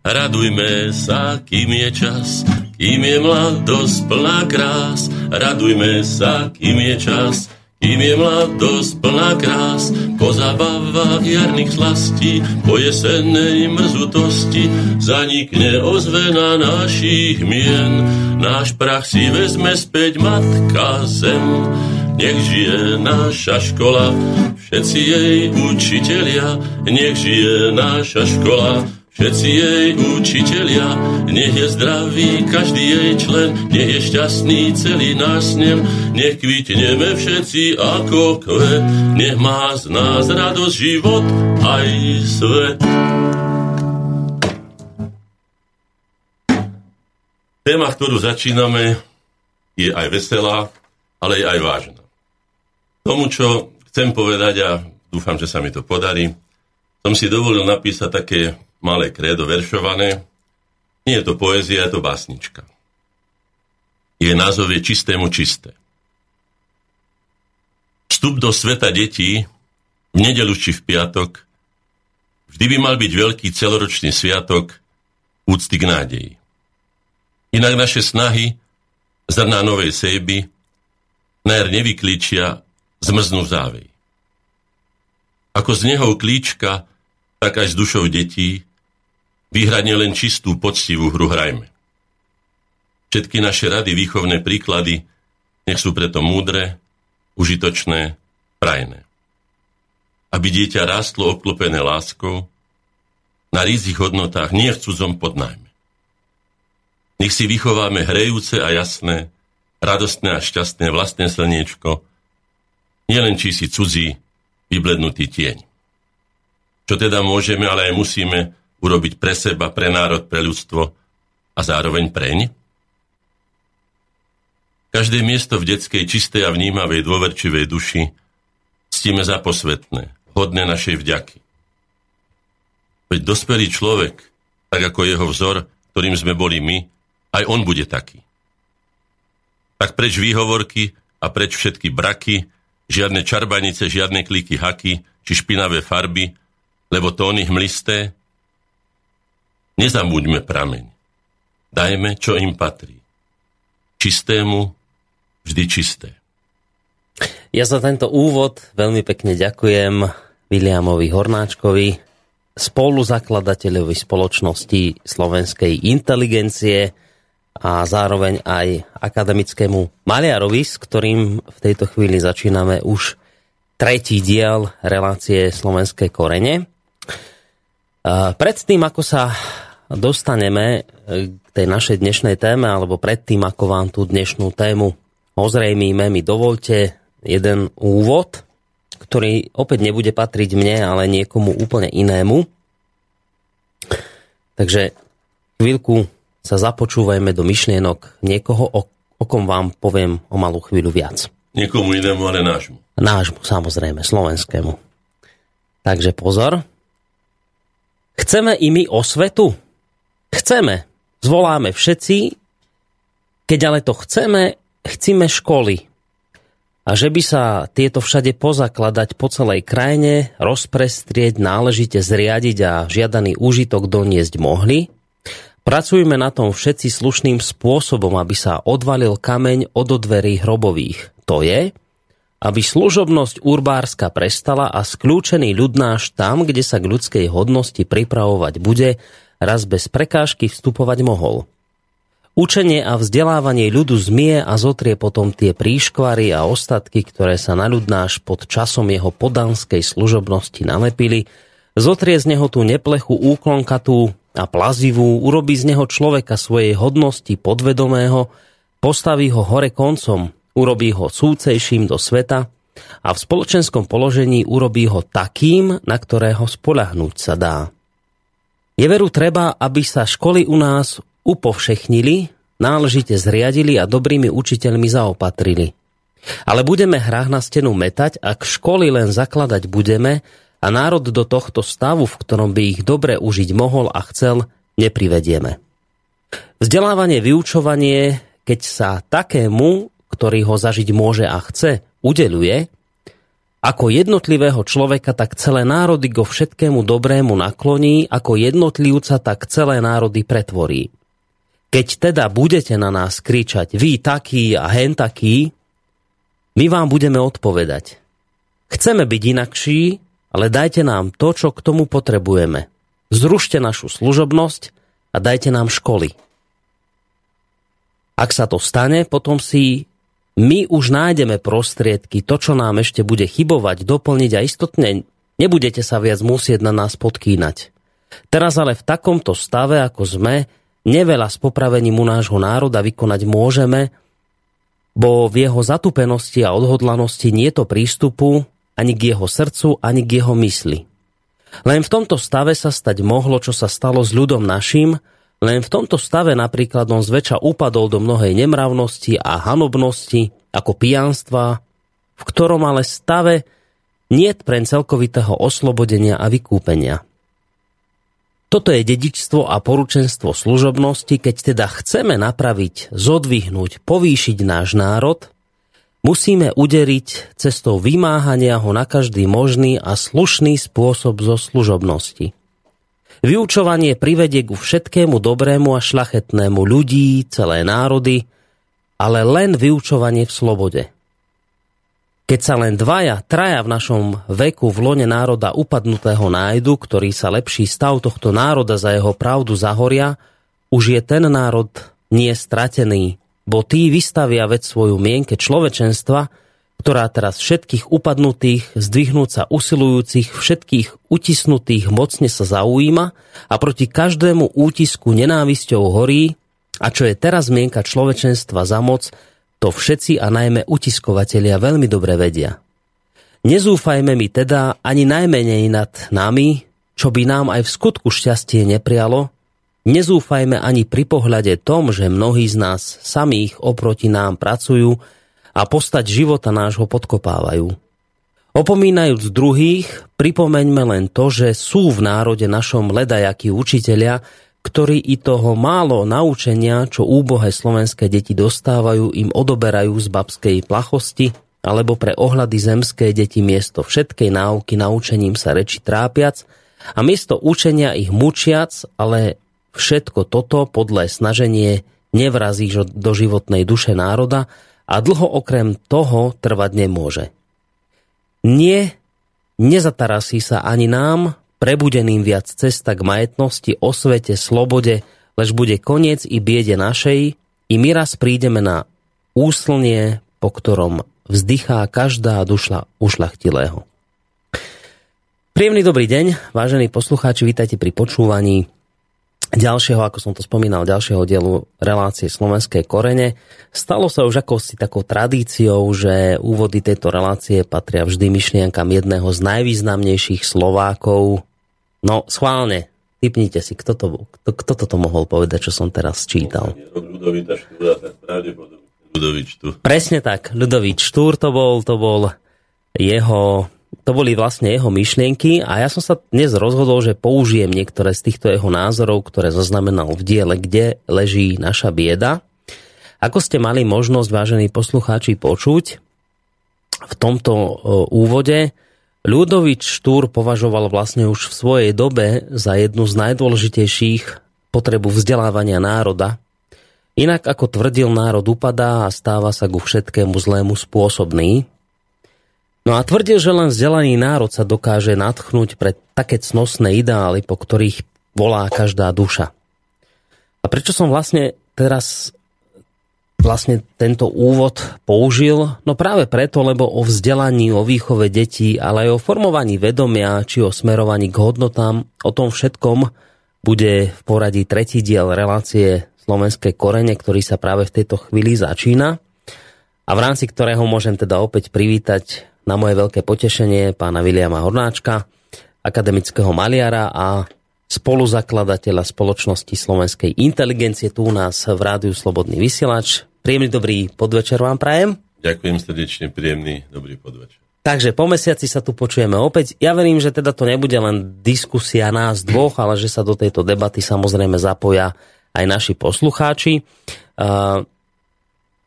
Radujme sa, kým je čas, kým je mladosť plná krás. Radujme sa, kým je čas, kým je mladosť plná krás. Po zabavách jarných slastí, po jesennej mrzutosti, zanikne ozvena našich mien. Náš prach si vezme späť matka zem. Nech žije naša škola, všetci jej učitelia, nech žije naša škola, Všetci jej učitelia, nech je zdravý každý jej člen, nech je šťastný celý náš snem, nech kvitneme všetci ako kvet, nech má z nás radosť život aj svet. Téma, ktorú začíname, je aj veselá, ale je aj vážna. Tomu, čo chcem povedať a dúfam, že sa mi to podarí, som si dovolil napísať také malé krédo veršované. Nie je to poézia, je to básnička. Jej názov je Čistému čisté. Vstup do sveta detí v nedelu či v piatok vždy by mal byť veľký celoročný sviatok úcty k nádeji. Inak naše snahy, zrná novej sejby, najer nevyklíčia, zmrznú závej. Ako z neho klíčka, tak aj s dušou detí Vyhrať len čistú, poctivú hru hrajme. Všetky naše rady, výchovné príklady, nech sú preto múdre, užitočné, prajné. Aby dieťa rástlo obklopené láskou, na rízich hodnotách, nie v cudzom podnajme. Nech si vychováme hrejúce a jasné, radostné a šťastné vlastné slniečko, nielen či si cudzí, vyblednutý tieň. Čo teda môžeme, ale aj musíme urobiť pre seba, pre národ, pre ľudstvo a zároveň preň? Každé miesto v detskej čistej a vnímavej dôverčivej duši ctíme za posvetné, hodné našej vďaky. Veď dospelý človek, tak ako jeho vzor, ktorým sme boli my, aj on bude taký. Tak preč výhovorky a preč všetky braky, žiadne čarbanice, žiadne kliky haky, či špinavé farby, lebo tóny hmlisté, Nezamúďme prameň. Dajme, čo im patrí. Čistému vždy čisté. Ja za tento úvod veľmi pekne ďakujem Williamovi Hornáčkovi, spoluzakladateľovi spoločnosti slovenskej inteligencie a zároveň aj akademickému maliarovi, s ktorým v tejto chvíli začíname už tretí diel relácie Slovenské korene. Predtým, ako sa dostaneme e, k tej našej dnešnej téme, alebo predtým, ako vám tú dnešnú tému ozrejmíme, mi dovolte jeden úvod, ktorý opäť nebude patriť mne, ale niekomu úplne inému. Takže chvíľku sa započúvajme do myšlienok niekoho, o, o kom vám poviem o malú chvíľu viac. Niekomu inému, ale nášmu. Nášmu, samozrejme, slovenskému. Takže pozor. Chceme i my osvetu? Chceme, zvoláme všetci, keď ale to chceme, chcíme školy. A že by sa tieto všade pozakladať po celej krajine, rozprestrieť, náležite zriadiť a žiadaný úžitok doniesť mohli, pracujme na tom všetci slušným spôsobom, aby sa odvalil kameň od dverí hrobových. To je, aby služobnosť urbárska prestala a skľúčený ľud náš tam, kde sa k ľudskej hodnosti pripravovať bude, raz bez prekážky vstupovať mohol. Učenie a vzdelávanie ľudu zmie a zotrie potom tie príškvary a ostatky, ktoré sa na ľud náš pod časom jeho podanskej služobnosti nalepili, zotrie z neho tú neplechu úklonkatú a plazivú, urobí z neho človeka svojej hodnosti podvedomého, postaví ho hore koncom, urobí ho súcejším do sveta a v spoločenskom položení urobí ho takým, na ktorého spolahnúť sa dá. Je veru treba, aby sa školy u nás upovšechnili, náležite zriadili a dobrými učiteľmi zaopatrili. Ale budeme hrách na stenu metať, ak školy len zakladať budeme a národ do tohto stavu, v ktorom by ich dobre užiť mohol a chcel, neprivedieme. Vzdelávanie, vyučovanie, keď sa takému, ktorý ho zažiť môže a chce, udeluje, Ako jednotlivého človeka, tak celé národy go všetkému dobrému nakloní, ako jednotlivca, tak celé národy pretvorí. Keď teda budete na nás kričať, vy taký a hen taký, my vám budeme odpovedať. Chceme byť inakší, ale dajte nám to, čo k tomu potrebujeme. Zrušte našu služobnosť a dajte nám školy. Ak sa to stane, potom si my už nájdeme prostriedky, to, čo nám ešte bude chybovať, doplniť a istotne nebudete sa viac musieť na nás podkýnať. Teraz ale v takomto stave, ako sme, neveľa s popravením u nášho národa vykonať môžeme, bo v jeho zatupenosti a odhodlanosti nie to prístupu ani k jeho srdcu, ani k jeho mysli. Len v tomto stave sa stať mohlo, čo sa stalo s ľudom našim, len v tomto stave napríklad on zväčša upadol do mnohej nemravnosti a hanobnosti, ako pijanstva, v ktorom ale stave nie pre celkovitého oslobodenia a vykúpenia. Toto je dedičstvo a poručenstvo služobnosti, keď teda chceme napraviť, zodvihnúť, povýšiť náš národ, musíme uderiť cestou vymáhania ho na každý možný a slušný spôsob zo služobnosti. Vyučovanie privedie ku všetkému dobrému a šlachetnému ľudí, celé národy, ale len vyučovanie v slobode. Keď sa len dvaja, traja v našom veku v lone národa upadnutého nájdu, ktorý sa lepší stav tohto národa za jeho pravdu zahoria, už je ten národ nie stratený, bo tí vystavia vec svoju mienke človečenstva, ktorá teraz všetkých upadnutých, zdvihnúť sa usilujúcich, všetkých utisnutých mocne sa zaujíma a proti každému útisku nenávisťou horí, a čo je teraz mienka človečenstva za moc, to všetci a najmä utiskovatelia veľmi dobre vedia. Nezúfajme mi teda ani najmenej nad nami, čo by nám aj v skutku šťastie neprialo, nezúfajme ani pri pohľade tom, že mnohí z nás samých oproti nám pracujú, a postať života nášho podkopávajú. Opomínajúc druhých, pripomeňme len to, že sú v národe našom ledajakí učitelia, ktorí i toho málo naučenia, čo úbohé slovenské deti dostávajú, im odoberajú z babskej plachosti, alebo pre ohľady zemské deti miesto všetkej náuky naučením sa reči trápiac a miesto učenia ich mučiac, ale všetko toto podľa snaženie nevrazí do životnej duše národa, a dlho okrem toho trvať nemôže. Nie, nezatarasí sa ani nám, prebudeným viac cesta k majetnosti, osvete, slobode, lež bude koniec i biede našej, i my raz prídeme na úslnie, po ktorom vzdychá každá dušla ušlachtilého. Príjemný dobrý deň, vážení poslucháči, vítajte pri počúvaní ďalšieho, ako som to spomínal, ďalšieho dielu relácie Slovenské korene. Stalo sa už ako si takou tradíciou, že úvody tejto relácie patria vždy myšlienkam jedného z najvýznamnejších Slovákov. No, schválne, typnite si, kto to, kto, kto toto mohol povedať, čo som teraz čítal. Presne tak, Ľudovič Štúr to bol, to bol jeho to boli vlastne jeho myšlienky a ja som sa dnes rozhodol, že použijem niektoré z týchto jeho názorov, ktoré zaznamenal v diele, kde leží naša bieda. Ako ste mali možnosť, vážení poslucháči, počuť, v tomto úvode Ľudovič Štúr považoval vlastne už v svojej dobe za jednu z najdôležitejších potrebu vzdelávania národa. Inak ako tvrdil, národ upadá a stáva sa ku všetkému zlému spôsobný. No a tvrdil, že len vzdelaný národ sa dokáže natchnúť pre také cnosné ideály, po ktorých volá každá duša. A prečo som vlastne teraz vlastne tento úvod použil? No práve preto, lebo o vzdelaní, o výchove detí, ale aj o formovaní vedomia, či o smerovaní k hodnotám, o tom všetkom bude v poradí tretí diel relácie Slovenské korene, ktorý sa práve v tejto chvíli začína a v rámci ktorého môžem teda opäť privítať na moje veľké potešenie pána Viliama Hornáčka, akademického maliara a spoluzakladateľa spoločnosti slovenskej inteligencie tu u nás v Rádiu Slobodný vysielač. Príjemný dobrý podvečer vám prajem. Ďakujem srdečne, príjemný dobrý podvečer. Takže po mesiaci sa tu počujeme opäť. Ja verím, že teda to nebude len diskusia nás dvoch, ale že sa do tejto debaty samozrejme zapoja aj naši poslucháči.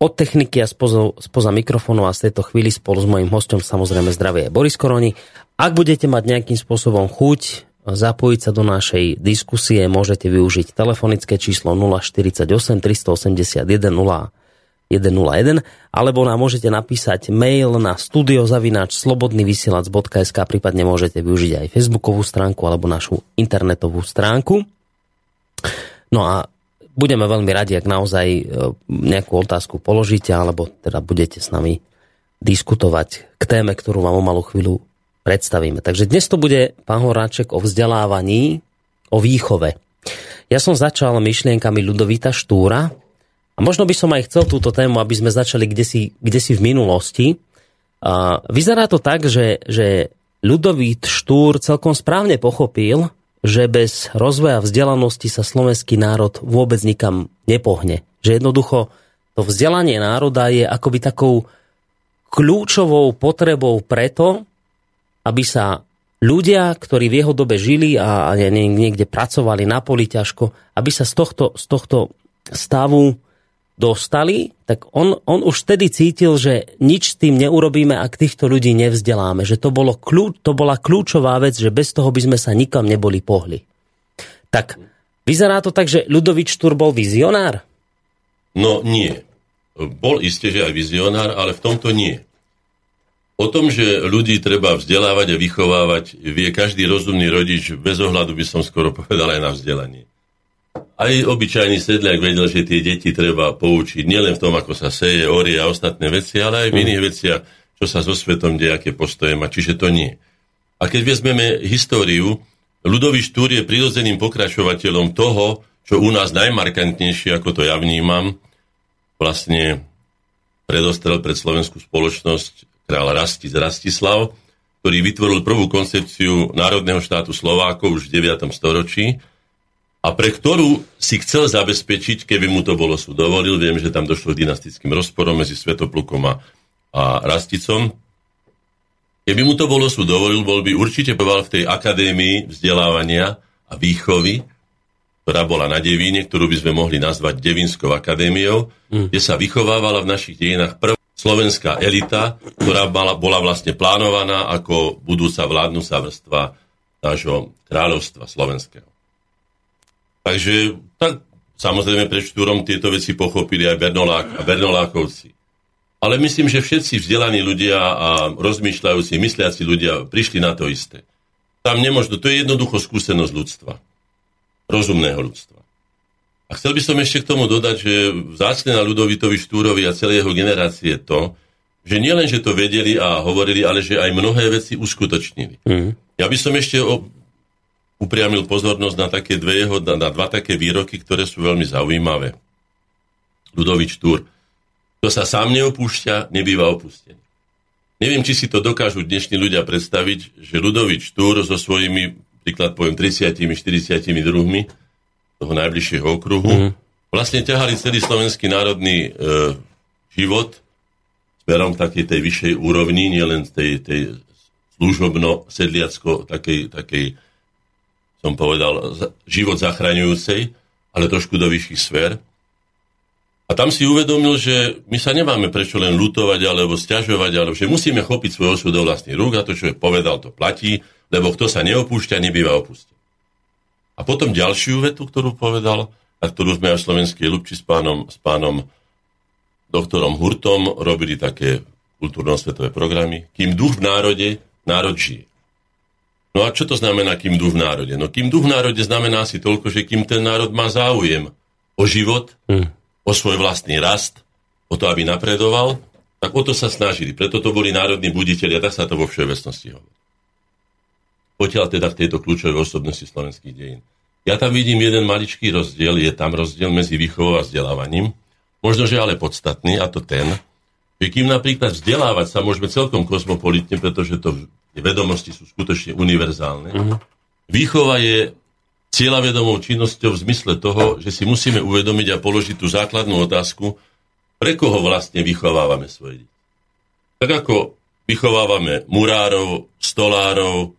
Od techniky a spoza, spoza mikrofónu a z tejto chvíli spolu s mojím hostom samozrejme zdravie Boris Koroni. Ak budete mať nejakým spôsobom chuť zapojiť sa do našej diskusie, môžete využiť telefonické číslo 048 381 0101 alebo nám môžete napísať mail na studiozavináč slobodnyvysielac.sk prípadne môžete využiť aj facebookovú stránku alebo našu internetovú stránku. No a budeme veľmi radi, ak naozaj e, nejakú otázku položíte alebo teda budete s nami diskutovať k téme, ktorú vám o malú chvíľu predstavíme. Takže dnes to bude, pán Horáček, o vzdelávaní, o výchove. Ja som začal myšlienkami Ludovita Štúra a možno by som aj chcel túto tému, aby sme začali kde si, kde si v minulosti. Vyzerá to tak, že, že Ludovít Štúr celkom správne pochopil, že bez rozvoja vzdelanosti sa slovenský národ vôbec nikam nepohne. Že jednoducho to vzdelanie národa je akoby takou kľúčovou potrebou preto, aby sa ľudia, ktorí v jeho dobe žili a niekde pracovali na poli ťažko, aby sa z tohto, z tohto stavu dostali, tak on, on už vtedy cítil, že nič s tým neurobíme, ak týchto ľudí nevzdeláme. Že to, bolo kľú, to bola kľúčová vec, že bez toho by sme sa nikam neboli pohli. Tak vyzerá to tak, že Ludovič Tur bol vizionár? No nie. Bol isté, že aj vizionár, ale v tomto nie. O tom, že ľudí treba vzdelávať a vychovávať, vie každý rozumný rodič, bez ohľadu by som skoro povedal aj na vzdelanie. Aj obyčajný sedliak vedel, že tie deti treba poučiť nielen v tom, ako sa seje, orie a ostatné veci, ale aj v iných veciach, čo sa so svetom deje, aké postoje má. Čiže to nie. A keď vezmeme históriu, ľudový štúr je prirodzeným pokračovateľom toho, čo u nás najmarkantnejšie, ako to ja vnímam, vlastne predostrel pred slovenskú spoločnosť král Rastis Rastislav, ktorý vytvoril prvú koncepciu národného štátu Slovákov už v 9. storočí a pre ktorú si chcel zabezpečiť, keby mu to bolo sú dovolil, viem, že tam došlo k dynastickým rozporom medzi Svetoplukom a, a Rasticom, keby mu to bolo sú dovolil, bol by určite povedal v tej akadémii vzdelávania a výchovy, ktorá bola na Devíne, ktorú by sme mohli nazvať Devinskou akadémiou, mm. kde sa vychovávala v našich dejinách prvá slovenská elita, ktorá bola, bola vlastne plánovaná ako budúca vládnúca vrstva nášho kráľovstva slovenského. Takže tak samozrejme pred štúrom tieto veci pochopili aj Bernolák a Bernolákovci. Ale myslím, že všetci vzdelaní ľudia a rozmýšľajúci, mysliaci ľudia prišli na to isté. Tam nemožno, to je jednoducho skúsenosť ľudstva. Rozumného ľudstva. A chcel by som ešte k tomu dodať, že vzácne na Ľudovitovi Štúrovi a celej jeho generácie to, že nielen, že to vedeli a hovorili, ale že aj mnohé veci uskutočnili. Mm. Ja by som ešte o, upriamil pozornosť na také dve jeho, na, na dva také výroky, ktoré sú veľmi zaujímavé. Ľudovič Štúr. Kto sa sám neopúšťa, nebýva opustený. Neviem, či si to dokážu dnešní ľudia predstaviť, že Ľudovič Štúr so svojimi, príklad poviem, 30-40 druhmi, toho najbližšieho okruhu, mm. vlastne ťahali celý slovenský národný e, život smerom takej tej vyššej úrovni, nielen tej, tej služobno-sedliacko, takej, takej, som povedal, život zachraňujúcej, ale trošku do vyšších sfér. A tam si uvedomil, že my sa nemáme prečo len lutovať alebo stiažovať, ale že musíme chopiť svoj osud do vlastných rúk a to, čo je povedal, to platí, lebo kto sa neopúšťa, nebýva opustený. A potom ďalšiu vetu, ktorú povedal, a ktorú sme aj v Slovenskej Lubči s pánom, s pánom doktorom Hurtom robili také kultúrno-svetové programy. Kým duch v národe, národ žije. No a čo to znamená, kým duch v národe? No kým duch v národe znamená si toľko, že kým ten národ má záujem o život, hmm. o svoj vlastný rast, o to, aby napredoval, tak o to sa snažili. Preto to boli národní buditeľi a tak sa to vo všeobecnosti hovorí. Potiaľ teda v tejto kľúčovej osobnosti slovenských dejín. Ja tam vidím jeden maličký rozdiel, je tam rozdiel medzi výchovou a vzdelávaním, možno, že ale podstatný, a to ten, že kým napríklad vzdelávať sa môžeme celkom kozmopolitne, pretože to vedomosti sú skutočne univerzálne, uh-huh. výchova je cieľavedomou činnosťou v zmysle toho, že si musíme uvedomiť a položiť tú základnú otázku, pre koho vlastne vychovávame svoje deti. Tak ako vychovávame murárov, stolárov,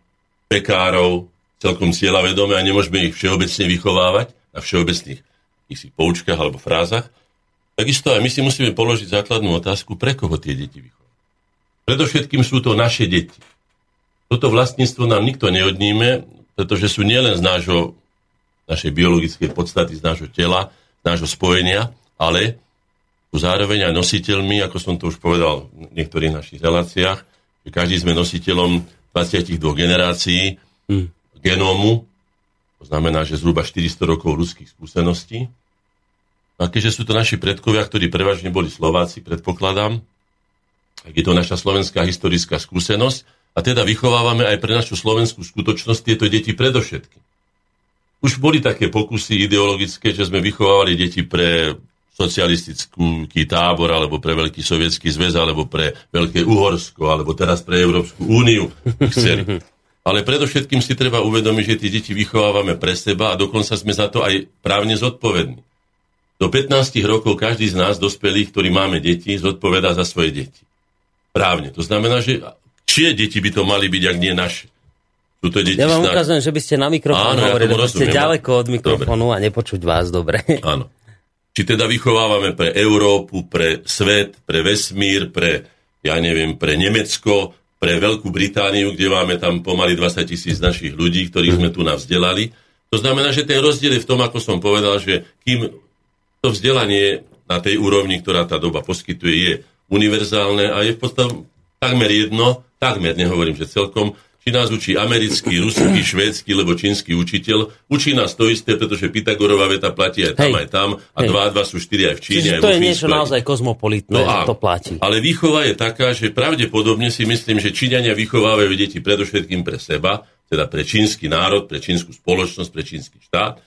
pekárov celkom cieľavedome a nemôžeme ich všeobecne vychovávať na všeobecných si poučkách alebo frázach, takisto aj my si musíme položiť základnú otázku, pre koho tie deti vychovávajú. Predovšetkým sú to naše deti. Toto vlastníctvo nám nikto neodníme, pretože sú nielen z nášho, našej biologickej podstaty, z nášho tela, z nášho spojenia, ale sú zároveň aj nositeľmi, ako som to už povedal v niektorých našich reláciách, že každý sme nositeľom 22 generácií mm. genómu, to znamená, že zhruba 400 rokov ľudských skúseností. A keďže sú to naši predkovia, ktorí prevažne boli Slováci, predpokladám, tak je to naša slovenská historická skúsenosť a teda vychovávame aj pre našu slovenskú skutočnosť tieto deti predovšetkým. Už boli také pokusy ideologické, že sme vychovávali deti pre socialistický tábor, alebo pre Veľký sovietský zväz, alebo pre Veľké Uhorsko, alebo teraz pre Európsku úniu chceli. Ale predovšetkým si treba uvedomiť, že tie deti vychovávame pre seba a dokonca sme za to aj právne zodpovední. Do 15 rokov každý z nás, dospelých, ktorí máme deti, zodpovedá za svoje deti. Právne. To znamená, že čie deti by to mali byť, ak nie naše? Sú to deti ja vám snak... ukazujem, že by ste na mikrofón hovorili, ja ste ďaleko od mikrofónu dobre. a nepočuť vás dobre. Áno. Či teda vychovávame pre Európu, pre svet, pre vesmír, pre, ja neviem, pre Nemecko, pre Veľkú Britániu, kde máme tam pomaly 20 tisíc našich ľudí, ktorých sme tu navzdelali. To znamená, že ten rozdiel je v tom, ako som povedal, že kým to vzdelanie na tej úrovni, ktorá tá doba poskytuje, je univerzálne a je v podstate takmer jedno, takmer nehovorím, že celkom, či nás učí americký, ruský, švédsky, alebo čínsky učiteľ. Učí nás to isté, pretože Pythagorová veta platí aj tam, Hej. aj tam a Hej. dva a dva sú štyri aj v Číne. Čiže to je niečo naozaj kozmopolitné, no a, to platí. Ale výchova je taká, že pravdepodobne si myslím, že Číňania vychovávajú deti predovšetkým pre seba, teda pre čínsky národ, pre čínsku spoločnosť, pre čínsky štát.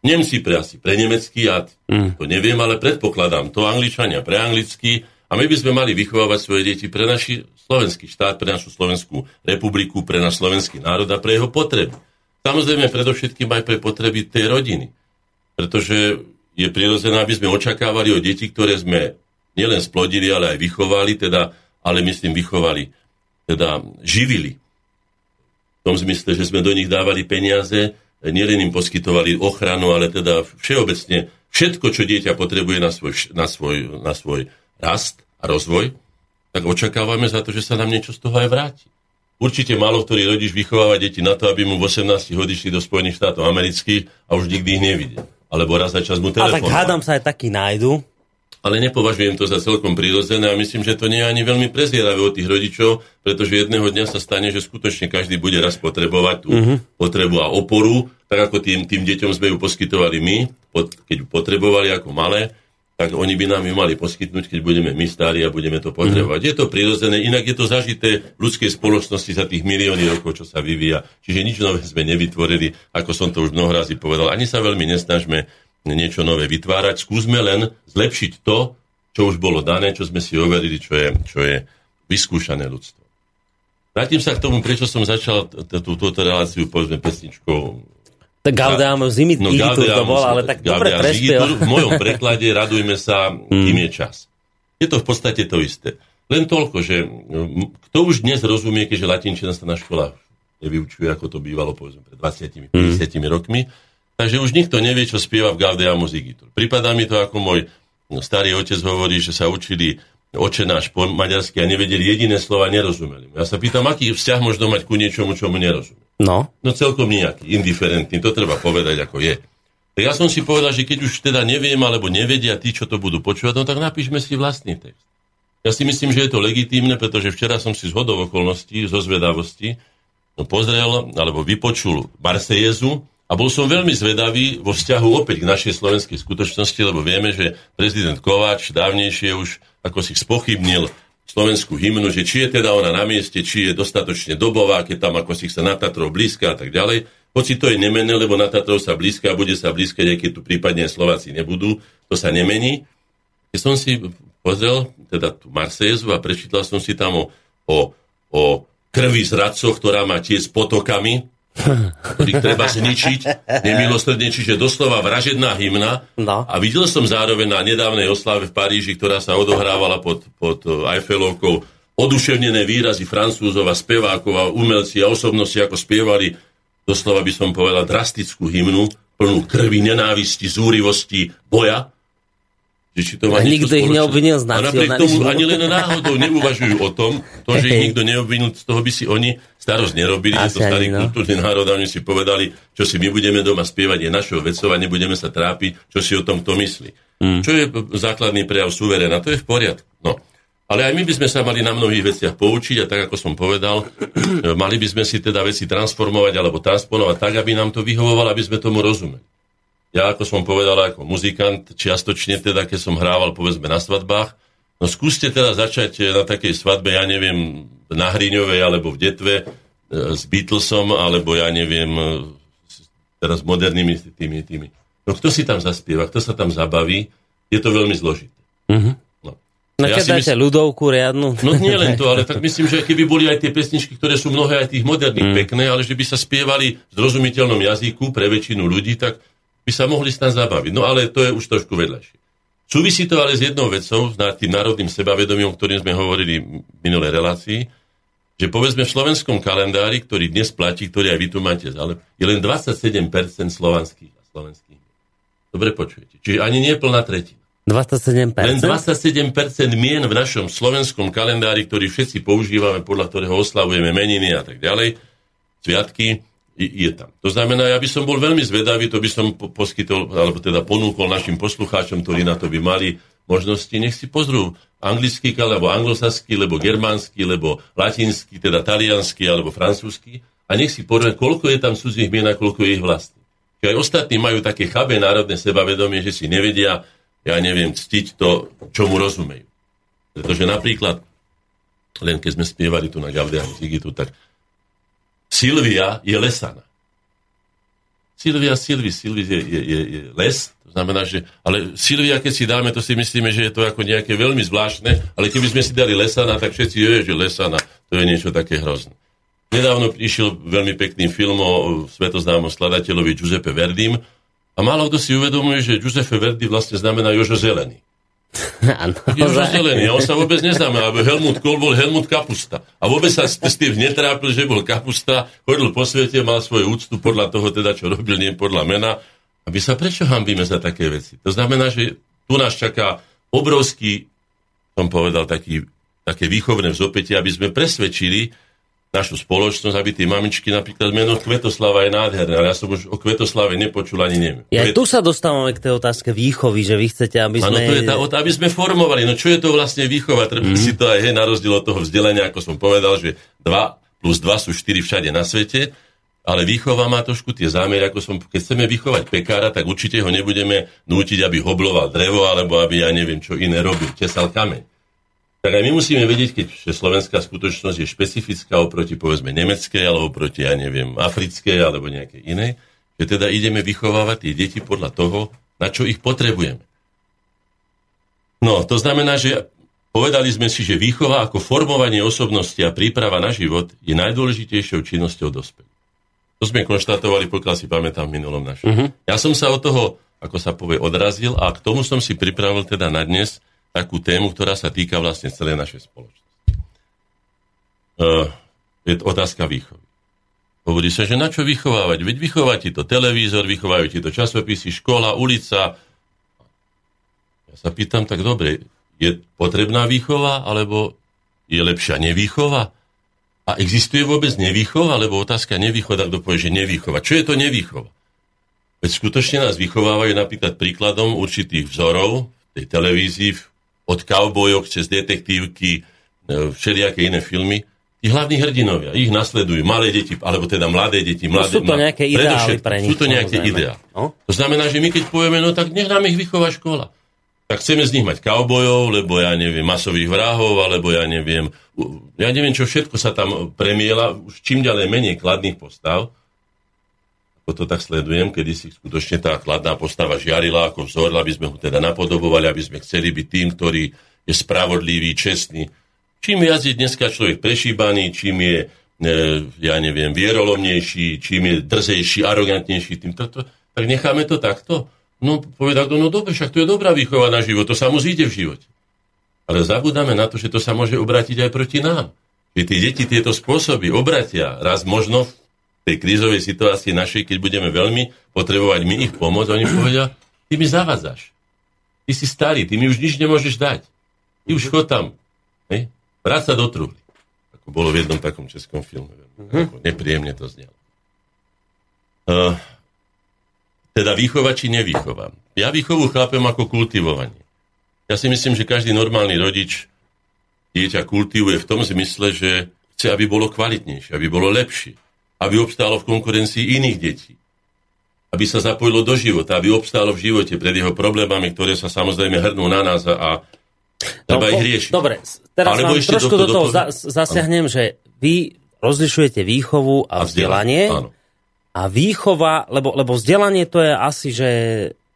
Nemci pre asi pre nemecký, ja mm. to neviem, ale predpokladám to, Angličania pre anglicky, a my by sme mali vychovávať svoje deti pre naši slovenský štát, pre našu Slovenskú republiku, pre náš slovenský národ a pre jeho potreby. Samozrejme predovšetkým aj pre potreby tej rodiny. Pretože je prirodzené, aby sme očakávali o deti, ktoré sme nielen splodili, ale aj vychovali, teda, ale myslím vychovali, teda živili. V tom zmysle, že sme do nich dávali peniaze, nielen im poskytovali ochranu, ale teda všeobecne všetko, čo dieťa potrebuje na svoj, na svoj, na svoj rast a rozvoj, tak očakávame za to, že sa nám niečo z toho aj vráti. Určite málo ktorý rodič vychováva deti na to, aby mu v 18 odišli do Spojených štátov amerických a už nikdy ich nevidel. Alebo raz za čas mu telefon. A tak hádam sa aj taký nájdu. Ale nepovažujem to za celkom prirodzené a myslím, že to nie je ani veľmi prezieravé od tých rodičov, pretože jedného dňa sa stane, že skutočne každý bude raz potrebovať tú mm-hmm. potrebu a oporu, tak ako tým, tým deťom sme ju poskytovali my, keď ju potrebovali ako malé tak oni by nám ju mali poskytnúť, keď budeme my starí a budeme to potrebovať. Mm. Je to prirodzené, inak je to zažité v ľudskej spoločnosti za tých milióny rokov, čo sa vyvíja. Čiže nič nové sme nevytvorili, ako som to už mnoho razy povedal. Ani sa veľmi nesnažme niečo nové vytvárať. Skúsme len zlepšiť to, čo už bolo dané, čo sme si overili, čo je, čo je vyskúšané ľudstvo. Vrátim sa k tomu, prečo som začal túto reláciu, povedzme, pesničkou Gaudeamus no, to bol, ale tak dobre prespiel. V mojom preklade radujme sa, kým je čas. Je to v podstate to isté. Len toľko, že kto už dnes rozumie, keďže latinčina sa na školách nevyučuje, ako to bývalo povedzme pred 20-50 hmm. rokmi, takže už nikto nevie, čo spieva v Gaudeamus Igitur. Pripadá mi to, ako môj starý otec hovorí, že sa učili oče náš po maďarsky a nevedeli jediné slova, nerozumeli. Ja sa pýtam, aký vzťah možno mať ku niečomu, čomu nerozumie. No. No celkom nejaký, indiferentný, to treba povedať, ako je. Tak ja som si povedal, že keď už teda neviem, alebo nevedia tí, čo to budú počúvať, no tak napíšme si vlastný text. Ja si myslím, že je to legitímne, pretože včera som si z hodov okolností, zo zvedavosti, no, pozrel, alebo vypočul Marsejezu, a bol som veľmi zvedavý vo vzťahu opäť k našej slovenskej skutočnosti, lebo vieme, že prezident Kováč dávnejšie už ako si spochybnil slovenskú hymnu, že či je teda ona na mieste, či je dostatočne dobová, keď tam ako si sa na Tatrov blízka a tak ďalej. Hoci to je nemené, lebo na Tatrov sa blízka a bude sa blízkať, aj keď tu prípadne Slováci nebudú, to sa nemení. Keď som si pozrel teda tú Marsejezu a prečítal som si tam o, o, o krvi zradcoch, ktorá má tie s potokami, ktorých treba zničiť nemilosrdne, čiže doslova vražedná hymna. No. A videl som zároveň na nedávnej oslave v Paríži, ktorá sa odohrávala pod, pod Eiffelovkou, oduševnené výrazy francúzov a spevákov a umelci a osobnosti, ako spievali, doslova by som povedal, drastickú hymnu, plnú krvi, nenávisti, zúrivosti, boja. Že či to má A nikto ich neobvinil z A napriek tomu ani len náhodou neuvažujú o tom, to, že ich nikto neobvinil, z toho by si oni starosť nerobili, je Asi to starý no. kultúrny národ a oni si povedali, čo si my budeme doma spievať, je našou vecou a nebudeme sa trápiť, čo si o tom kto myslí. Mm. Čo je základný prejav suveréna, to je v poriadku. No. Ale aj my by sme sa mali na mnohých veciach poučiť a tak, ako som povedal, mali by sme si teda veci transformovať alebo transponovať tak, aby nám to vyhovovalo, aby sme tomu rozumeli. Ja, ako som povedal, ako muzikant, čiastočne teda, keď som hrával, povedzme, na svadbách, no skúste teda začať e, na takej svadbe, ja neviem, na Hriňovej alebo v Detve e, s Beatlesom, alebo ja neviem, e, s- teraz modernými tými, tými. No kto si tam zaspieva, kto sa tam zabaví, je to veľmi zložité. Mhm. No. No Ja dáte myslím- ľudovku riadnu. No nie len to, ale tak myslím, že keby boli aj tie pesničky, ktoré sú mnohé aj tých moderných mm. pekné, ale že by sa spievali v zrozumiteľnom jazyku pre väčšinu ľudí, tak by sa mohli s tam zabaviť. No ale to je už trošku vedľajšie. Súvisí to ale s jednou vecou, s tým národným sebavedomím, o ktorým sme hovorili v minulej relácii, že povedzme v slovenskom kalendári, ktorý dnes platí, ktorý aj vy tu máte, ale je len 27% slovanských a slovenských. Dobre počujete. Čiže ani nie plná tretina. 27%? Len 27% mien v našom slovenskom kalendári, ktorý všetci používame, podľa ktorého oslavujeme meniny a tak ďalej, sviatky, je tam. To znamená, ja by som bol veľmi zvedavý, to by som po- poskytol, alebo teda ponúkol našim poslucháčom, ktorí na to by mali možnosti, nech si pozrú anglický, alebo anglosaský, lebo germánsky, lebo latinský, teda taliansky, alebo francúzsky a nech si pozrú, koľko je tam cudzích mien a koľko je ich vlastných. Čiže aj ostatní majú také chabé národné sebavedomie, že si nevedia, ja neviem, ctiť to, čo mu rozumejú. Pretože napríklad, len keď sme spievali tu na Gaudiam Zigitu, tak Silvia je lesana. Silvia, Silvi, Silvi je, je, je, je les, to znamená, že, ale Silvia, keď si dáme, to si myslíme, že je to ako nejaké veľmi zvláštne, ale keby sme si dali lesana, tak všetci vie, že lesana, to je niečo také hrozné. Nedávno prišiel veľmi pekný film o svetoznámom skladateľovi Giuseppe Verdim a málo kto si uvedomuje, že Giuseppe Verdi vlastne znamená Jožo Zelený. Áno. A on sa vôbec neznáme, alebo Helmut Kohl bol Helmut Kapusta. A vôbec sa s tým netrápil, že bol Kapusta, chodil po svete, mal svoju úctu podľa toho, teda, čo robil, nie podľa mena. A my sa prečo hambíme za také veci? To znamená, že tu nás čaká obrovský, som povedal, taký, také výchovné vzopätie, aby sme presvedčili našu spoločnosť, aby tie mamičky, napríklad meno Kvetoslava je nádherné, ale ja som už o Kvetoslave nepočul ani neviem. Ja je- tu sa dostávame k tej otázke výchovy, že vy chcete, aby sme... to je tá, aby sme formovali. No čo je to vlastne výchova? Treba mm-hmm. si to aj, hej, na rozdiel od toho vzdelania, ako som povedal, že 2 plus 2 sú 4 všade na svete, ale výchova má trošku tie zámery, ako som, keď chceme vychovať pekára, tak určite ho nebudeme nútiť, aby hobloval drevo, alebo aby, ja neviem, čo iné robil, tesal kameň. Tak aj my musíme vedieť, keď slovenská skutočnosť je špecifická oproti, povedzme, nemeckej, alebo proti, ja neviem, africkej, alebo nejakej inej, že teda ideme vychovávať tie deti podľa toho, na čo ich potrebujeme. No, to znamená, že povedali sme si, že výchova ako formovanie osobnosti a príprava na život je najdôležitejšou činnosťou dospelých. To sme konštatovali, pokiaľ si pamätám v minulom našom. Uh-huh. Ja som sa od toho, ako sa povie, odrazil a k tomu som si pripravil teda na dnes takú tému, ktorá sa týka vlastne celej našej spoločnosti. Uh, je to otázka výchovy. Hovorí sa, že na čo vychovávať? Veď vychová ti to televízor, vychovajú ti to časopisy, škola, ulica. Ja sa pýtam, tak dobre, je potrebná výchova, alebo je lepšia nevýchova? A existuje vôbec nevýchova? Lebo otázka nevýchova, kto povie, že nevýchova. Čo je to nevýchova? Veď skutočne nás vychovávajú napríklad príkladom určitých vzorov v tej televízii, od kaubojok cez detektívky, e, všelijaké iné filmy. Tí hlavní hrdinovia, ich nasledujú malé deti, alebo teda mladé deti. Mladé, sú to nejaké ideály pre nich, Sú to nejaké ideály. No. To znamená, že my keď povieme, no tak nech nám ich vychová škola. Tak chceme z nich mať kaubojov, lebo ja neviem, masových vrahov, alebo ja neviem, ja neviem, čo všetko sa tam premiela, už čím ďalej menej kladných postav, to tak sledujem, kedy si skutočne tá kladná postava žiarila ako vzor, aby sme ho teda napodobovali, aby sme chceli byť tým, ktorý je spravodlivý, čestný. Čím viac je dneska človek prešíbaný, čím je, e, ja neviem, vierolomnejší, čím je drzejší, arogantnejší, tým toto, tak necháme to takto. No, povedal kto, no dobre, však to je dobrá výchova na život, to sa mu zíde v živote. Ale zabudáme na to, že to sa môže obrátiť aj proti nám. Že tie deti tieto spôsoby obratia raz možno tej krízovej situácii našej, keď budeme veľmi potrebovať my ich pomoc, oni povedia, ty mi zavadzaš. ty si starý, ty mi už nič nemôžeš dať. Ty už chod tam. Hej? Vráť sa do truhly. Ako bolo v jednom takom českom filme. Ako nepríjemne to znelo. Uh, teda výchova či nevýchova. Ja výchovu chápem ako kultivovanie. Ja si myslím, že každý normálny rodič dieťa kultivuje v tom zmysle, že chce, aby bolo kvalitnejšie, aby bolo lepšie, aby obstálo v konkurencii iných detí, aby sa zapojilo do života, aby obstálo v živote pred jeho problémami, ktoré sa samozrejme hrnú na nás a, treba no, ich riešiť. Dobre, teraz Alebo vám trošku do, do toho do... zasiahnem, že vy rozlišujete výchovu a, a vzdelanie. Áno. A výchova, lebo, lebo vzdelanie to je asi, že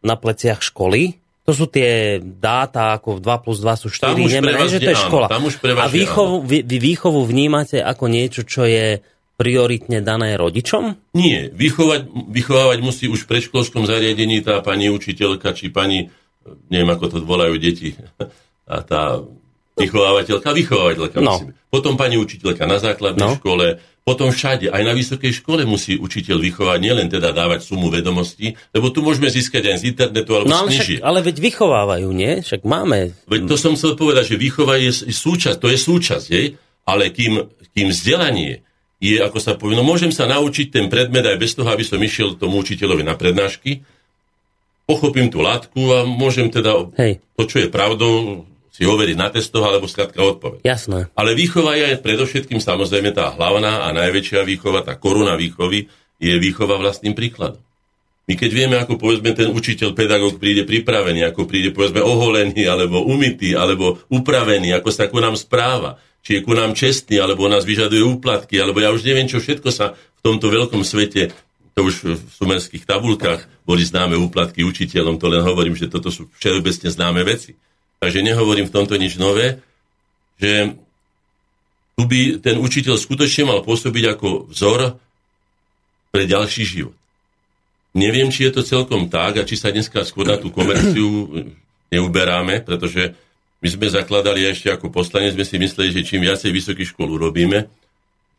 na pleciach školy, to sú tie dáta, ako 2 plus 2 sú 4, nemené, že to je škola. Áno, tam už a výchovu, vy, vy výchovu vnímate ako niečo, čo je prioritne dané rodičom? Nie, vychovať, vychovávať musí už v predškolskom zariadení tá pani učiteľka, či pani, neviem ako to volajú deti, a tá vychovávateľka, vychovávateľka no. Potom pani učiteľka na základnej no. škole, potom všade, aj na vysokej škole musí učiteľ vychovať, nielen teda dávať sumu vedomostí, lebo tu môžeme získať aj z internetu alebo no, ale z však, Ale veď vychovávajú, nie? Však máme... Veď to som chcel povedať, že výchova je, súčasť, to je súčasť, jej? ale kým, kým vzdelanie je, ako sa povie, no môžem sa naučiť ten predmet aj bez toho, aby som išiel tomu učiteľovi na prednášky, pochopím tú látku a môžem teda Hej. to, čo je pravdou, si overiť na testoch alebo skladka odpoveď. Jasné. Ale výchova je predovšetkým samozrejme tá hlavná a najväčšia výchova, tá koruna výchovy, je výchova vlastným príkladom. My keď vieme, ako povedzme ten učiteľ, pedagóg príde pripravený, ako príde povedzme oholený, alebo umytý, alebo upravený, ako sa ku nám správa, či je ku nám čestný, alebo nás vyžaduje úplatky, alebo ja už neviem, čo všetko sa v tomto veľkom svete, to už v sumerských tabulkách boli známe úplatky učiteľom, to len hovorím, že toto sú všeobecne známe veci takže nehovorím v tomto nič nové, že tu by ten učiteľ skutočne mal pôsobiť ako vzor pre ďalší život. Neviem, či je to celkom tak a či sa dneska skôr na tú komerciu neuberáme, pretože my sme zakladali ešte ako poslanec, sme si mysleli, že čím viacej vysokých škôl urobíme,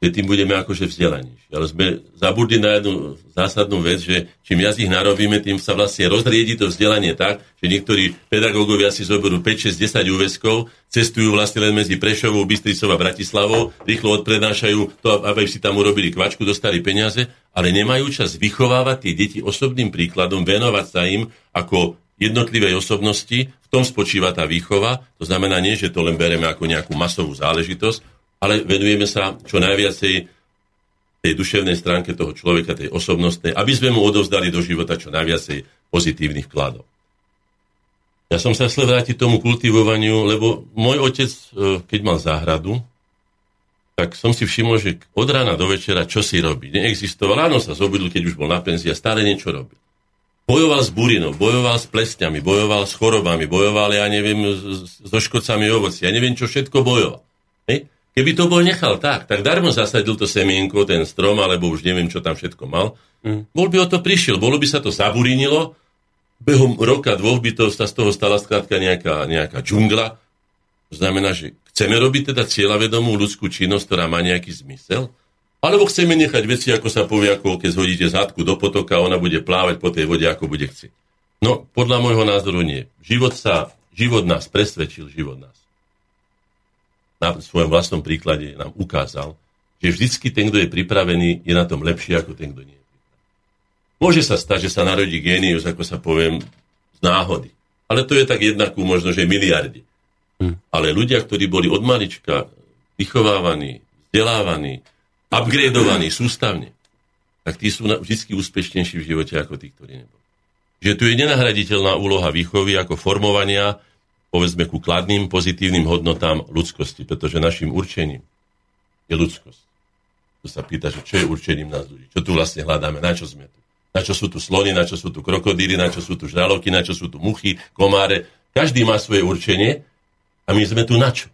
že tým budeme akože vzdelanejší. Ale sme zabudli na jednu zásadnú vec, že čím viac ich narobíme, tým sa vlastne rozriedi to vzdelanie tak, že niektorí pedagógovia si zoberú 5, 6, 10 úveskov, cestujú vlastne len medzi Prešovou, Bystricou a Bratislavou, rýchlo odprednášajú to, aby si tam urobili kvačku, dostali peniaze, ale nemajú čas vychovávať tie deti osobným príkladom, venovať sa im ako jednotlivej osobnosti, v tom spočíva tá výchova. To znamená nie, že to len bereme ako nejakú masovú záležitosť, ale venujeme sa čo najviacej tej duševnej stránke toho človeka, tej osobnostnej, aby sme mu odovzdali do života čo najviacej pozitívnych vkladov. Ja som sa chcel vrátiť tomu kultivovaniu, lebo môj otec, e, keď mal záhradu, tak som si všimol, že od rána do večera čo si robí. Neexistoval. Ráno sa zobudil, keď už bol na penzii a stále niečo robil. Bojoval s burinou, bojoval s plesňami, bojoval s chorobami, bojoval, ja neviem, so škodcami ovoci, ja neviem, čo všetko bojoval. Hej? Keby to bol nechal tak, tak darmo zasadil to semienko, ten strom, alebo už neviem, čo tam všetko mal. Mm. Bol by o to prišiel, bolo by sa to zaburinilo, behom roka, dvoch by to sa z toho stala skrátka nejaká, nejaká džungla. To znamená, že chceme robiť teda cieľavedomú ľudskú činnosť, ktorá má nejaký zmysel, alebo chceme nechať veci, ako sa povie, ako keď zhodíte zadku do potoka, ona bude plávať po tej vode, ako bude chcieť. No, podľa môjho názoru nie. Život sa, život nás presvedčil, život nás na svojom vlastnom príklade nám ukázal, že vždycky ten, kto je pripravený, je na tom lepšie ako ten, kto nie je pripravený. Môže sa stať, že sa narodí génius, ako sa poviem, z náhody. Ale to je tak jednakú možno, že miliardy. Hm. Ale ľudia, ktorí boli od malička vychovávaní, vzdelávaní, upgradeovaní sústavne, tak tí sú vždy úspešnejší v živote ako tí, ktorí neboli. Že tu je nenahraditeľná úloha výchovy ako formovania povedzme ku kladným, pozitívnym hodnotám ľudskosti, pretože našim určením je ľudskosť. Tu sa pýta, že čo je určením nás ľudí, čo tu vlastne hľadáme, na čo sme tu. Na čo sú tu slony, na čo sú tu krokodíly, na čo sú tu žraloky, na čo sú tu muchy, komáre. Každý má svoje určenie a my sme tu na čo?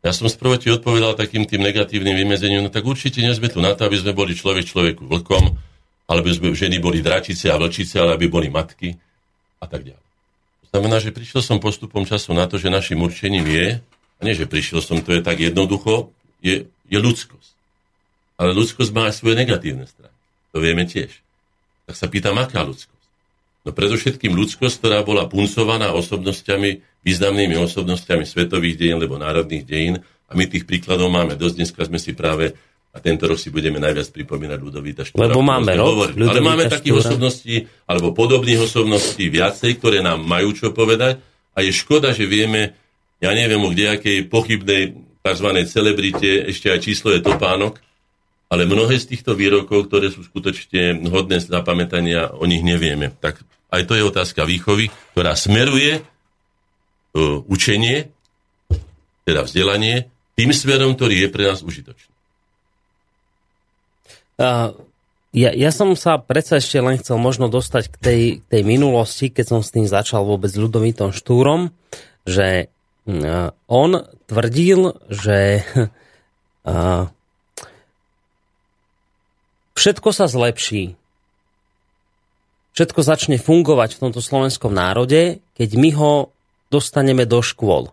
Ja som sprvoti odpovedal takým tým negatívnym vymezením, no tak určite nie sme tu na to, aby sme boli človek človeku vlkom, alebo sme ženy boli dračice a vlčice, ale aby boli matky a tak ďalej. Znamená, že prišiel som postupom času na to, že našim určením je, a nie, že prišiel som, to je tak jednoducho, je, je ľudskosť. Ale ľudskosť má aj svoje negatívne strany. To vieme tiež. Tak sa pýtam, aká ľudskosť? No predovšetkým ľudskosť, ktorá bola puncovaná osobnosťami, významnými osobnosťami svetových dejín alebo národných dejín. A my tých príkladov máme dosť. Dneska sme si práve a tento rok si budeme najviac pripomínať Ľudovíta Štúra. Lebo máme rok Ale máme takých osobností, alebo podobných osobností viacej, ktoré nám majú čo povedať. A je škoda, že vieme, ja neviem, o kdejakej pochybnej tzv. celebrite, ešte aj číslo je topánok, ale mnohé z týchto výrokov, ktoré sú skutočne hodné zapamätania, o nich nevieme. Tak aj to je otázka výchovy, ktorá smeruje učenie, teda vzdelanie, tým smerom, ktorý je pre nás užitočný. Ja, ja som sa predsa ešte len chcel možno dostať k tej, k tej minulosti, keď som s tým začal vôbec Ľudovitom Štúrom, že uh, on tvrdil, že všetko sa zlepší. Všetko začne fungovať v tomto slovenskom národe, keď my ho dostaneme do škôl.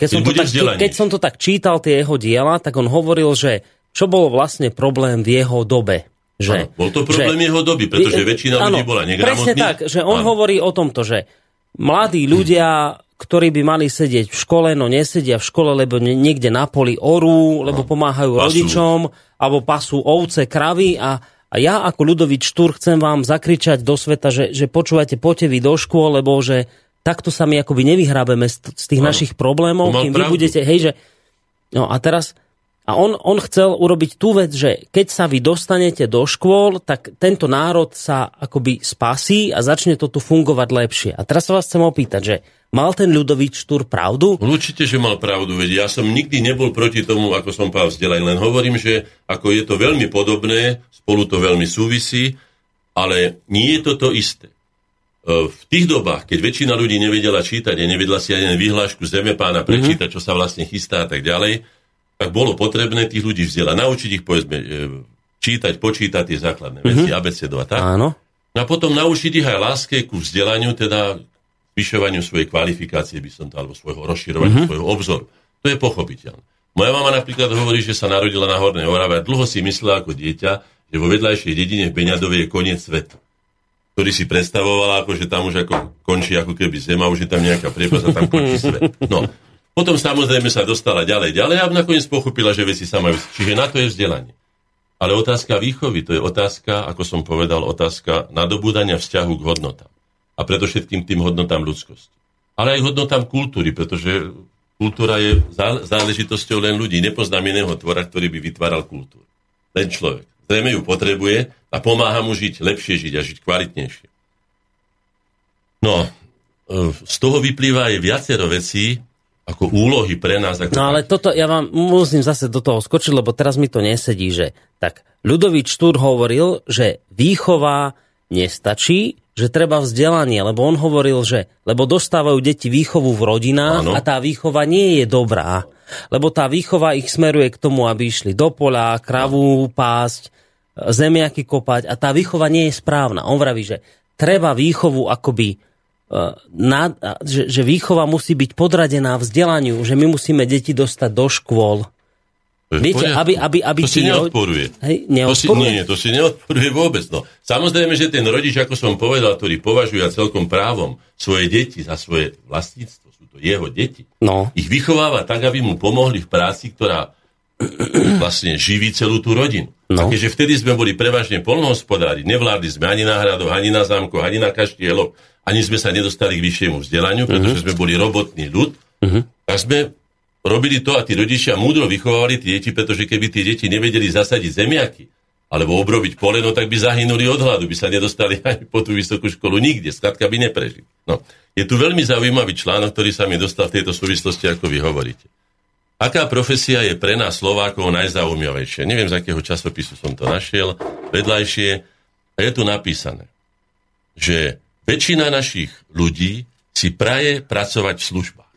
Keď som, to tak, keď som to tak čítal, tie jeho diela, tak on hovoril, že čo bol vlastne problém v jeho dobe. Že, ano, bol to problém že, jeho doby, pretože väčšina ano, ľudí bola negramotných. Presne tak, že on ano. hovorí o tomto, že mladí ľudia ktorí by mali sedieť v škole, no nesedia v škole, lebo niekde na poli orú, lebo pomáhajú pasú. rodičom, alebo pasú ovce, kravy a, a ja ako ľudovič Štúr chcem vám zakričať do sveta, že, že počúvajte, poďte vy do škôl, lebo že takto sa my akoby nevyhrábeme z, z tých no. našich problémov, kým vy budete, hej, že... No a teraz a on, on chcel urobiť tú vec, že keď sa vy dostanete do škôl, tak tento národ sa akoby spasí a začne to tu fungovať lepšie. A teraz sa vás chcem opýtať, že mal ten Ľudovič Štúr pravdu? Určite, že mal pravdu, veď ja som nikdy nebol proti tomu, ako som povedal vzdelaný, len hovorím, že ako je to veľmi podobné, spolu to veľmi súvisí, ale nie je to to isté. E, v tých dobách, keď väčšina ľudí nevedela čítať a nevedela si ani vyhlášku Zeme pána prečítať, mm-hmm. čo sa vlastne chystá a tak ďalej, tak bolo potrebné tých ľudí vzdelať, naučiť ich, povedzme, e, čítať, počítať tie základné veci, mm-hmm. abecedovať, tak? Áno. No a potom naučiť ich aj láske ku vzdelaniu, teda zvyšovaniu svojej kvalifikácie, by som to, alebo svojho rozširovania, mm-hmm. svojho obzoru. To je pochopiteľné. Moja mama napríklad hovorí, že sa narodila na Hornej Orave a dlho si myslela ako dieťa, že vo vedľajšej dedine v Beňadove je koniec sveta ktorý si predstavovala, ako že tam už ako končí ako keby zema, už je tam nejaká priepas a tam končí svet. No, potom samozrejme sa dostala ďalej, ďalej a nakoniec pochopila, že veci sa majú. Čiže na to je vzdelanie. Ale otázka výchovy, to je otázka, ako som povedal, otázka nadobúdania vzťahu k hodnotám. A preto všetkým tým hodnotám ľudskosti. Ale aj hodnotám kultúry, pretože kultúra je záležitosťou len ľudí. Nepoznám iného tvora, ktorý by vytváral kultúru. Len človek. Zrejme ju potrebuje a pomáha mu žiť lepšie žiť a žiť kvalitnejšie. No, e, z toho vyplýva aj viacero vecí, ako úlohy pre nás. Ako no ale toto, ja vám musím zase do toho skočiť, lebo teraz mi to nesedí, že tak Ľudovič Štúr hovoril, že výchova nestačí, že treba vzdelanie, lebo on hovoril, že lebo dostávajú deti výchovu v rodinách Áno. a tá výchova nie je dobrá, lebo tá výchova ich smeruje k tomu, aby išli do pola, kravu pásť, zemiaky kopať a tá výchova nie je správna. On vraví, že treba výchovu akoby na, že, že výchova musí byť podradená vzdelaniu, že my musíme deti dostať do škôl. Viete, aby, aby, aby to si neodporuje. Hej, neodporuje. To si, nie, to si neodporuje vôbec. No. Samozrejme, že ten rodič, ako som povedal, ktorý považuje celkom právom svoje deti za svoje vlastníctvo, sú to jeho deti, no. ich vychováva tak, aby mu pomohli v práci, ktorá vlastne živí celú tú rodinu. No. A keďže vtedy sme boli prevažne polnohospodári, nevládli sme ani na hradoch, ani na zámkoch, ani na kaštieloch, ani sme sa nedostali k vyššiemu vzdelaniu, pretože uh-huh. sme boli robotný ľud, uh-huh. tak sme robili to a tí rodičia múdro vychovávali tie deti, pretože keby tie deti nevedeli zasadiť zemiaky, alebo obrobiť poleno, tak by zahynuli od hladu, by sa nedostali aj po tú vysokú školu nikde, skladka by neprežili. No. Je tu veľmi zaujímavý článok, ktorý sa mi dostal v tejto súvislosti, ako vy hovoríte. Aká profesia je pre nás Slovákov najzaujímavejšia? Neviem, z akého časopisu som to našiel, vedľajšie. Je tu napísané, že väčšina našich ľudí si praje pracovať v službách.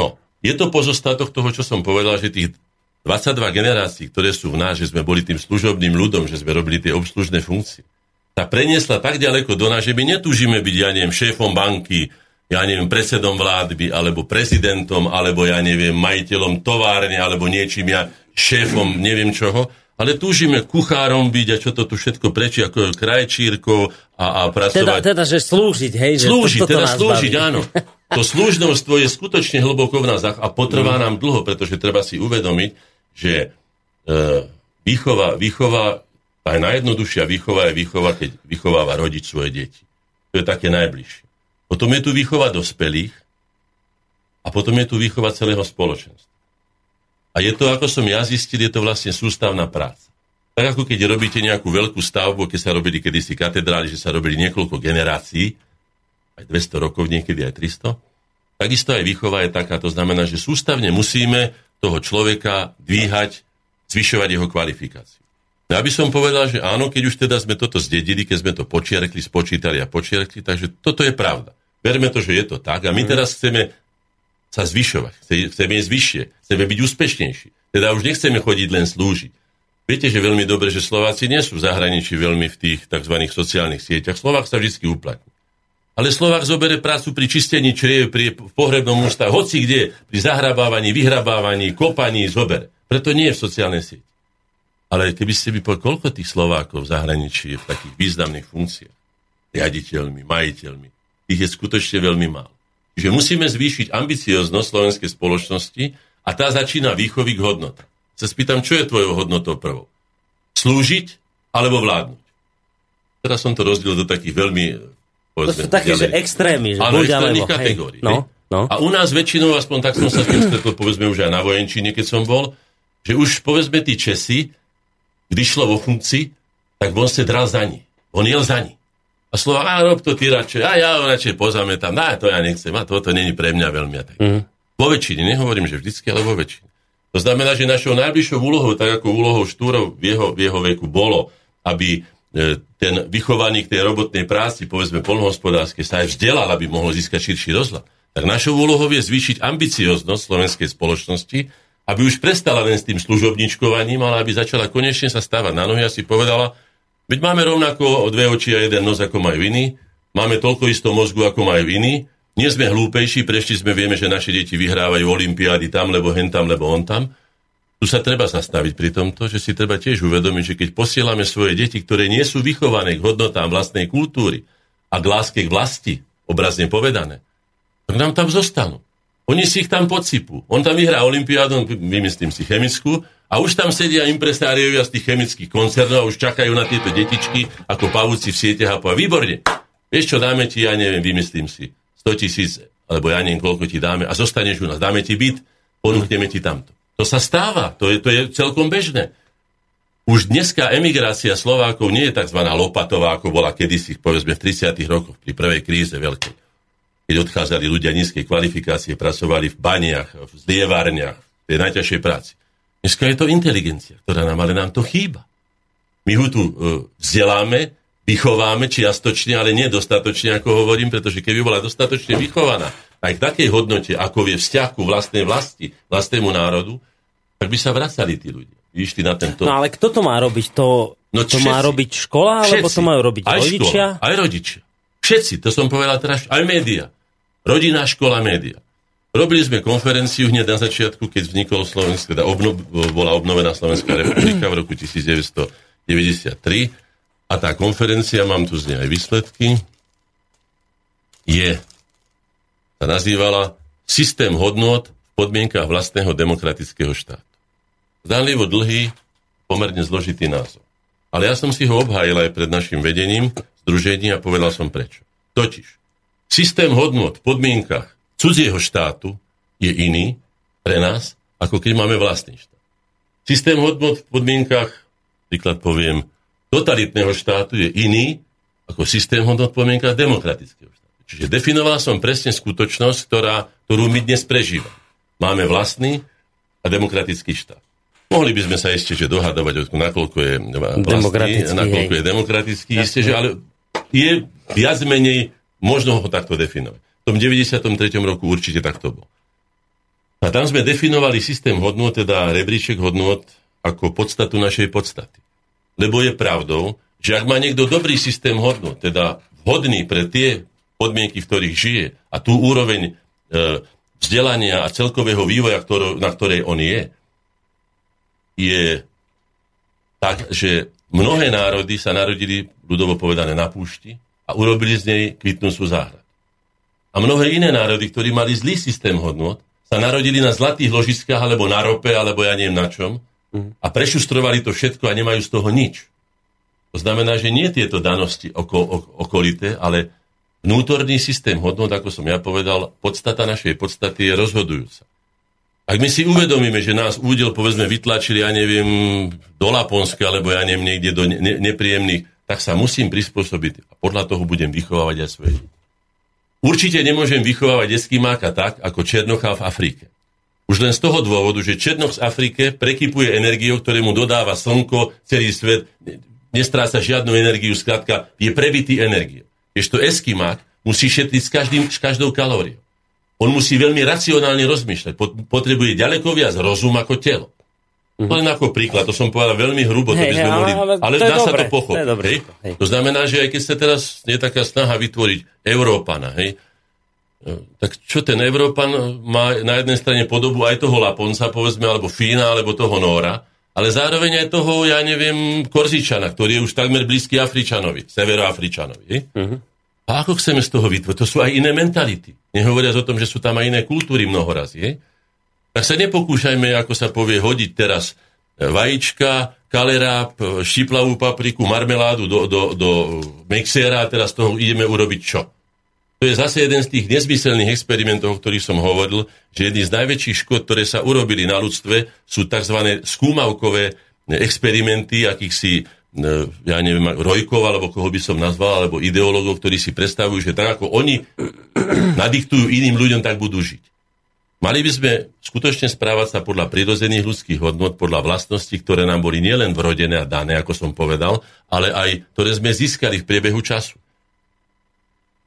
No, je to pozostatok toho, čo som povedal, že tých 22 generácií, ktoré sú v nás, že sme boli tým služobným ľudom, že sme robili tie obslužné funkcie, sa preniesla tak ďaleko do nás, že my netúžime byť, ja neviem, šéfom banky, ja neviem, predsedom vládby, alebo prezidentom, alebo ja neviem, majiteľom továrne, alebo niečím ja šéfom neviem čoho, ale túžime kuchárom byť a čo to tu všetko prečí, ako krajčírko a, a pracovať. Teda, teda, že slúžiť, hej? Že slúžiť, to, teda slúžiť, baví. áno. To slúžnostvo je skutočne hlboko v nás a potrvá mm. nám dlho, pretože treba si uvedomiť, že e, výchova, výchova, aj najjednoduchšia výchova je výchova, keď vychováva rodič svoje deti. To je také najbližšie. Potom je tu výchova dospelých a potom je tu výchova celého spoločenstva. A je to, ako som ja zistil, je to vlastne sústavná práca. Tak ako keď robíte nejakú veľkú stavbu, keď sa robili kedysi katedrály, že sa robili niekoľko generácií, aj 200 rokov, niekedy aj 300, takisto aj výchova je taká. To znamená, že sústavne musíme toho človeka dvíhať, zvyšovať jeho kvalifikáciu. Ja by som povedal, že áno, keď už teda sme toto zdedili, keď sme to počiarkli, spočítali a počiarkli, takže toto je pravda. Verme to, že je to tak a my mhm. teraz chceme sa zvyšovať. Chceme ísť vyššie. Chceme byť úspešnejší. Teda už nechceme chodiť len slúžiť. Viete, že veľmi dobre, že Slováci nie sú v zahraničí veľmi v tých tzv. sociálnych sieťach. Slovák sa vždy uplatní. Ale Slovák zobere prácu pri čistení čriev, pri pohrebnom ústavu, hoci kde, pri zahrabávaní, vyhrabávaní, kopaní, zobere. Preto nie je v sociálnej sieti. Ale keby ste by povedali, koľko tých Slovákov v zahraničí je v takých významných funkciách, riaditeľmi, majiteľmi, ich je skutočne veľmi málo. Čiže musíme zvýšiť ambicioznosť slovenskej spoločnosti a tá začína výchovy k hodnotám. Sa spýtam, čo je tvojou hodnotou prvou? Slúžiť alebo vládnuť? Teraz som to rozdiel do takých veľmi... Povedzme, to sú také, že extrémy. Že áno, extrémnych kategórií. No, no. A u nás väčšinou, aspoň tak som sa s tým stretol, povedzme už aj na vojenčine, keď som bol, že už povedzme tí Česi, když šlo vo funkcii, tak on sa dral za ní. On jel za ní. A slova, a rob to ty radšej, a ja ho radšej pozametám, no to ja nechcem, a toto není pre mňa veľmi a tak. Mm. Vo väčšine, nehovorím, že vždycky, ale vo väčšine. To znamená, že našou najbližšou úlohou, tak ako úlohou Štúrov v jeho, v jeho veku bolo, aby e, ten vychovaný k tej robotnej práci, povedzme polnohospodárskej, sa aj vzdelal, aby mohol získať širší rozhľad. Tak našou úlohou je zvýšiť ambicioznosť slovenskej spoločnosti, aby už prestala len s tým služobničkovaním, ale aby začala konečne sa stávať na nohy a si povedala, Veď máme rovnako dve oči a jeden nos, ako majú iní. Máme toľko isto mozgu, ako majú iní. Nie sme hlúpejší, prešli sme, vieme, že naše deti vyhrávajú olimpiády tam, lebo hen tam, lebo on tam. Tu sa treba zastaviť pri tomto, že si treba tiež uvedomiť, že keď posielame svoje deti, ktoré nie sú vychované k hodnotám vlastnej kultúry a k láske k vlasti, obrazne povedané, tak nám tam zostanú. Oni si ich tam podsypú. On tam vyhrá olimpiádu, vymyslím si chemickú, a už tam sedia impresáriovia z tých chemických koncernov a už čakajú na tieto detičky ako pavúci v sieťach a povedia, výborne, vieš čo, dáme ti, ja neviem, vymyslím si, 100 tisíc, alebo ja neviem, koľko ti dáme a zostaneš u nás, dáme ti byt, ponúkneme ti tamto. To sa stáva, to je, to je celkom bežné. Už dneska emigrácia Slovákov nie je tzv. lopatová, ako bola kedysi, povedzme, v 30. rokoch, pri prvej kríze veľkej. Keď odchádzali ľudia nízkej kvalifikácie, pracovali v baniach, v zlievárniach, v tej najťažšej práci. Dneska je to inteligencia, ktorá nám, ale nám to chýba. My ho tu uh, vzdeláme, vychováme čiastočne, ale nie dostatočne, ako hovorím, pretože keby bola dostatočne vychovaná aj k takej hodnote, ako je vzťah ku vlastnej vlasti, vlastnému národu, tak by sa vracali tí ľudia. Išli na tento... No ale kto to má robiť? To, no, to má robiť škola, všetci. alebo to majú robiť aj rodičia? Škola, aj rodičia. Všetci, to som povedal teraz, aj média. Rodina, škola, média. Robili sme konferenciu hneď na začiatku, keď vznikol Slovensko, teda obno, bola obnovená Slovenská republika v roku 1993 a tá konferencia, mám tu z nej aj výsledky, je, sa nazývala Systém hodnot v podmienkach vlastného demokratického štátu. Zdánlivo dlhý, pomerne zložitý názov. Ale ja som si ho obhájil aj pred našim vedením združení a povedal som prečo. Totiž, systém hodnot v podmienkach cudzieho štátu je iný pre nás, ako keď máme vlastný štát. Systém hodnot v podmienkach, príklad poviem, totalitného štátu je iný ako systém hodnot v podmienkach demokratického štátu. Čiže definoval som presne skutočnosť, ktorá, ktorú my dnes prežívame. Máme vlastný a demokratický štát. Mohli by sme sa ešte že dohadovať, nakoľko je vlastný, nakoľko je demokratický, isté, že ale je viac menej možno ho takto definovať tom 93. roku určite takto bol. A tam sme definovali systém hodnot, teda rebríček hodnot, ako podstatu našej podstaty. Lebo je pravdou, že ak má niekto dobrý systém hodnot, teda vhodný pre tie podmienky, v ktorých žije a tú úroveň e, vzdelania a celkového vývoja, ktorý, na ktorej on je, je tak, že mnohé národy sa narodili, ľudovo povedané, na púšti a urobili z nej kvitnúcu záhradu. A mnohé iné národy, ktorí mali zlý systém hodnot, sa narodili na zlatých ložiskách, alebo na rope, alebo ja neviem na čom, a prešustrovali to všetko a nemajú z toho nič. To znamená, že nie tieto danosti oko, okolité, ale vnútorný systém hodnot, ako som ja povedal, podstata našej podstaty je rozhodujúca. Ak my si uvedomíme, že nás údel, povedzme, vytlačili, ja neviem, do Laponska, alebo ja neviem, niekde do ne- nepríjemných, tak sa musím prispôsobiť a podľa toho budem vychovávať aj svoje Určite nemôžem vychovávať Eskimáka tak, ako Černocha v Afrike. Už len z toho dôvodu, že Černoch z Afrike prekypuje energiou, ktoré mu dodáva slnko, celý svet, nestráca žiadnu energiu, skrátka je prebitý energiou. Ešte Eskimák musí šetriť s, každým, s každou kalóriou. On musí veľmi racionálne rozmýšľať. Potrebuje ďaleko viac rozum ako telo. Mm-hmm. Len ako príklad, to som povedal veľmi hrubo, to by sme mohli, ale, ale dá sa to pochopiť. To, hej? Hej. to znamená, že aj keď sa teraz je taká snaha vytvoriť Európana, hej, e, tak čo ten Európan má na jednej strane podobu aj toho Laponca, povedzme, alebo Fína, alebo toho Nóra, ale zároveň aj toho, ja neviem, Korzičana, ktorý je už takmer blízky Afričanovi, Severoafričanovi. Hej? Uh-huh. A ako chceme z toho vytvoriť? To sú aj iné mentality. Nehovoriac o tom, že sú tam aj iné kultúry mnohorazí. Tak sa nepokúšajme, ako sa povie, hodiť teraz e, vajíčka, kaleráp, e, štiplavú papriku, marmeládu do, do, do mixéra a teraz toho ideme urobiť čo? To je zase jeden z tých nezmyselných experimentov, o ktorých som hovoril, že jedný z najväčších škod, ktoré sa urobili na ľudstve, sú tzv. skúmavkové experimenty akýchsi E, ja neviem, Rojkov, alebo koho by som nazval, alebo ideológov, ktorí si predstavujú, že tak ako oni nadiktujú iným ľuďom, tak budú žiť. Mali by sme skutočne správať sa podľa prirodzených ľudských hodnot, podľa vlastností, ktoré nám boli nielen vrodené a dané, ako som povedal, ale aj ktoré sme získali v priebehu času.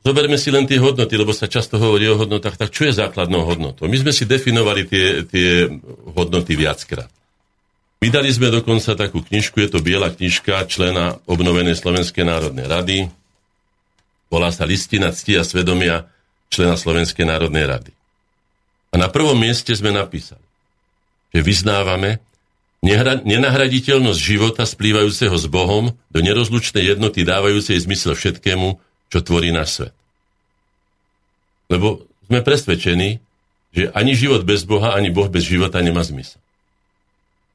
Zoberme si len tie hodnoty, lebo sa často hovorí o hodnotách, tak čo je základnou hodnotou? My sme si definovali tie, tie hodnoty viackrát. Vydali sme dokonca takú knižku, je to biela knižka člena obnovenej Slovenskej národnej rady. Volá sa Listina cti a svedomia člena Slovenskej národnej rady. A na prvom mieste sme napísali, že vyznávame nenahraditeľnosť života splývajúceho s Bohom do nerozlučnej jednoty dávajúcej zmysel všetkému, čo tvorí náš svet. Lebo sme presvedčení, že ani život bez Boha, ani Boh bez života nemá zmysel.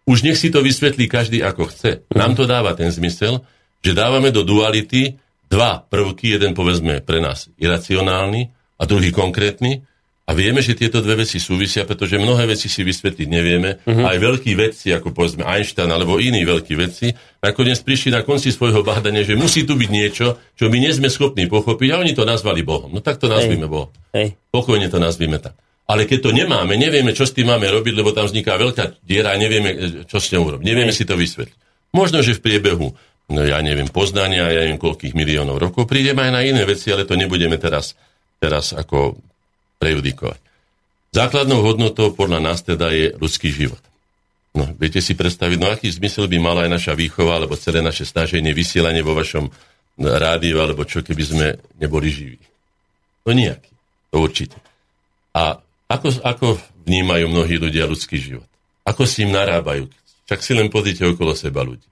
Už nech si to vysvetlí každý ako chce. Nám to dáva ten zmysel, že dávame do duality dva prvky, jeden povedzme pre nás iracionálny a druhý konkrétny, a vieme, že tieto dve veci súvisia, pretože mnohé veci si vysvetliť nevieme. Uh-huh. Aj veľkí vedci, ako povedzme Einstein alebo iní veľkí vedci, nakoniec prišli na konci svojho bádania, že musí tu byť niečo, čo my nie sme schopní pochopiť a oni to nazvali Bohom. No tak to nazvime Bohom. Pokojne to nazvime tak. Ale keď to nemáme, nevieme, čo s tým máme robiť, lebo tam vzniká veľká diera a nevieme, e, čo s ňou urobiť. Nevieme si to vysvetliť. Možno, že v priebehu, no ja neviem, poznania, ja neviem, koľkých miliónov rokov prídeme aj na iné veci, ale to nebudeme teraz, teraz ako prejudikovať. Základnou hodnotou podľa nás teda je ľudský život. No, viete si predstaviť, no aký zmysel by mala aj naša výchova, alebo celé naše snaženie, vysielanie vo vašom rádiu, alebo čo, keby sme neboli živí. No nejaký, to určite. A ako, ako vnímajú mnohí ľudia ľudský život? Ako s ním narábajú? Čak si len pozrite okolo seba ľudí.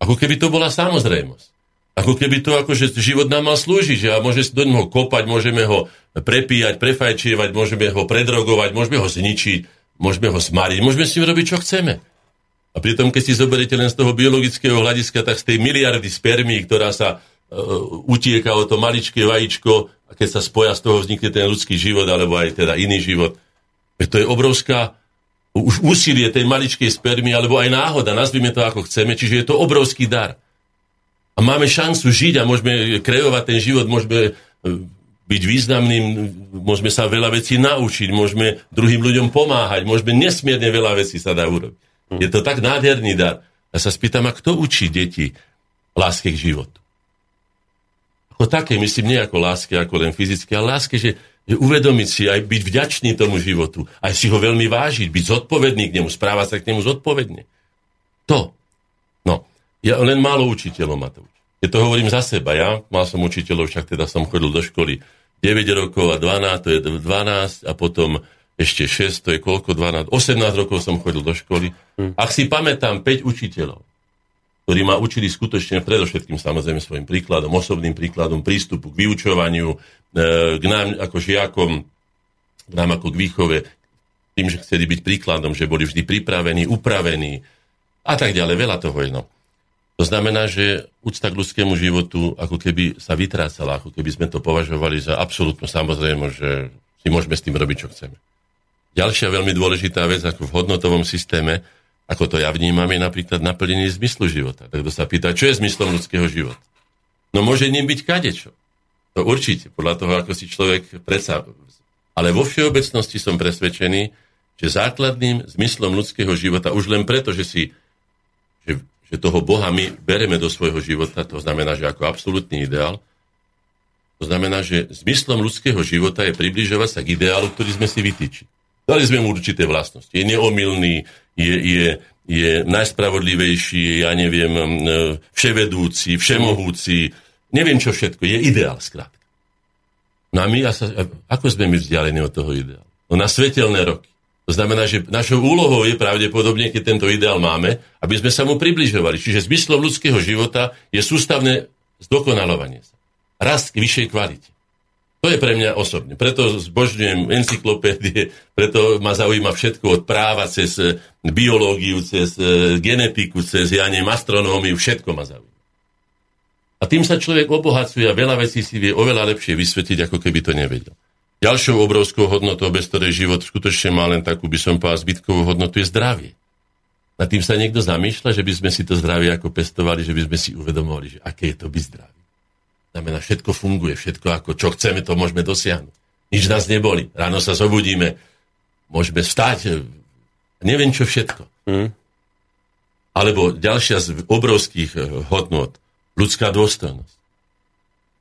Ako keby to bola samozrejmosť. Ako keby to akože život nám mal slúžiť, že a môže do neho kopať, môžeme ho prepíjať, prefajčievať, môžeme ho predrogovať, môžeme ho zničiť, môžeme ho smariť, môžeme s ním robiť, čo chceme. A pritom, keď si zoberiete len z toho biologického hľadiska, tak z tej miliardy spermí, ktorá sa uh, utieka o to maličké vajíčko, a keď sa spoja z toho vznikne ten ľudský život, alebo aj teda iný život. To je obrovská už úsilie tej maličkej spermy, alebo aj náhoda, nazvime to ako chceme, čiže je to obrovský dar. A máme šancu žiť a môžeme kreovať ten život, môžeme e, byť významným, môžeme sa veľa vecí naučiť, môžeme druhým ľuďom pomáhať, môžeme nesmierne veľa vecí sa dá urobiť. Je to tak nádherný dar. A sa spýtam, a kto učí deti láske k životu? ako také, myslím, nie ako láske, ako len fyzické, ale láske, že, že uvedomiť si, aj byť vďačný tomu životu, aj si ho veľmi vážiť, byť zodpovedný k nemu, správať sa k nemu zodpovedne. To. No, ja len málo učiteľov ma to učí. Keď to hovorím za seba, ja mal som učiteľov, však teda som chodil do školy 9 rokov a 12, to je 12 a potom ešte 6, to je koľko, 12, 18 rokov som chodil do školy. Hm. Ak si pamätám 5 učiteľov, ktorí ma učili skutočne predovšetkým samozrejme svojim príkladom, osobným príkladom prístupu k vyučovaniu, e, k nám ako žiakom, k nám ako k výchove, tým, že chceli byť príkladom, že boli vždy pripravení, upravení a tak ďalej. Veľa toho je. No. To znamená, že úcta k ľudskému životu ako keby sa vytrácala, ako keby sme to považovali za absolútno samozrejme, že si môžeme s tým robiť, čo chceme. Ďalšia veľmi dôležitá vec ako v hodnotovom systéme, ako to ja vnímam, je napríklad naplnenie zmyslu života. Tak kto sa pýta, čo je zmyslom ľudského života? No môže ním byť kadečo. To určite, podľa toho, ako si človek predsa... Ale vo všeobecnosti som presvedčený, že základným zmyslom ľudského života, už len preto, že si že že toho Boha my bereme do svojho života, to znamená, že ako absolútny ideál, to znamená, že zmyslom ľudského života je približovať sa k ideálu, ktorý sme si vytýčili. Dali sme mu určité vlastnosti. Je neomilný, je, je, je najspravodlivejší, ja neviem, vševedúci, všemohúci, neviem čo všetko. Je ideál, skrátka. No a my, ako sme my vzdialení od toho ideálu? No na svetelné roky. To znamená, že našou úlohou je pravdepodobne, keď tento ideál máme, aby sme sa mu približovali. Čiže zmyslom ľudského života je sústavné zdokonalovanie sa. Rast k vyššej kvalite. To je pre mňa osobne. Preto zbožňujem encyklopédie, preto ma zaujíma všetko od práva cez eh, biológiu, cez eh, genetiku, cez, ja neviem, astronómiu, všetko ma zaujíma. A tým sa človek obohacuje a veľa vecí si vie oveľa lepšie vysvetliť, ako keby to nevedel. Ďalšou obrovskou hodnotou, bez ktorej život skutočne má len takú, by som povedal, zbytkovú hodnotu, je zdravie. Na tým sa niekto zamýšľa, že by sme si to zdravie ako pestovali, že by sme si uvedomovali, že aké je to byť zdravý. Znamená, všetko funguje, všetko ako čo chceme, to môžeme dosiahnuť. Nič nás neboli. Ráno sa zobudíme, môžeme vstať, neviem čo všetko. Mm. Alebo ďalšia z obrovských eh, hodnot, ľudská dôstojnosť.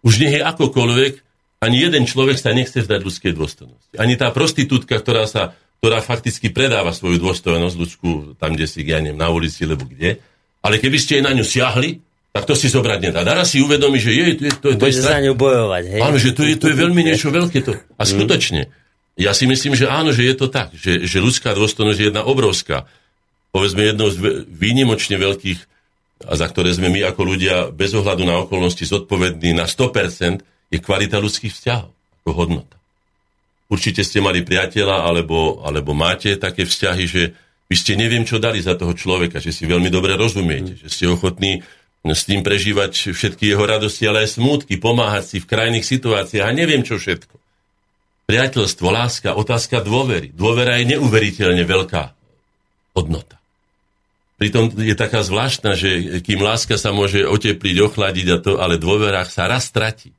Už nie je akokoľvek, ani jeden človek sa nechce vzdať ľudskej dôstojnosti. Ani tá prostitútka, ktorá sa ktorá fakticky predáva svoju dôstojnosť ľudskú tam, kde si, ja neviem, na ulici, alebo kde. Ale keby ste na ňu siahli, tak to si zobrať nedá. Dara si uvedomí, že je, to je, to, je, to je za ňu bojovať, hej? Áno, že to je, to je veľmi niečo veľké. To. A mm. skutočne, ja si myslím, že áno, že je to tak, že, že ľudská dôstojnosť je jedna obrovská. Povedzme, jednou z výnimočne veľkých, a za ktoré sme my ako ľudia bez ohľadu na okolnosti zodpovední na 100%, je kvalita ľudských vzťahov, ako hodnota. Určite ste mali priateľa, alebo, alebo máte také vzťahy, že vy ste neviem, čo dali za toho človeka, že si veľmi dobre rozumiete, že ste ochotní s ním prežívať všetky jeho radosti, ale aj smútky, pomáhať si v krajných situáciách a neviem čo všetko. Priateľstvo, láska, otázka dôvery. Dôvera je neuveriteľne veľká hodnota. Pritom je taká zvláštna, že kým láska sa môže otepliť, ochladiť a to, ale dôverách sa raz stratí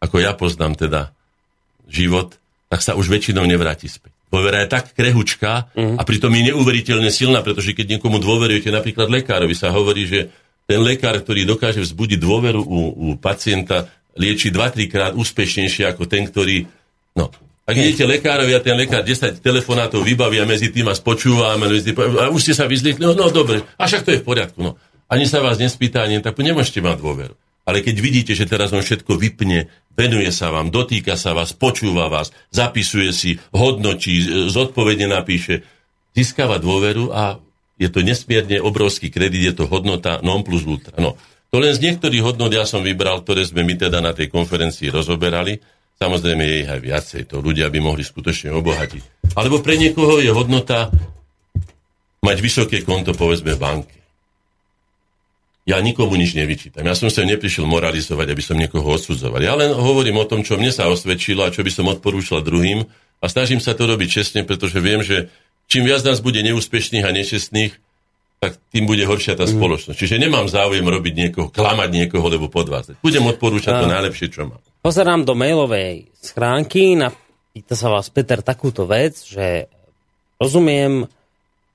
ako ja poznám teda život, tak sa už väčšinou nevráti späť. Dôvera je tak krehučká mm. a pritom je neuveriteľne silná, pretože keď niekomu dôverujete, napríklad lekárovi sa hovorí, že ten lekár, ktorý dokáže vzbudiť dôveru u, u pacienta, lieči 2-3 krát úspešnejšie ako ten, ktorý... No, ak idete lekárovi a ten lekár 10 telefonátov vybaví a medzi tým vás počúva a už ste sa vyzliekli, no, no dobre, a však to je v poriadku. No. Ani sa vás nespýta, ani tak nemôžete mať dôveru. Ale keď vidíte, že teraz on všetko vypne, venuje sa vám, dotýka sa vás, počúva vás, zapisuje si, hodnotí, zodpovedne napíše, získava dôveru a je to nesmierne obrovský kredit, je to hodnota non plus ultra. No, to len z niektorých hodnot ja som vybral, ktoré sme my teda na tej konferencii rozoberali. Samozrejme je ich aj viacej, to ľudia by mohli skutočne obohatiť. Alebo pre niekoho je hodnota mať vysoké konto, povedzme, v banke. Ja nikomu nič nevyčítam. Ja som sa neprišiel moralizovať, aby som niekoho odsudzoval. Ja len hovorím o tom, čo mne sa osvedčilo a čo by som odporúčal druhým a snažím sa to robiť čestne, pretože viem, že čím viac nás bude neúspešných a nečestných, tak tým bude horšia tá mm. spoločnosť. Čiže nemám záujem robiť niekoho, klamať niekoho, lebo podvádzať. Budem odporúčať to najlepšie, čo mám. Pozerám do mailovej schránky, pýta sa vás Peter takúto vec, že rozumiem,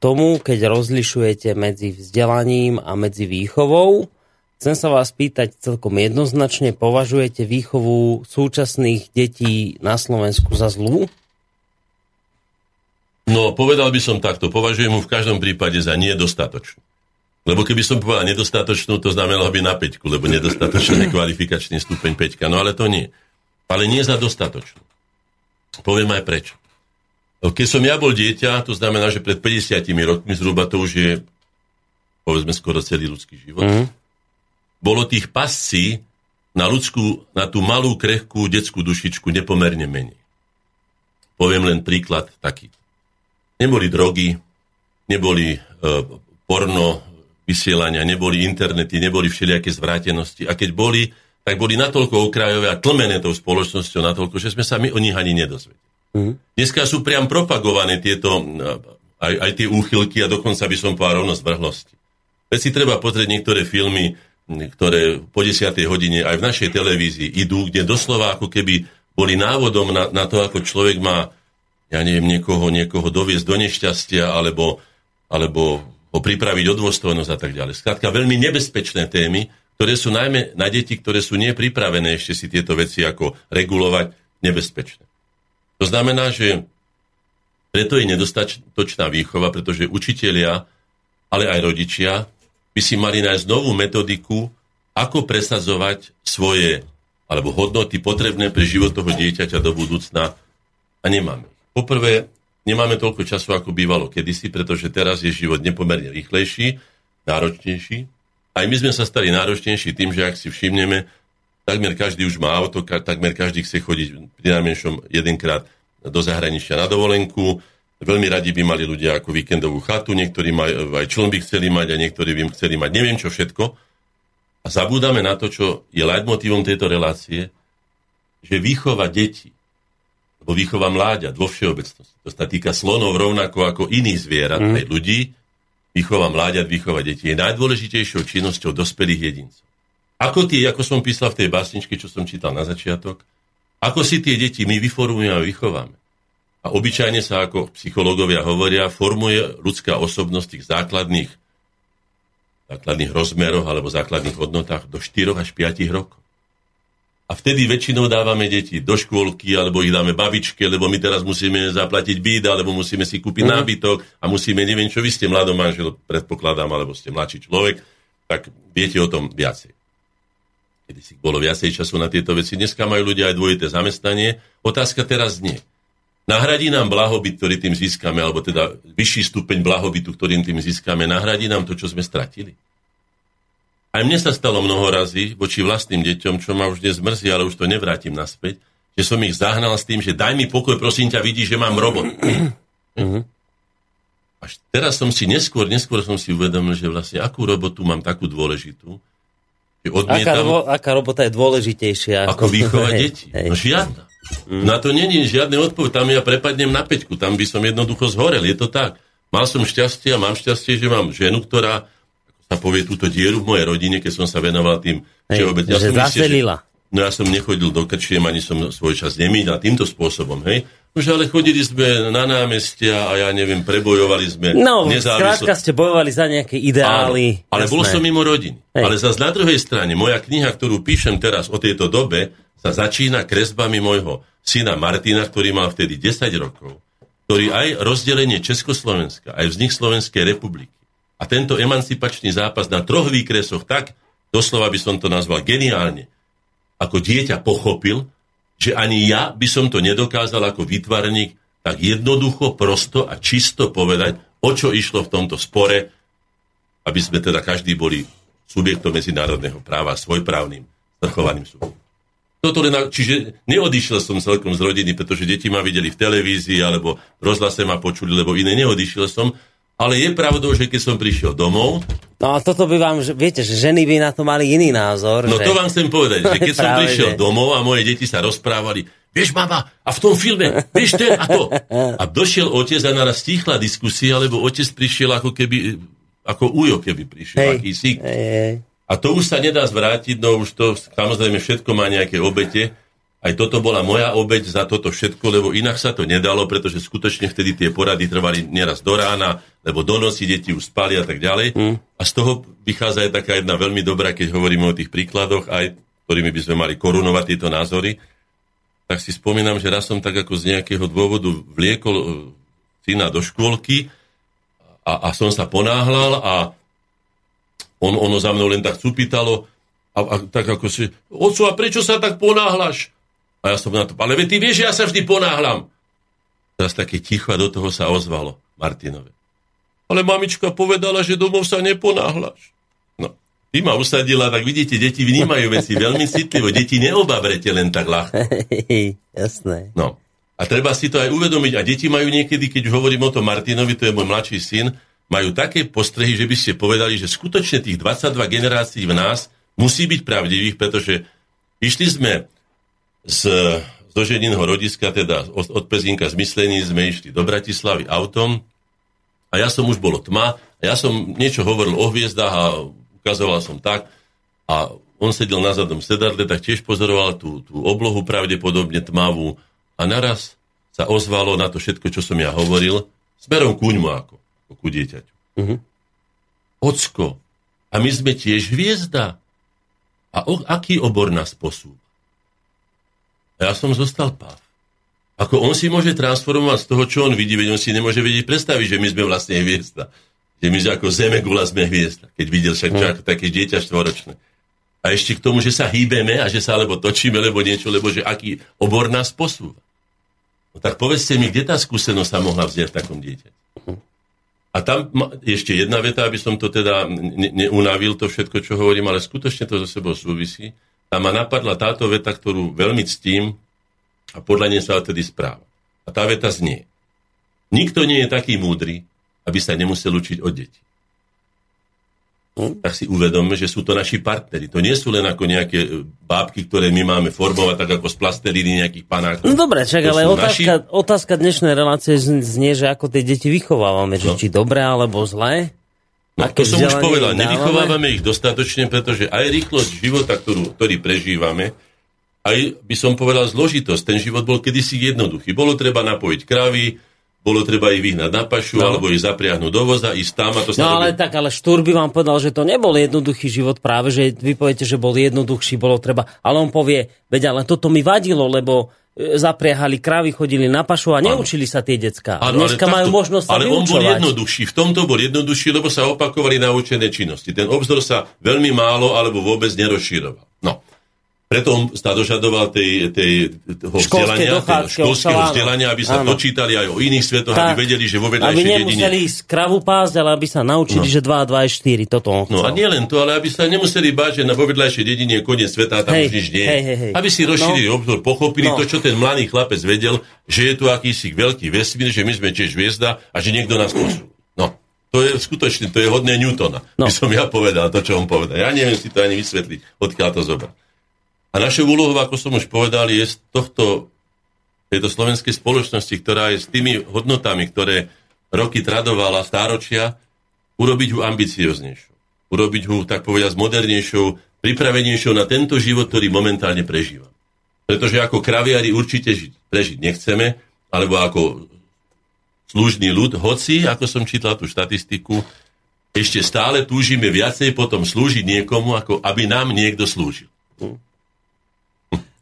tomu, keď rozlišujete medzi vzdelaním a medzi výchovou. Chcem sa vás pýtať celkom jednoznačne, považujete výchovu súčasných detí na Slovensku za zlú? No, povedal by som takto. Považujem mu v každom prípade za nedostatočnú. Lebo keby som povedal nedostatočnú, to znamenalo by na peťku, lebo nedostatočný kvalifikačný stupeň peťka. No ale to nie. Ale nie za dostatočnú. Poviem aj prečo. Keď som ja bol dieťa, to znamená, že pred 50 rokmi zhruba to už je povedzme skoro celý ľudský život, mm. bolo tých pascí na ľudskú, na tú malú, krehkú detskú dušičku nepomerne menej. Poviem len príklad taký. Neboli drogy, neboli e, porno vysielania, neboli internety, neboli všelijaké zvrátenosti. A keď boli, tak boli natoľko okrajové a tlmené tou spoločnosťou natoľko, že sme sa my o nich ani nedozvedeli. Mm. Dneska sú priam propagované tieto, aj, aj tie úchylky a dokonca by som povedal rovnosť vrhlosti. Veď si treba pozrieť niektoré filmy, ktoré po 10. hodine aj v našej televízii idú, kde doslova ako keby boli návodom na, na to, ako človek má, ja neviem, niekoho, niekoho doviesť do nešťastia, alebo, alebo ho pripraviť o dôstojnosť a tak ďalej. Skrátka, veľmi nebezpečné témy, ktoré sú najmä na deti, ktoré sú nepripravené ešte si tieto veci ako regulovať, nebezpečné. To znamená, že preto je nedostatočná výchova, pretože učitelia, ale aj rodičia by si mali nájsť novú metodiku, ako presadzovať svoje alebo hodnoty potrebné pre život toho dieťaťa do budúcna a nemáme. Poprvé, nemáme toľko času, ako bývalo kedysi, pretože teraz je život nepomerne rýchlejší, náročnejší. Aj my sme sa stali náročnejší tým, že ak si všimneme, takmer každý už má auto, takmer každý chce chodiť pri najmenšom jedenkrát do zahraničia na dovolenku. Veľmi radi by mali ľudia ako víkendovú chatu, niektorí maj, aj čln by chceli mať a niektorí by chceli mať neviem čo všetko. A zabúdame na to, čo je leitmotívom tejto relácie, že výchova detí, alebo výchova mláďat vo všeobecnosti, to sa týka slonov rovnako ako iných zvierat, mm. aj ľudí, výchova mláďat, výchova detí je najdôležitejšou činnosťou dospelých jedincov. Ako tie, ako som písal v tej básničke, čo som čítal na začiatok, ako si tie deti my vyformujeme a vychováme. A obyčajne sa, ako psychológovia hovoria, formuje ľudská osobnosť tých základných, základných rozmeroch alebo základných hodnotách do 4 až 5 rokov. A vtedy väčšinou dávame deti do škôlky, alebo ich dáme babičke, lebo my teraz musíme zaplatiť byt, alebo musíme si kúpiť mm. nábytok a musíme, neviem čo, vy ste mladom manžel, predpokladám, alebo ste mladší človek, tak viete o tom viacej kedy si bolo viacej času na tieto veci. Dneska majú ľudia aj dvojité zamestnanie. Otázka teraz nie. Nahradí nám blahobyt, ktorý tým získame, alebo teda vyšší stupeň blahobytu, ktorým tým získame, nahradí nám to, čo sme stratili? Aj mne sa stalo mnoho razy voči vlastným deťom, čo ma už dnes mrzí, ale už to nevrátim naspäť, že som ich zahnal s tým, že daj mi pokoj, prosím ťa, vidíš, že mám robot. Mhm. Až teraz som si neskôr, neskôr som si uvedomil, že vlastne akú robotu mám takú dôležitú, Odmietam, aká, robo, aká robota je dôležitejšia? Ako, ako výchovať deti? No žiadna. Mm. Na to není žiadne odpoveď. Tam ja prepadnem na peťku. Tam by som jednoducho zhorel. Je to tak. Mal som šťastie a mám šťastie, že mám ženu, ktorá sa povie túto dieru v mojej rodine, keď som sa venoval tým Hej, Ja že som zaselila. Myslel, že, no ja som nechodil do krčiem, ani som svoj čas nemýdal týmto spôsobom. Hej? Už ale chodili sme na námestia a ja neviem, prebojovali sme No, skrátka ste bojovali za nejaké ideály. Áno, ale jasné. bol som mimo rodiny. Hej. Ale zase na druhej strane, moja kniha, ktorú píšem teraz o tejto dobe, sa začína kresbami môjho syna Martina, ktorý mal vtedy 10 rokov, ktorý aj rozdelenie Československa, aj vznik Slovenskej republiky a tento emancipačný zápas na troch výkresoch tak, doslova by som to nazval geniálne, ako dieťa pochopil, že ani ja by som to nedokázal ako vytvarník tak jednoducho, prosto a čisto povedať, o čo išlo v tomto spore, aby sme teda každý boli subjektom medzinárodného práva svojprávnym, zrchovaným súdom. Toto len, čiže neodišiel som celkom z rodiny, pretože deti ma videli v televízii alebo rozhlase ma počuli, lebo iné neodišiel som, ale je pravdou, že keď som prišiel domov... No a toto by vám, viete, že ženy by na to mali iný názor. No že... to vám chcem povedať, že keď som prišiel že... domov a moje deti sa rozprávali, vieš mama, a v tom filme, vieš ten a to. A došiel otec a naraz stichla diskusia, lebo otec prišiel ako keby, ako ujo keby prišiel, hej, aký sík. Hej, hej. A to už sa nedá zvrátiť, no už to samozrejme všetko má nejaké obete. Aj toto bola moja obeď za toto všetko, lebo inak sa to nedalo, pretože skutočne vtedy tie porady trvali nieraz do rána, lebo do noci deti už spali a tak ďalej. Mm. A z toho vychádza aj taká jedna veľmi dobrá, keď hovoríme o tých príkladoch, aj ktorými by sme mali korunovať tieto názory. Tak si spomínam, že raz som tak ako z nejakého dôvodu vliekol e, syna do škôlky a, a som sa ponáhľal a on, ono za mnou len tak cupitalo a, a tak ako si, oco, a prečo sa tak ponáhľaš? A ja som na to, ale ty vieš, ja sa vždy ponáhľam. Teraz také ticho a do toho sa ozvalo Martinovi. ale mamička povedala, že domov sa neponáhľaš. No, ty ma usadila, tak vidíte, deti vnímajú veci veľmi citlivo. Deti neobabrete len tak ľahko. Jasné. No. A treba si to aj uvedomiť. A deti majú niekedy, keď hovorím o tom Martinovi, to je môj mladší syn, majú také postrehy, že by ste povedali, že skutočne tých 22 generácií v nás musí byť pravdivých, pretože išli sme z, zo ženinho rodiska, teda od, od Pezinka z Myslení, sme išli do Bratislavy autom a ja som už bolo tma a ja som niečo hovoril o hviezdách a ukazoval som tak a on sedel na zadnom sedadle, tak tiež pozoroval tú, tú oblohu pravdepodobne tmavú a naraz sa ozvalo na to všetko, čo som ja hovoril, smerom kuňmu ako ku dieťaťu. Uh-huh. Ocko, a my sme tiež hviezda. A o, aký obor nás posúva? A ja som zostal páv. Ako on si môže transformovať z toho, čo on vidí, veď on si nemôže vedieť predstaviť, že my sme vlastne hviezda. Že my ako zeme gula sme hviezda. Keď videl však uh-huh. ako také dieťa štvoročné. A ešte k tomu, že sa hýbeme a že sa alebo točíme, lebo niečo, lebo že aký obor nás posúva. No tak povedzte mi, kde tá skúsenosť sa mohla vziať v takom? Uh-huh. A tam ešte jedna veta, aby som to teda ne, neunavil to všetko, čo hovorím, ale skutočne to so sebou súvisí. Tam ma napadla táto veta, ktorú veľmi ctím a podľa nej sa tedy správa. A tá veta znie. Nikto nie je taký múdry, aby sa nemusel učiť od detí. Hm? tak si uvedomme, že sú to naši partneri. To nie sú len ako nejaké e, bábky, ktoré my máme formovať tak ako z plastelíny nejakých panákov. No dobre, čak, ale otázka, naši... otázka dnešnej relácie znie, že ako tie deti vychovávame, že no. či dobré alebo zlé. No, to som už povedal, nevychovávame ich dostatočne, pretože aj rýchlosť života, ktorú, ktorý prežívame, aj by som povedal zložitosť. Ten život bol kedysi jednoduchý. Bolo treba napojiť kravy, bolo treba ich vyhnať na pašu, no. alebo ich zapriahnuť do voza, ísť tam a to sa... No ale tak, ale Štúr by vám povedal, že to nebol jednoduchý život práve, že vy poviete, že bol jednoduchší, bolo treba... Ale on povie, veď ale toto mi vadilo, lebo e, zapriahali kravy, chodili na pašu a neučili ano. sa tie decka. Ano, Dneska ale majú takto, možnosť sa Ale vyučovať. on bol jednoduchší. V tomto bol jednoduchší, lebo sa opakovali naučené činnosti. Ten obzor sa veľmi málo alebo vôbec nerozširoval. No. Preto sa dožadoval tej, tej, toho vzdelania, školského vzdelania, aby sa áno. dočítali aj o iných svetoch, tak, aby vedeli, že vo vedľajšej dedine... Aby nemuseli ísť kravu pásť, ale aby sa naučili, no. že 2 a 2 je 4. Toto on No a nie len to, ale aby sa nemuseli báť, že na vo vedľajšej dedine je koniec sveta a tam hej, už nič nie hej, hej, hej. Aby si rozšírili no. obzor, pochopili no. to, čo ten mladý chlapec vedel, že je tu akýsi veľký vesmír, že my sme tiež hviezda a že niekto nás posúva. No. To je skutočne, to je hodné Newtona. No. By som ja povedal to, čo on povedal. Ja neviem si to ani vysvetliť, odkiaľ to zobrať. A našou úlohou, ako som už povedal, je z tohto, tejto slovenskej spoločnosti, ktorá je s tými hodnotami, ktoré roky tradovala stáročia, urobiť ho ambicioznejšou. Urobiť ho, tak povedať, modernejšou, pripravenejšou na tento život, ktorý momentálne prežíva. Pretože ako kraviari určite žiť, prežiť nechceme, alebo ako služný ľud, hoci, ako som čítal tú štatistiku, ešte stále túžime viacej potom slúžiť niekomu, ako aby nám niekto slúžil.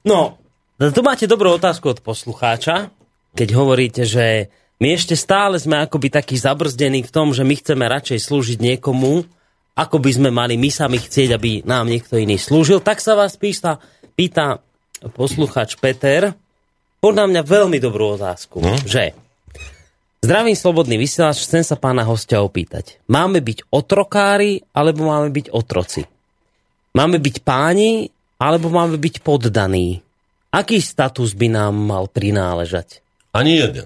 No, tu máte dobrú otázku od poslucháča, keď hovoríte, že my ešte stále sme akoby takí zabrzdení v tom, že my chceme radšej slúžiť niekomu, ako by sme mali my sami chcieť, aby nám niekto iný slúžil. Tak sa vás pýta, pýta poslucháč Peter, podľa mňa veľmi dobrú otázku, no? že Zdravím slobodný vysielač, chcem sa pána hostia opýtať. Máme byť otrokári, alebo máme byť otroci? Máme byť páni, alebo máme byť poddaní? Aký status by nám mal prináležať? Ani jeden.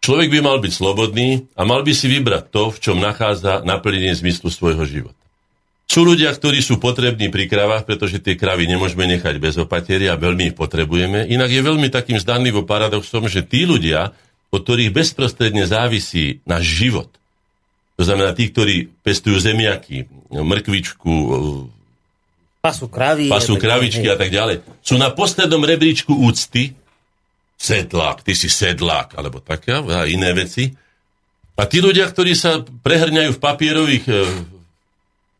Človek by mal byť slobodný a mal by si vybrať to, v čom nachádza naplnenie zmyslu svojho života. Sú ľudia, ktorí sú potrební pri kravách, pretože tie kravy nemôžeme nechať bez opatery a veľmi ich potrebujeme. Inak je veľmi takým zdanlivo paradoxom, že tí ľudia, od ktorých bezprostredne závisí náš život, to znamená tí, ktorí pestujú zemiaky, mrkvičku, Pasú kravy. Pasú kravičky a tak ďalej. Sú na poslednom rebríčku úcty. Sedlák, ty si sedlák, alebo také a iné veci. A tí ľudia, ktorí sa prehrňajú v papierových e,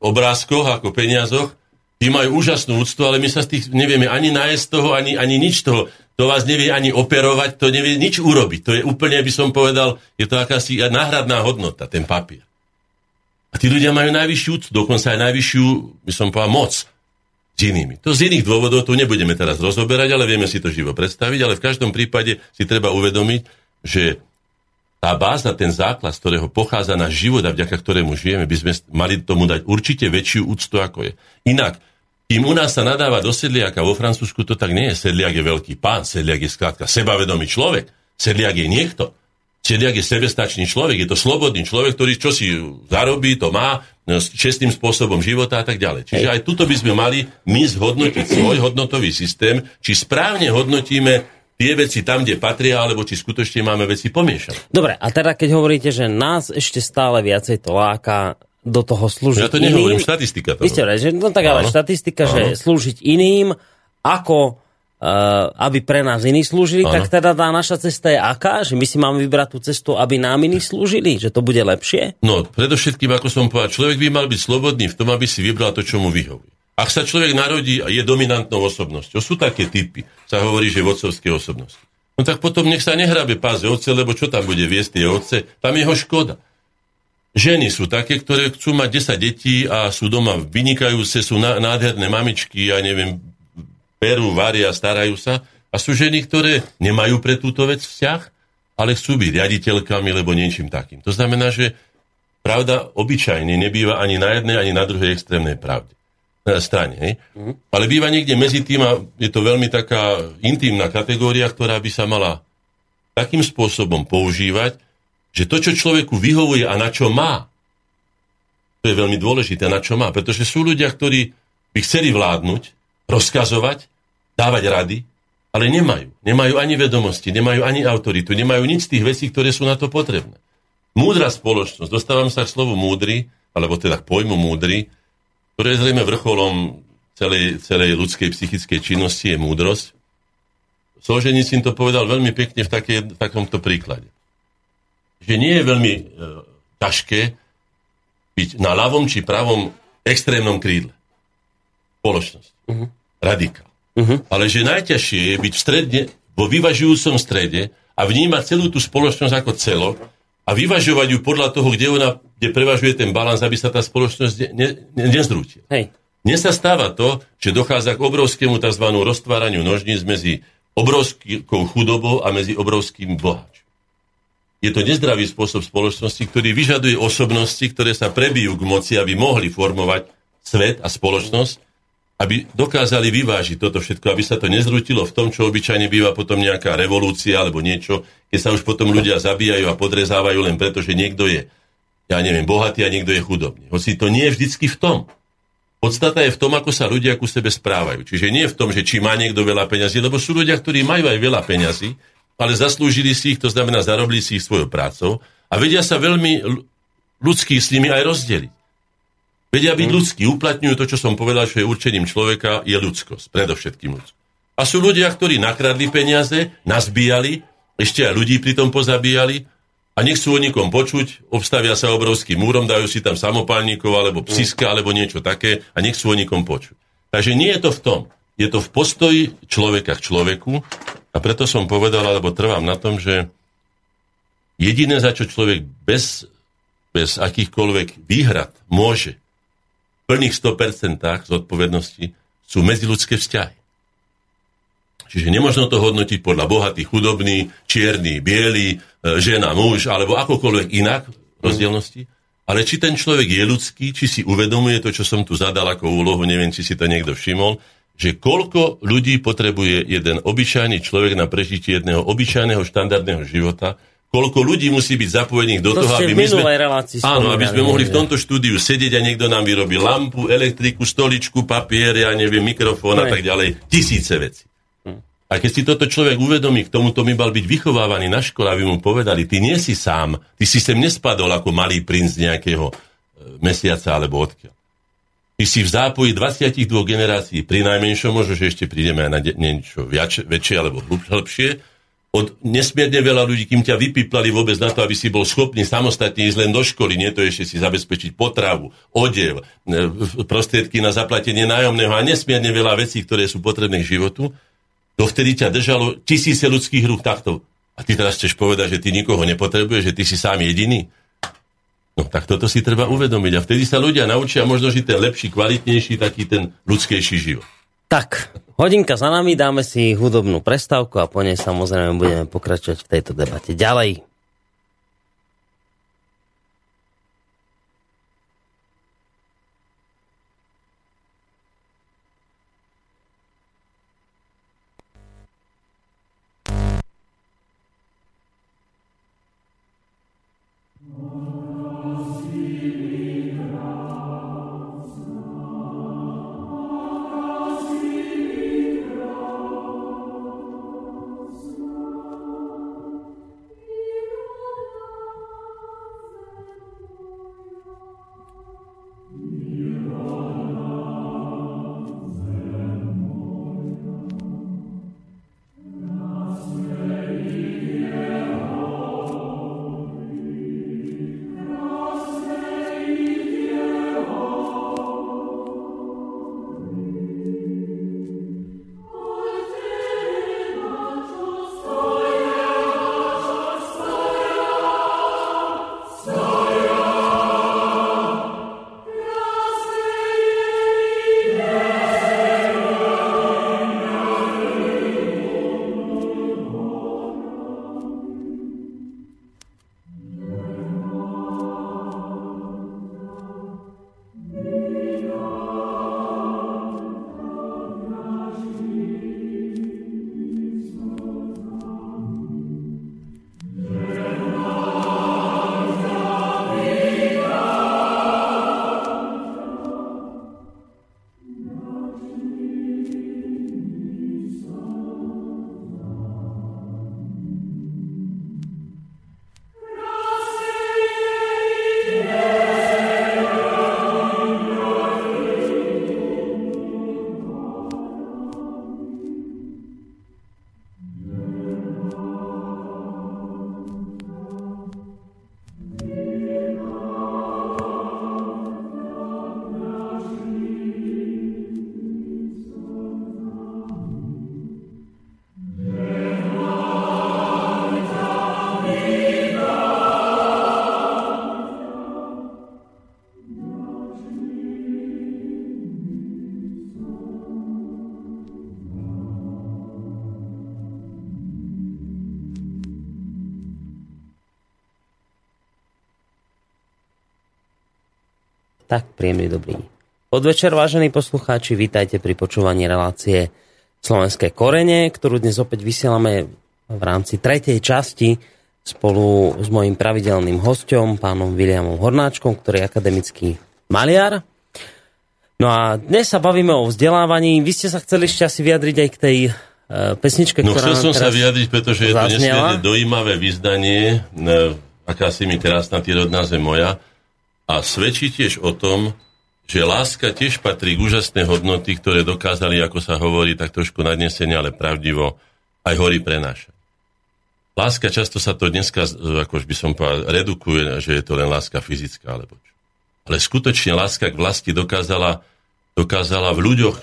obrázkoch ako peniazoch, tí majú úžasnú úctu, ale my sa z tých nevieme ani nájsť toho, ani, ani nič toho. To vás nevie ani operovať, to nevie nič urobiť. To je úplne, by som povedal, je to akási náhradná hodnota, ten papier. A tí ľudia majú najvyššiu úctu, dokonca aj najvyššiu, by som povedal, moc s inými. To z iných dôvodov tu nebudeme teraz rozoberať, ale vieme si to živo predstaviť, ale v každom prípade si treba uvedomiť, že tá báza, ten základ, z ktorého pochádza náš život a vďaka ktorému žijeme, by sme mali tomu dať určite väčšiu úctu, ako je. Inak, kým u nás sa nadáva do sedliaka, vo Francúzsku to tak nie je. Sedliak je veľký pán, sedliak je skrátka sebavedomý človek, sedliak je niekto. Sedliak je sebestačný človek, je to slobodný človek, ktorý čo si zarobí, to má, čestným spôsobom života a tak ďalej. Čiže aj tuto by sme mali my zhodnotiť svoj hodnotový systém, či správne hodnotíme tie veci tam, kde patria, alebo či skutočne máme veci pomiešané. Dobre, a teda keď hovoríte, že nás ešte stále viacej to láka do toho slúžiť Ja to nehovorím, štatistika to Vy ste že, no tak ale Áno. štatistika, že Áno. slúžiť iným, ako aby pre nás iní slúžili, Áno. tak teda tá naša cesta je aká? Že my si máme vybrať tú cestu, aby nám iní slúžili? Že to bude lepšie? No, predovšetkým, ako som povedal, človek by mal byť slobodný v tom, aby si vybral to, čo mu vyhovuje. Ak sa človek narodí a je dominantnou osobnosťou, sú také typy, sa hovorí, že vodcovské osobnosti. No tak potom nech sa nehrabe páze otce, lebo čo tam bude viesť tie otce, tam je jeho škoda. Ženy sú také, ktoré chcú mať 10 detí a sú doma vynikajúce, sú ná- nádherné mamičky, ja neviem, perú, varia, starajú sa. A sú ženy, ktoré nemajú pre túto vec vzťah, ale chcú byť riaditeľkami, lebo niečím takým. To znamená, že pravda obyčajne nebýva ani na jednej, ani na druhej extrémnej pravde. Na strane, hej? Ale býva niekde medzi tým a je to veľmi taká intimná kategória, ktorá by sa mala takým spôsobom používať, že to, čo človeku vyhovuje a na čo má, to je veľmi dôležité, na čo má. Pretože sú ľudia, ktorí by chceli vládnuť, rozkazovať, dávať rady, ale nemajú. Nemajú ani vedomosti, nemajú ani autoritu, nemajú nič z tých vecí, ktoré sú na to potrebné. Múdra spoločnosť, dostávam sa k slovu múdry, alebo teda k pojmu múdry, ktoré je zrejme vrcholom celej, celej ľudskej psychickej činnosti, je múdrosť. Solženicín to povedal veľmi pekne v, také, v takomto príklade. Že nie je veľmi e, ťažké byť na ľavom či pravom extrémnom krídle. Spoločnosť. Uh-huh. Radikál. Uh-huh. Ale že najťažšie je byť v stredne, vo vyvažujúcom strede a vnímať celú tú spoločnosť ako celok a vyvažovať ju podľa toho, kde, ona, kde prevažuje ten balans, aby sa tá spoločnosť ne, ne, nezrútila. Hej. Dnes sa stáva to, že dochádza k obrovskému tzv. roztváraniu nožníc medzi obrovskou chudobou a medzi obrovským boháčom. Je to nezdravý spôsob spoločnosti, ktorý vyžaduje osobnosti, ktoré sa prebijú k moci, aby mohli formovať svet a spoločnosť, aby dokázali vyvážiť toto všetko, aby sa to nezrutilo v tom, čo obyčajne býva potom nejaká revolúcia alebo niečo, keď sa už potom ľudia zabíjajú a podrezávajú len preto, že niekto je, ja neviem, bohatý a niekto je chudobný. Hoci to nie je vždycky v tom. Podstata je v tom, ako sa ľudia ku sebe správajú. Čiže nie v tom, že či má niekto veľa peňazí, lebo sú ľudia, ktorí majú aj veľa peňazí, ale zaslúžili si ich, to znamená zarobili si ich svojou prácou a vedia sa veľmi ľudský s nimi aj rozdeliť. Vedia byť ľudskí, uplatňujú to, čo som povedal, čo je určením človeka, je ľudskosť, predovšetkým ľudskosť. A sú ľudia, ktorí nakradli peniaze, nazbíjali, ešte aj ľudí pritom pozabíjali a nechcú o nikom počuť, obstavia sa obrovským múrom, dajú si tam samopálnikov alebo psiska alebo niečo také a nechcú o nikom počuť. Takže nie je to v tom. Je to v postoji človeka k človeku a preto som povedal, alebo trvám na tom, že jediné, za čo človek bez, bez akýchkoľvek výhrad môže plných 100% zodpovednosti sú medziludské vzťahy. Čiže nemožno to hodnotiť podľa bohatý, chudobný, čierny, biely, e, žena, muž, alebo akokoľvek inak rozdielnosti. Ale či ten človek je ľudský, či si uvedomuje to, čo som tu zadal ako úlohu, neviem, či si to niekto všimol, že koľko ľudí potrebuje jeden obyčajný človek na prežitie jedného obyčajného štandardného života, koľko ľudí musí byť zapojených do To toho, aby my sme, áno, aby sme mohli v tomto štúdiu sedieť a niekto nám vyrobí lampu, elektriku, stoličku, papier, ja neviem, mikrofón a tak ďalej. Tisíce vecí. A keď si toto človek uvedomí, k tomuto by mal byť vychovávaný na škole, aby mu povedali, ty nie si sám, ty si sem nespadol ako malý princ nejakého e, mesiaca alebo odkiaľ. Ty si v zápoji 22 generácií, pri najmenšom, možno, že ešte prídeme aj na niečo väčšie alebo hlb- hĺbšie, od nesmierne veľa ľudí, kým ťa vypiplali vôbec na to, aby si bol schopný samostatne ísť len do školy, nie to ešte si zabezpečiť potravu, odev, e, prostriedky na zaplatenie nájomného a nesmierne veľa vecí, ktoré sú potrebné k životu, dovtedy ťa držalo tisíce ľudských rúk takto. A ty teraz chceš povedať, že ty nikoho nepotrebuješ, že ty si sám jediný? No tak toto si treba uvedomiť. A vtedy sa ľudia naučia možno žiť ten lepší, kvalitnejší, taký ten ľudskejší život. Tak, hodinka za nami, dáme si hudobnú prestávku a po nej samozrejme budeme pokračovať v tejto debate ďalej. Tak, príjemný dobrý. Podvečer, vážení poslucháči, vítajte pri počúvaní relácie Slovenské korene, ktorú dnes opäť vysielame v rámci tretej časti spolu s mojim pravidelným hostom, pánom Williamom Hornáčkom, ktorý je akademický maliar. No a dnes sa bavíme o vzdelávaní. Vy ste sa chceli ešte asi vyjadriť aj k tej uh, pesničke, no, ktorá chcel som sa vyjadriť, pretože je to nesmierne dojímavé vyzdanie, aká si mi krásna ty rodná zem moja, a svedčí tiež o tom, že láska tiež patrí k úžasné hodnoty, ktoré dokázali, ako sa hovorí, tak trošku nadnesenie, ale pravdivo, aj hory prenášať. Láska, často sa to dneska, ako by som povedal, redukuje, že je to len láska fyzická, alebo čo. Ale skutočne láska k vlasti dokázala, dokázala v ľuďoch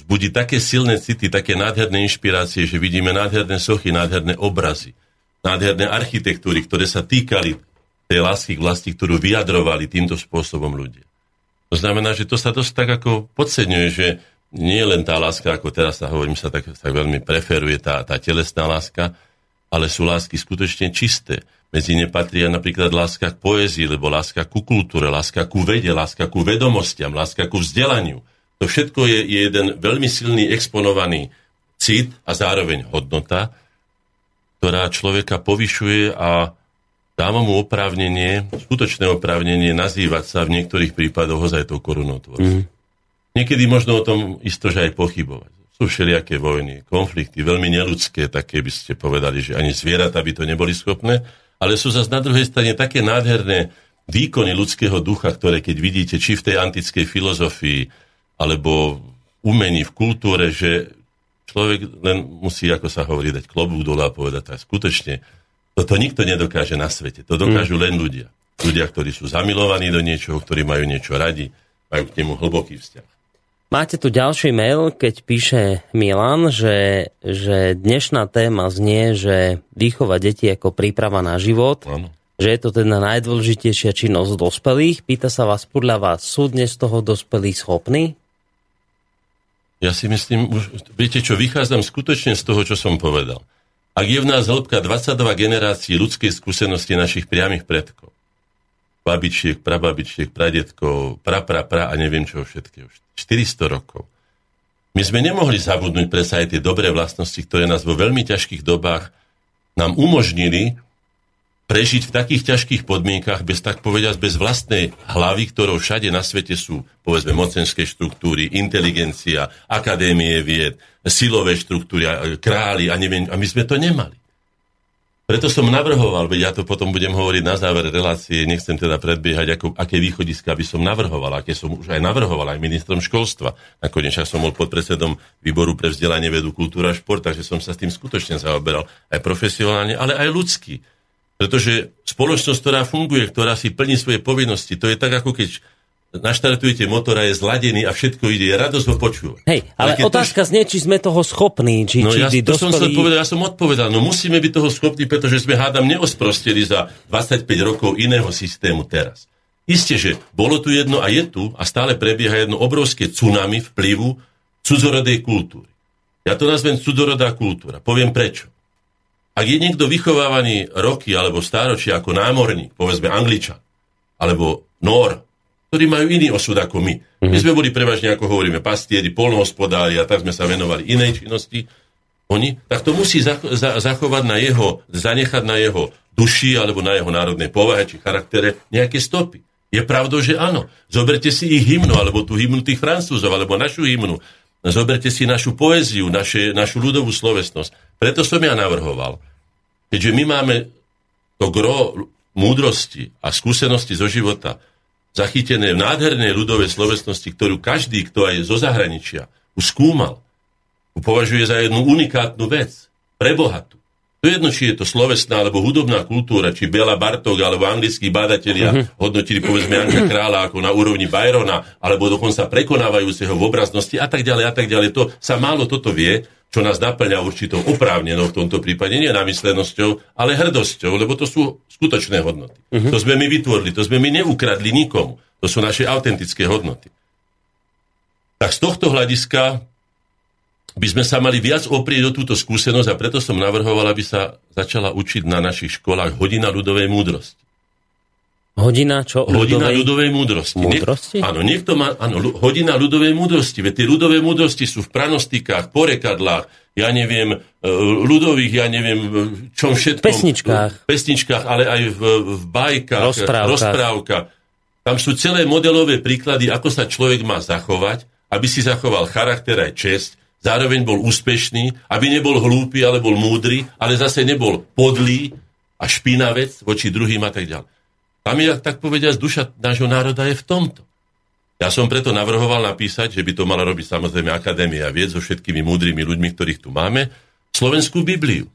vzbudiť také silné city, také nádherné inšpirácie, že vidíme nádherné sochy, nádherné obrazy, nádherné architektúry, ktoré sa týkali tej lásky k vlasti, ktorú vyjadrovali týmto spôsobom ľudia. To znamená, že to sa dosť tak ako podceňuje, že nie len tá láska, ako teraz sa hovorím, sa tak, tak veľmi preferuje tá, tá telesná láska, ale sú lásky skutočne čisté. Medzi ne patria napríklad láska k poézii, lebo láska ku kultúre, láska ku vede, láska ku vedomostiam, láska ku vzdelaniu. To všetko je, je jeden veľmi silný exponovaný cit a zároveň hodnota, ktorá človeka povyšuje a dáva mu oprávnenie, skutočné oprávnenie nazývať sa v niektorých prípadoch ozaj tou korunotvorcom. Mm. Niekedy možno o tom isto, že aj pochybovať. Sú všelijaké vojny, konflikty, veľmi neludské, také by ste povedali, že ani zvieratá by to neboli schopné, ale sú zase na druhej strane také nádherné výkony ľudského ducha, ktoré keď vidíte, či v tej antickej filozofii, alebo umení, v kultúre, že človek len musí, ako sa hovorí, dať klobúk dole a povedať, tak skutočne toto nikto nedokáže na svete. To dokážu mm. len ľudia. Ľudia, ktorí sú zamilovaní do niečoho, ktorí majú niečo radi, majú k nemu hlboký vzťah. Máte tu ďalší mail, keď píše Milan, že, že dnešná téma znie, že výchova detí ako príprava na život, ano. že je to teda najdôležitejšia činnosť dospelých. Pýta sa vás, podľa vás, sú dnes toho dospelí schopní? Ja si myslím, už, viete čo, vychádzam skutočne z toho, čo som povedal. Ak je v nás hĺbka 22 generácií ľudskej skúsenosti našich priamých predkov, babičiek, prababičiek, pradetkov, pra, pra, pra a neviem čo všetkého, 400 rokov. My sme nemohli zabudnúť predsa aj tie dobré vlastnosti, ktoré nás vo veľmi ťažkých dobách nám umožnili prežiť v takých ťažkých podmienkach bez tak povediať bez vlastnej hlavy, ktorou všade na svete sú, povedzme, mocenské štruktúry, inteligencia, akadémie vied, silové štruktúry, králi a neviem, a my sme to nemali. Preto som navrhoval, veď ja to potom budem hovoriť na záver relácie, nechcem teda predbiehať, ako, aké východiska by som navrhoval, aké som už aj navrhoval aj ministrom školstva. Nakoniec som bol podpredsedom výboru pre vzdelanie vedu, kultúra a šport, takže som sa s tým skutočne zaoberal aj profesionálne, ale aj ľudský. Pretože spoločnosť, ktorá funguje, ktorá si plní svoje povinnosti, to je tak, ako keď naštartujete motor a je zladený a všetko ide, je radosť ho počúvať. Hej, ale, ale otázka to... znie, či sme toho schopní, či, no či ja, to dospelí... som chcel povedať, ja som odpovedal, no musíme byť toho schopní, pretože sme hádam neosprostili za 25 rokov iného systému teraz. Isté, že bolo tu jedno a je tu a stále prebieha jedno obrovské tsunami vplyvu cudzorodej kultúry. Ja to nazvem cudzorodá kultúra. Poviem prečo. Ak je niekto vychovávaný roky alebo stáročia ako námorník, povedzme Angličan, alebo Nor, ktorí majú iný osud ako my. My sme boli prevažne, ako hovoríme, pastieri, polnohospodári a tak sme sa venovali inej činnosti. Oni, tak to musí zachovať na jeho, zanechať na jeho duši alebo na jeho národnej povahe či charaktere nejaké stopy. Je pravdou, že áno. Zoberte si ich hymnu, alebo tú hymnu tých Francúzov, alebo našu hymnu. Zoberte si našu poéziu, naše, našu ľudovú slovesnosť. Preto som ja navrhoval, keďže my máme to gro múdrosti a skúsenosti zo života zachytené v nádhernej ľudovej slovesnosti, ktorú každý, kto aj zo zahraničia už skúmal, považuje za jednu unikátnu vec, prebohatú. To je jedno, či je to slovesná alebo hudobná kultúra, či Bela Bartok alebo anglickí bádatelia uh-huh. hodnotili povedzme Janka Krála ako na úrovni Byrona, alebo dokonca prekonávajúceho v obraznosti a tak ďalej a tak ďalej. To sa málo toto vie, čo nás naplňa určitou oprávnenou v tomto prípade, nie namyslenosťou, ale hrdosťou, lebo to sú skutočné hodnoty. Uh-huh. To sme my vytvorili, to sme my neukradli nikomu. To sú naše autentické hodnoty. Tak z tohto hľadiska by sme sa mali viac oprieť o túto skúsenosť a preto som navrhoval, aby sa začala učiť na našich školách hodina ľudovej múdrosti. Hodina čo? Hodina ľudovej, ľudovej múdrosti. múdrosti? Niek, áno, niekto má, áno, hodina ľudovej múdrosti. Veď tie ľudové múdrosti sú v pranostikách, porekadlách, ja neviem, e, ľudových, ja neviem, čom všetkom. Pesničkách. Pesničkách, ale aj v, v bajkách, rozprávkach. rozprávka. Tam sú celé modelové príklady, ako sa človek má zachovať, aby si zachoval charakter aj čest, zároveň bol úspešný, aby nebol hlúpy, ale bol múdry, ale zase nebol podlý a špinavec voči druhým a tak ďalej. Tam je, tak povediať, duša nášho národa je v tomto. Ja som preto navrhoval napísať, že by to mala robiť samozrejme Akadémia vied so všetkými múdrymi ľuďmi, ktorých tu máme, Slovenskú Bibliu.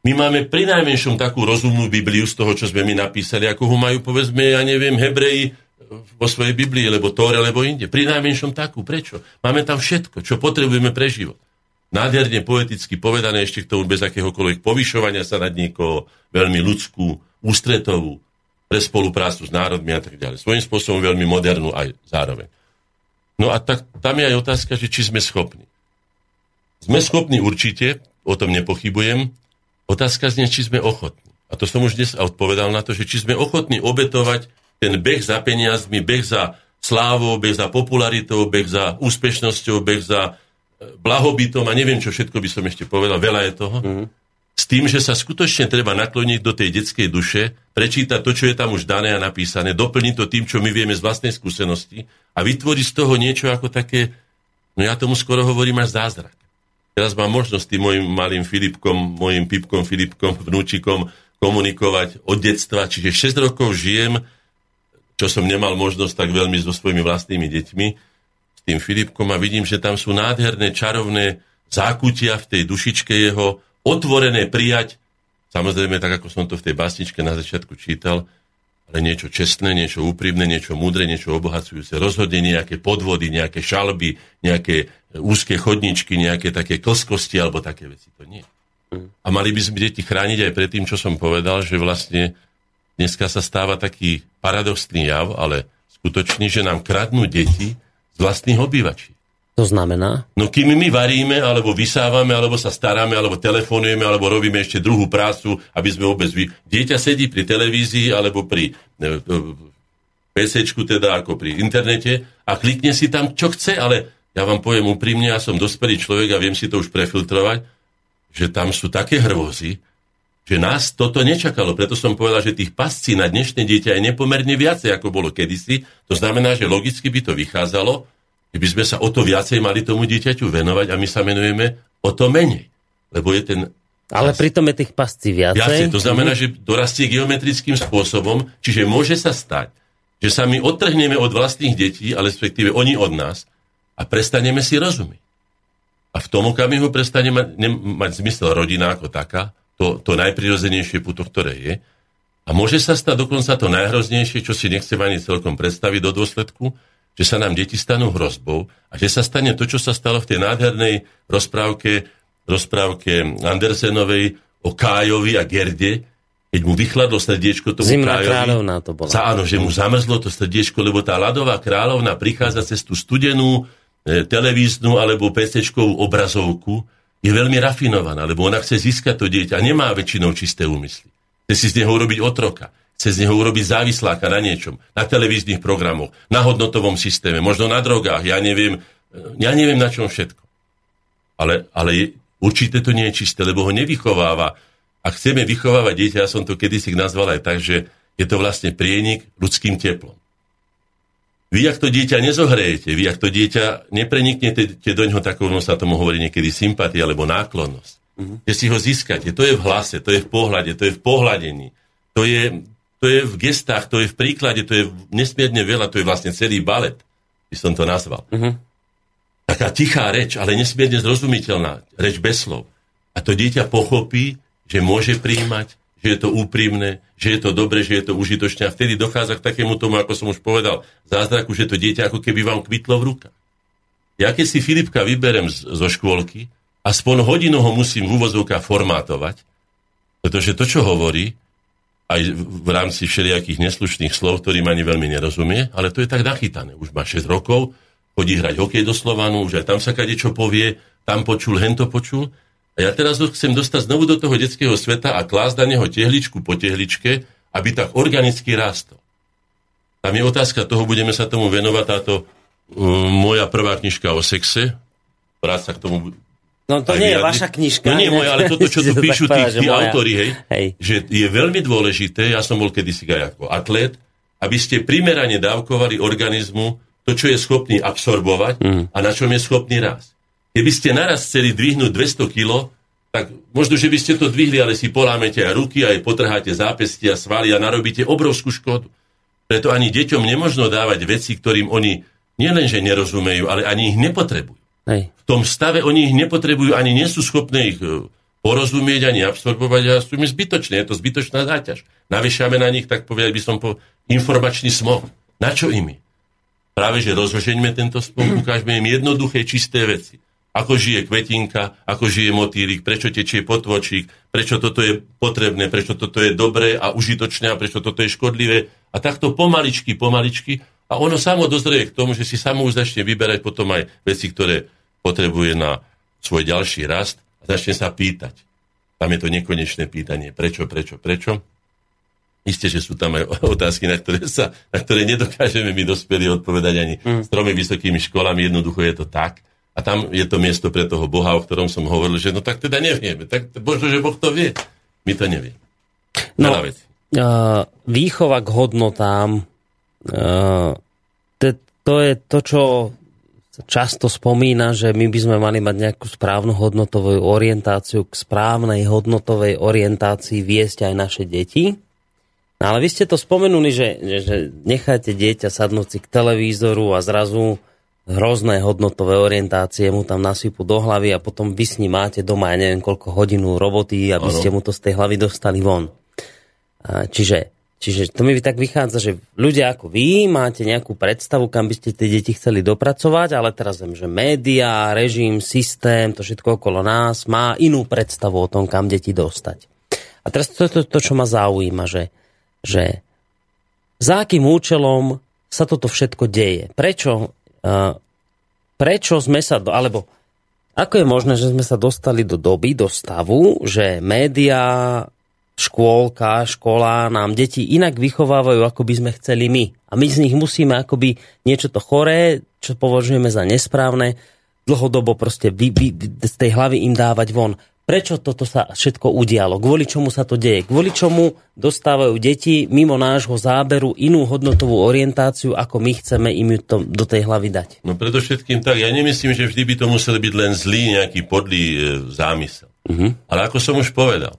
My máme pri najmenšom takú rozumnú Bibliu z toho, čo sme my napísali, ako ho majú, povedzme, ja neviem, Hebreji vo svojej Biblii, lebo Tóre, lebo inde. Pri najmenšom takú. Prečo? Máme tam všetko, čo potrebujeme pre život. Nádherne poeticky povedané ešte k tomu bez akéhokoľvek povyšovania sa nad niekoho, veľmi ľudskú, ústretovú, pre spoluprácu s národmi a tak ďalej. Svojím spôsobom veľmi modernú aj zároveň. No a tak, tam je aj otázka, že či sme schopní. Sme schopní určite, o tom nepochybujem. Otázka znie, či sme ochotní. A to som už dnes odpovedal na to, že či sme ochotní obetovať ten beh za peniazmi, beh za slávou, beh za popularitou, beh za úspešnosťou, beh za e, blahobytom a neviem, čo všetko by som ešte povedal, veľa je toho. Mm-hmm s tým, že sa skutočne treba nakloniť do tej detskej duše, prečítať to, čo je tam už dané a napísané, doplniť to tým, čo my vieme z vlastnej skúsenosti a vytvoriť z toho niečo ako také, no ja tomu skoro hovorím až zázrak. Teraz mám možnosť tým mojim malým Filipkom, mojim Pipkom Filipkom, vnúčikom komunikovať od detstva, čiže 6 rokov žijem, čo som nemal možnosť tak veľmi so svojimi vlastnými deťmi, s tým Filipkom a vidím, že tam sú nádherné, čarovné zákutia v tej dušičke jeho, otvorené prijať, samozrejme tak, ako som to v tej básničke na začiatku čítal, ale niečo čestné, niečo úprimné, niečo mudré, niečo obohacujúce. Rozhodne nejaké podvody, nejaké šalby, nejaké úzke chodničky, nejaké také klskosti alebo také veci. To nie. A mali by sme deti chrániť aj pred tým, čo som povedal, že vlastne dneska sa stáva taký paradoxný jav, ale skutočný, že nám kradnú deti z vlastných obývačí. To znamená? No kým my varíme, alebo vysávame, alebo sa staráme, alebo telefonujeme, alebo robíme ešte druhú prácu, aby sme vôbec... Vy... Dieťa sedí pri televízii, alebo pri ne, PC, teda ako pri internete a klikne si tam, čo chce, ale ja vám poviem úprimne, ja som dospelý človek a viem si to už prefiltrovať, že tam sú také hrôzy, že nás toto nečakalo. Preto som povedal, že tých pascí na dnešné dieťa je nepomerne viacej, ako bolo kedysi. To znamená, že logicky by to vychádzalo, by sme sa o to viacej mali tomu dieťaťu venovať a my sa menujeme o to menej. Lebo je ten... Ale pritom je tých pascí viacej. Viacej, to znamená, že dorastie geometrickým spôsobom, čiže môže sa stať, že sa my odtrhneme od vlastných detí, ale respektíve oni od nás a prestaneme si rozumieť. A v tom okamihu prestane mať, ne, mať zmysel rodina ako taká, to, to najprirodzenejšie puto, ktoré je. A môže sa stať dokonca to najhroznejšie, čo si nechcem ani celkom predstaviť do dôsledku, že sa nám deti stanú hrozbou a že sa stane to, čo sa stalo v tej nádhernej rozprávke, rozprávke Andersenovej o Kájovi a Gerde, keď mu vychladlo srdiečko tomu Zimná Kájovi. kráľovná to bola. Za, áno, že mu zamrzlo to srdiečko, lebo tá ľadová kráľovna prichádza cez tú studenú e, televíznu alebo PCčkovú obrazovku, je veľmi rafinovaná, lebo ona chce získať to dieťa a nemá väčšinou čisté úmysly. Chce si z neho urobiť otroka chce z neho urobiť závisláka na niečom, na televíznych programoch, na hodnotovom systéme, možno na drogách, ja neviem, ja neviem na čom všetko. Ale, ale určite to nie je čisté, lebo ho nevychováva. Ak chceme vychovávať dieťa, ja som to kedysi nazval aj tak, že je to vlastne prienik ľudským teplom. Vy, ak to dieťa nezohrejete, vy, ak to dieťa nepreniknete do ňoho takovou, sa tomu hovorí niekedy sympatia alebo náklonnosť, mm-hmm. že si ho získate, to je v hlase, to je v pohľade, to je v pohľadení, to je, to je v gestách, to je v príklade, to je nesmierne veľa, to je vlastne celý balet, by som to nazval. Uh-huh. Taká tichá reč, ale nesmierne zrozumiteľná, reč bez slov. A to dieťa pochopí, že môže príjmať, že je to úprimné, že je to dobre, že je to užitočné. A vtedy dochádza k takému tomu, ako som už povedal, zázraku, že to dieťa ako keby vám kvitlo v rukách. Ja keď si Filipka vyberem zo škôlky, aspoň hodinu ho musím v úvozovkách formátovať, pretože to, čo hovorí, aj v rámci všelijakých neslušných slov, ktorým ani veľmi nerozumie, ale to je tak nachytané. Už má 6 rokov, chodí hrať hokej do Slovanu, už aj tam sa kade čo povie, tam počul, hento počul. A ja teraz ho chcem dostať znovu do toho detského sveta a klásť na neho tehličku po tehličke, aby tak organicky rástol. Tam je otázka toho, budeme sa tomu venovať táto um, moja prvá knižka o sexe. Rád sa k tomu No to nie je vaša knižka. No nie moja, ale toto, čo tu píšu tí, tí autory, hej, hej, že je veľmi dôležité, ja som bol kedysi aj ako atlet, aby ste primerane dávkovali organizmu to, čo je schopný absorbovať mm. a na čom je schopný raz. Keby ste naraz chceli dvihnúť 200 kg, tak možno, že by ste to dvihli, ale si polámete aj ruky, aj potrháte zápestia, svaly a narobíte obrovskú škodu. Preto ani deťom nemožno dávať veci, ktorým oni nielenže nerozumejú, ale ani ich nepotrebujú. Hej. V tom stave oni ich nepotrebujú, ani nie sú schopné ich e, porozumieť, ani absorbovať a sú mi zbytočné. Je to zbytočná záťaž. Navyšame na nich, tak povedať by som, po informačný smog. Na čo imi? Práve, že rozložeňme tento smog, ukážeme im jednoduché, čisté veci. Ako žije kvetinka, ako žije motýlik, prečo tečie potvočík, prečo toto je potrebné, prečo toto je dobré a užitočné a prečo toto je škodlivé. A takto pomaličky, pomaličky a ono samo dozrie k tomu, že si samo už začne vyberať potom aj veci, ktoré potrebuje na svoj ďalší rast a začne sa pýtať. Tam je to nekonečné pýtanie. Prečo, prečo, prečo? Isté, že sú tam aj otázky, na ktoré, sa, na ktoré nedokážeme my dospeli odpovedať ani mm. s tromi vysokými školami. Jednoducho je to tak. A tam je to miesto pre toho Boha, o ktorom som hovoril, že no tak teda nevieme. Tak možno, že Boh to vie. My to nevieme. No, uh, výchova k hodnotám to je to, čo často spomína, že my by sme mali mať nejakú správnu hodnotovú orientáciu, k správnej hodnotovej orientácii viesť aj naše deti. No ale vy ste to spomenuli, že, že, že necháte dieťa sadnúť si k televízoru a zrazu hrozné hodnotové orientácie mu tam nasypú do hlavy a potom vy s ním máte doma, ja neviem koľko hodinu roboty, aby ano. ste mu to z tej hlavy dostali von. Čiže Čiže to mi tak vychádza, že ľudia ako vy máte nejakú predstavu, kam by ste tie deti chceli dopracovať, ale teraz viem, že média, režim, systém, to všetko okolo nás má inú predstavu o tom, kam deti dostať. A teraz to je to, to, čo ma zaujíma, že, že za akým účelom sa toto všetko deje? Prečo, prečo sme sa, do, alebo ako je možné, že sme sa dostali do doby, do stavu, že médiá škôlka, škola nám deti inak vychovávajú, ako by sme chceli my. A my z nich musíme akoby niečo to choré, čo považujeme za nesprávne, dlhodobo proste vy, vy, z tej hlavy im dávať von. Prečo toto sa všetko udialo? Kvôli čomu sa to deje? Kvôli čomu dostávajú deti mimo nášho záberu inú hodnotovú orientáciu, ako my chceme im to do tej hlavy dať? No predovšetkým tak, ja nemyslím, že vždy by to musel byť len zlý nejaký podlý e, zámysel. Uh-huh. Ale ako som už povedal,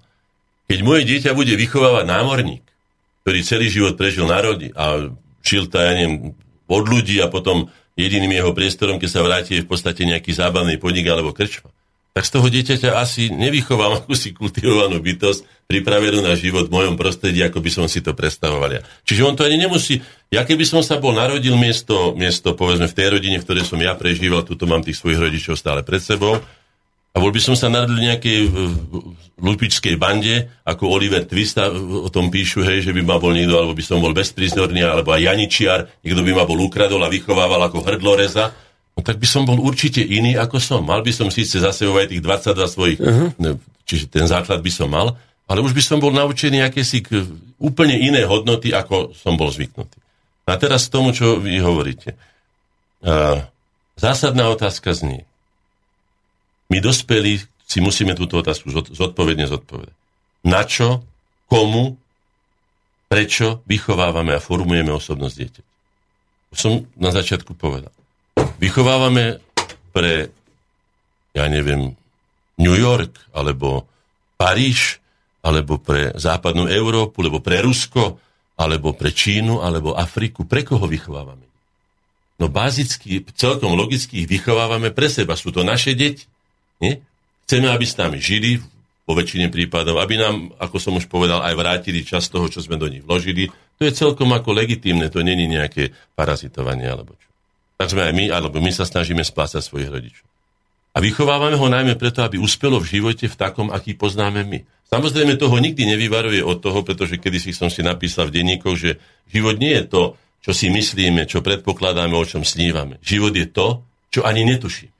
keď moje dieťa bude vychovávať námorník, ktorý celý život prežil na rodi a žil to, ja neviem, od ľudí a potom jediným jeho priestorom, keď sa vráti, je v podstate nejaký zábavný podnik alebo krčma. Tak z toho dieťaťa asi nevychovám akúsi kultivovanú bytosť, pripravenú na život v mojom prostredí, ako by som si to predstavoval. Čiže on to ani nemusí... Ja keby som sa bol narodil miesto, miesto povedzme v tej rodine, v ktorej som ja prežíval, tuto mám tých svojich rodičov stále pred sebou, a bol by som sa narodil nejakej lupičskej bande, ako Oliver Twista o tom píšu, hej, že by ma bol niekto, alebo by som bol bezprizorný, alebo aj Janičiar, niekto by ma bol ukradol a vychovával ako hrdloreza, no tak by som bol určite iný, ako som. Mal by som síce za sebou aj tých 22 svojich, uh-huh. čiže ten základ by som mal, ale už by som bol naučený akési úplne iné hodnoty, ako som bol zvyknutý. A teraz k tomu, čo vy hovoríte. Zásadná otázka znie my dospelí si musíme túto otázku zodpovedne zodpovedať. Na čo, komu, prečo vychovávame a formujeme osobnosť dieťa? Som na začiatku povedal. Vychovávame pre, ja neviem, New York, alebo Paríž, alebo pre západnú Európu, alebo pre Rusko, alebo pre Čínu, alebo Afriku. Pre koho vychovávame? No bázicky, celkom logicky ich vychovávame pre seba. Sú to naše deti. Nie? Chceme, aby s nami žili, po väčšine prípadov, aby nám, ako som už povedal, aj vrátili čas toho, čo sme do nich vložili. To je celkom ako legitímne, to není nejaké parazitovanie alebo čo. Tak sme aj my, alebo my sa snažíme spásať svojich rodičov. A vychovávame ho najmä preto, aby uspelo v živote v takom, aký poznáme my. Samozrejme toho nikdy nevyvaruje od toho, pretože kedysi som si napísal v denníkoch, že život nie je to, čo si myslíme, čo predpokladáme, o čom snívame. Život je to, čo ani netušíme.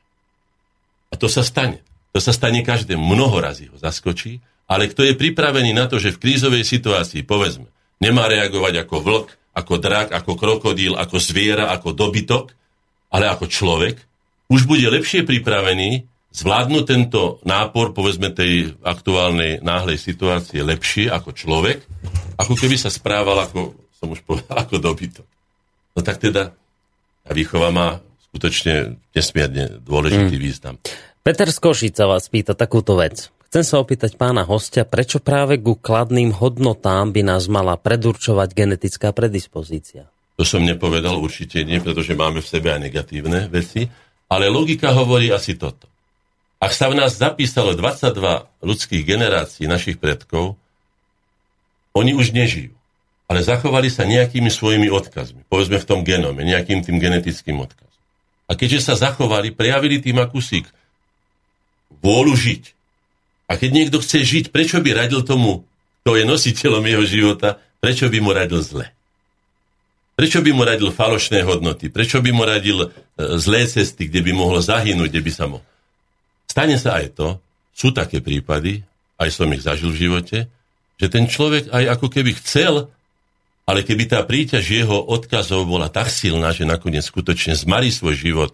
A to sa stane. To sa stane každému. Mnoho razy ho zaskočí, ale kto je pripravený na to, že v krízovej situácii, povedzme, nemá reagovať ako vlk, ako drak, ako krokodíl, ako zviera, ako dobytok, ale ako človek, už bude lepšie pripravený zvládnuť tento nápor, povedzme, tej aktuálnej náhlej situácie lepšie ako človek, ako keby sa správal, ako som už povedal, ako dobytok. No tak teda a výchova má skutočne nesmierne dôležitý mm. význam. Peter Skošica vás pýta takúto vec. Chcem sa opýtať pána hostia, prečo práve ku kladným hodnotám by nás mala predurčovať genetická predispozícia? To som nepovedal určite nie, pretože máme v sebe aj negatívne veci, ale logika hovorí asi toto. Ak sa v nás zapísalo 22 ľudských generácií našich predkov, oni už nežijú, ale zachovali sa nejakými svojimi odkazmi, povedzme v tom genome, nejakým tým genetickým odkazom. A keďže sa zachovali, prejavili tým akusík vôľu žiť. A keď niekto chce žiť, prečo by radil tomu, kto je nositeľom jeho života, prečo by mu radil zle? Prečo by mu radil falošné hodnoty? Prečo by mu radil e, zlé cesty, kde by mohlo zahynúť, kde by sa mohol? Stane sa aj to, sú také prípady, aj som ich zažil v živote, že ten človek aj ako keby chcel, ale keby tá príťaž jeho odkazov bola tak silná, že nakoniec skutočne zmarí svoj život,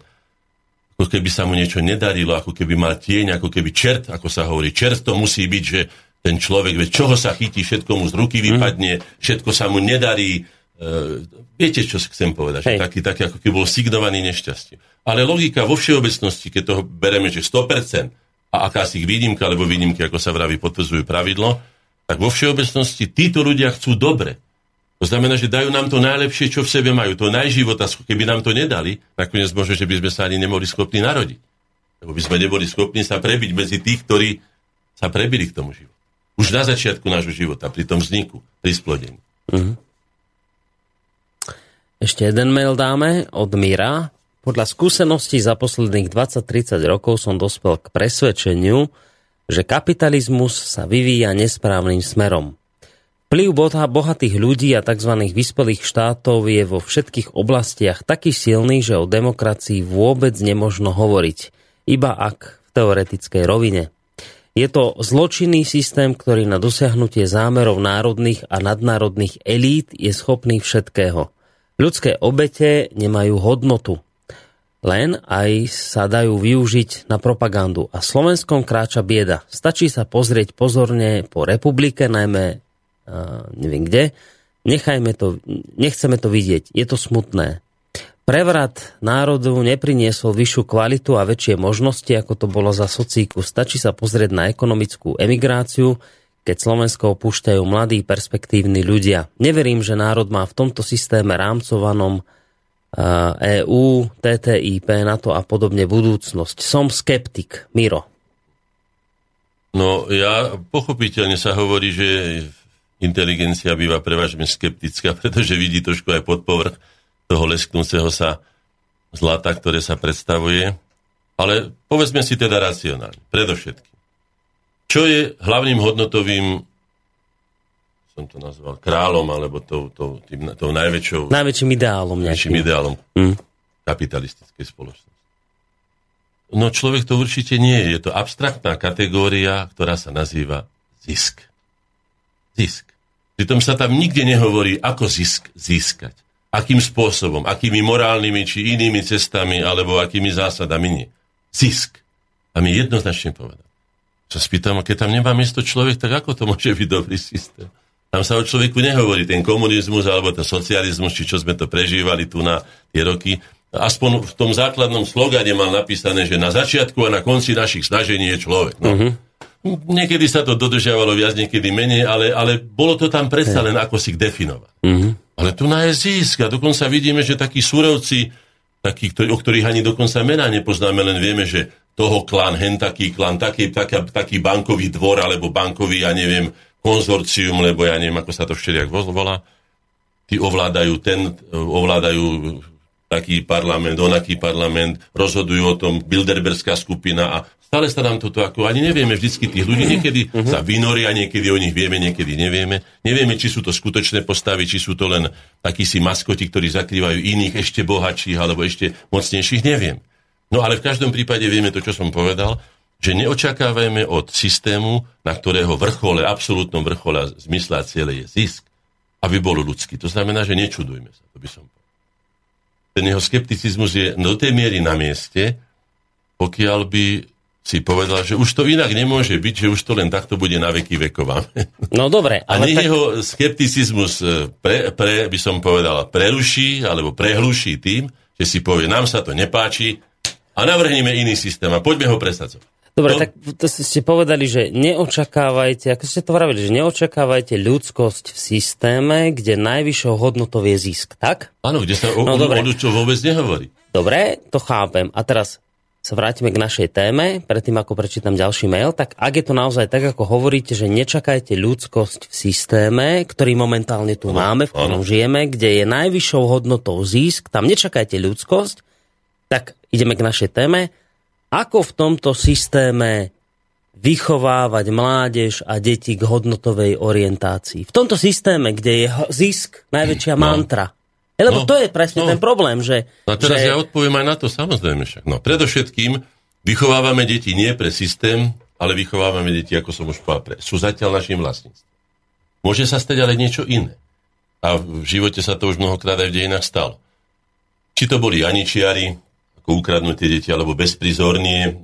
ako keby sa mu niečo nedarilo, ako keby mal tieň, ako keby čert, ako sa hovorí. Čert to musí byť, že ten človek, veď čoho sa chytí, všetko mu z ruky mhm. vypadne, všetko sa mu nedarí. Uh, viete, čo chcem povedať? Že taký, taký, ako keby bol signovaný nešťastie. Ale logika vo všeobecnosti, keď toho bereme, že 100% a akási výnimka, alebo výnimky, ako sa vraví, potvrdzujú pravidlo, tak vo všeobecnosti títo ľudia chcú dobre. To znamená, že dajú nám to najlepšie, čo v sebe majú. To najživota, keby nám to nedali, nakoniec možno, že by sme sa ani nemohli schopní narodiť. Lebo by sme neboli schopní sa prebiť medzi tých, ktorí sa prebili k tomu životu. Už na začiatku nášho života, pri tom vzniku, pri splodení. Uh-huh. Ešte jeden mail dáme od Mira. Podľa skúseností za posledných 20-30 rokov som dospel k presvedčeniu, že kapitalizmus sa vyvíja nesprávnym smerom. Vplyv bohatých ľudí a tzv. vyspelých štátov je vo všetkých oblastiach taký silný, že o demokracii vôbec nemožno hovoriť, iba ak v teoretickej rovine. Je to zločinný systém, ktorý na dosiahnutie zámerov národných a nadnárodných elít je schopný všetkého. Ľudské obete nemajú hodnotu len aj sa dajú využiť na propagandu. A Slovenskom kráča bieda. Stačí sa pozrieť pozorne po republike, najmä neviem kde. Nechajme to, nechceme to vidieť. Je to smutné. Prevrat národu nepriniesol vyššiu kvalitu a väčšie možnosti, ako to bolo za socíku. Stačí sa pozrieť na ekonomickú emigráciu, keď Slovensko opúšťajú mladí perspektívni ľudia. Neverím, že národ má v tomto systéme rámcovanom EU, TTIP, NATO a podobne budúcnosť. Som skeptik. Miro. No ja pochopiteľne sa hovorí, že inteligencia býva prevažne skeptická, pretože vidí trošku aj pod povrch toho lesknúceho sa zlata, ktoré sa predstavuje. Ale povedzme si teda racionálne, predovšetkým. Čo je hlavným hodnotovým som to nazval, kráľom, alebo tou, tou, tým, tou najväčšou... Najväčším ideálom. Najväčším ideálom mm. kapitalistickej spoločnosti. No človek to určite nie je. Je to abstraktná kategória, ktorá sa nazýva zisk. Zisk. Pritom sa tam nikde nehovorí, ako zisk získať. Akým spôsobom, akými morálnymi či inými cestami, alebo akými zásadami nie. Zisk. A my jednoznačne povedať. Sa spýtam, keď tam nemá miesto človek, tak ako to môže byť dobrý systém? Tam sa o človeku nehovorí ten komunizmus alebo ten socializmus, či čo sme to prežívali tu na tie roky. Aspoň v tom základnom slogane mal napísané, že na začiatku a na konci našich snažení je človek. No. Uh-huh. Niekedy sa to dodržiavalo viac, niekedy menej, ale, ale bolo to tam predsa len ako si definovať. Uh-huh. Ale tu na je zisk a dokonca vidíme, že takí surovci, takí, o ktorých ani dokonca mená nepoznáme, len vieme, že toho klan, hen taký klan, taký, taký, taký bankový dvor alebo bankový, ja neviem, konzorcium, lebo ja neviem, ako sa to všelijak volá, tí ovládajú ten, ovládajú taký parlament, onaký parlament, rozhodujú o tom Bilderberská skupina a stále sa nám toto ako, ani nevieme vždycky tých ľudí, niekedy uh-huh. sa vynoria, niekedy o nich vieme, niekedy nevieme. Nevieme, či sú to skutočné postavy, či sú to len takí si maskoti, ktorí zakrývajú iných ešte bohatších alebo ešte mocnejších, neviem. No ale v každom prípade vieme to, čo som povedal, že neočakávajme od systému, na ktorého vrchole, absolútnom vrchole zmysla ciele je zisk, aby bol ľudský. To znamená, že nečudujme sa, to by som povedal. Ten jeho skepticizmus je do tej miery na mieste, pokiaľ by si povedal, že už to inak nemôže byť, že už to len takto bude na veky vekova. No dobre. Ale A nech tak... jeho skepticizmus e, pre, pre, by som povedal, preruší alebo prehluší tým, že si povie, nám sa to nepáči a navrhneme iný systém a poďme ho presadzovať. Dobre, to... tak to ste povedali, že neočakávajte, ako ste to vravili, že neočakávajte ľudskosť v systéme, kde najvyššou hodnotou je zisk, tak? Áno, kde sa o, no, o, o ľudstvo vôbec nehovorí. Dobre, to chápem. A teraz sa vrátime k našej téme, predtým ako prečítam ďalší mail, tak ak je to naozaj tak, ako hovoríte, že nečakajte ľudskosť v systéme, ktorý momentálne tu ano, máme, v ktorom ano. žijeme, kde je najvyššou hodnotou zisk, tam nečakajte ľudskosť, tak ideme k našej téme. Ako v tomto systéme vychovávať mládež a deti k hodnotovej orientácii? V tomto systéme, kde je zisk najväčšia no. mantra, lebo no, to je presne no. ten problém, že... No a teraz že... ja odpoviem aj na to, samozrejme však. No, predovšetkým vychovávame deti nie pre systém, ale vychovávame deti, ako som už povedal, pre, sú zatiaľ našim vlastníctvom. Môže sa stať ale niečo iné. A v živote sa to už mnohokrát aj v dejinách stalo. Či to boli Aničiari, ako ukradnuté deti, alebo bezprizornie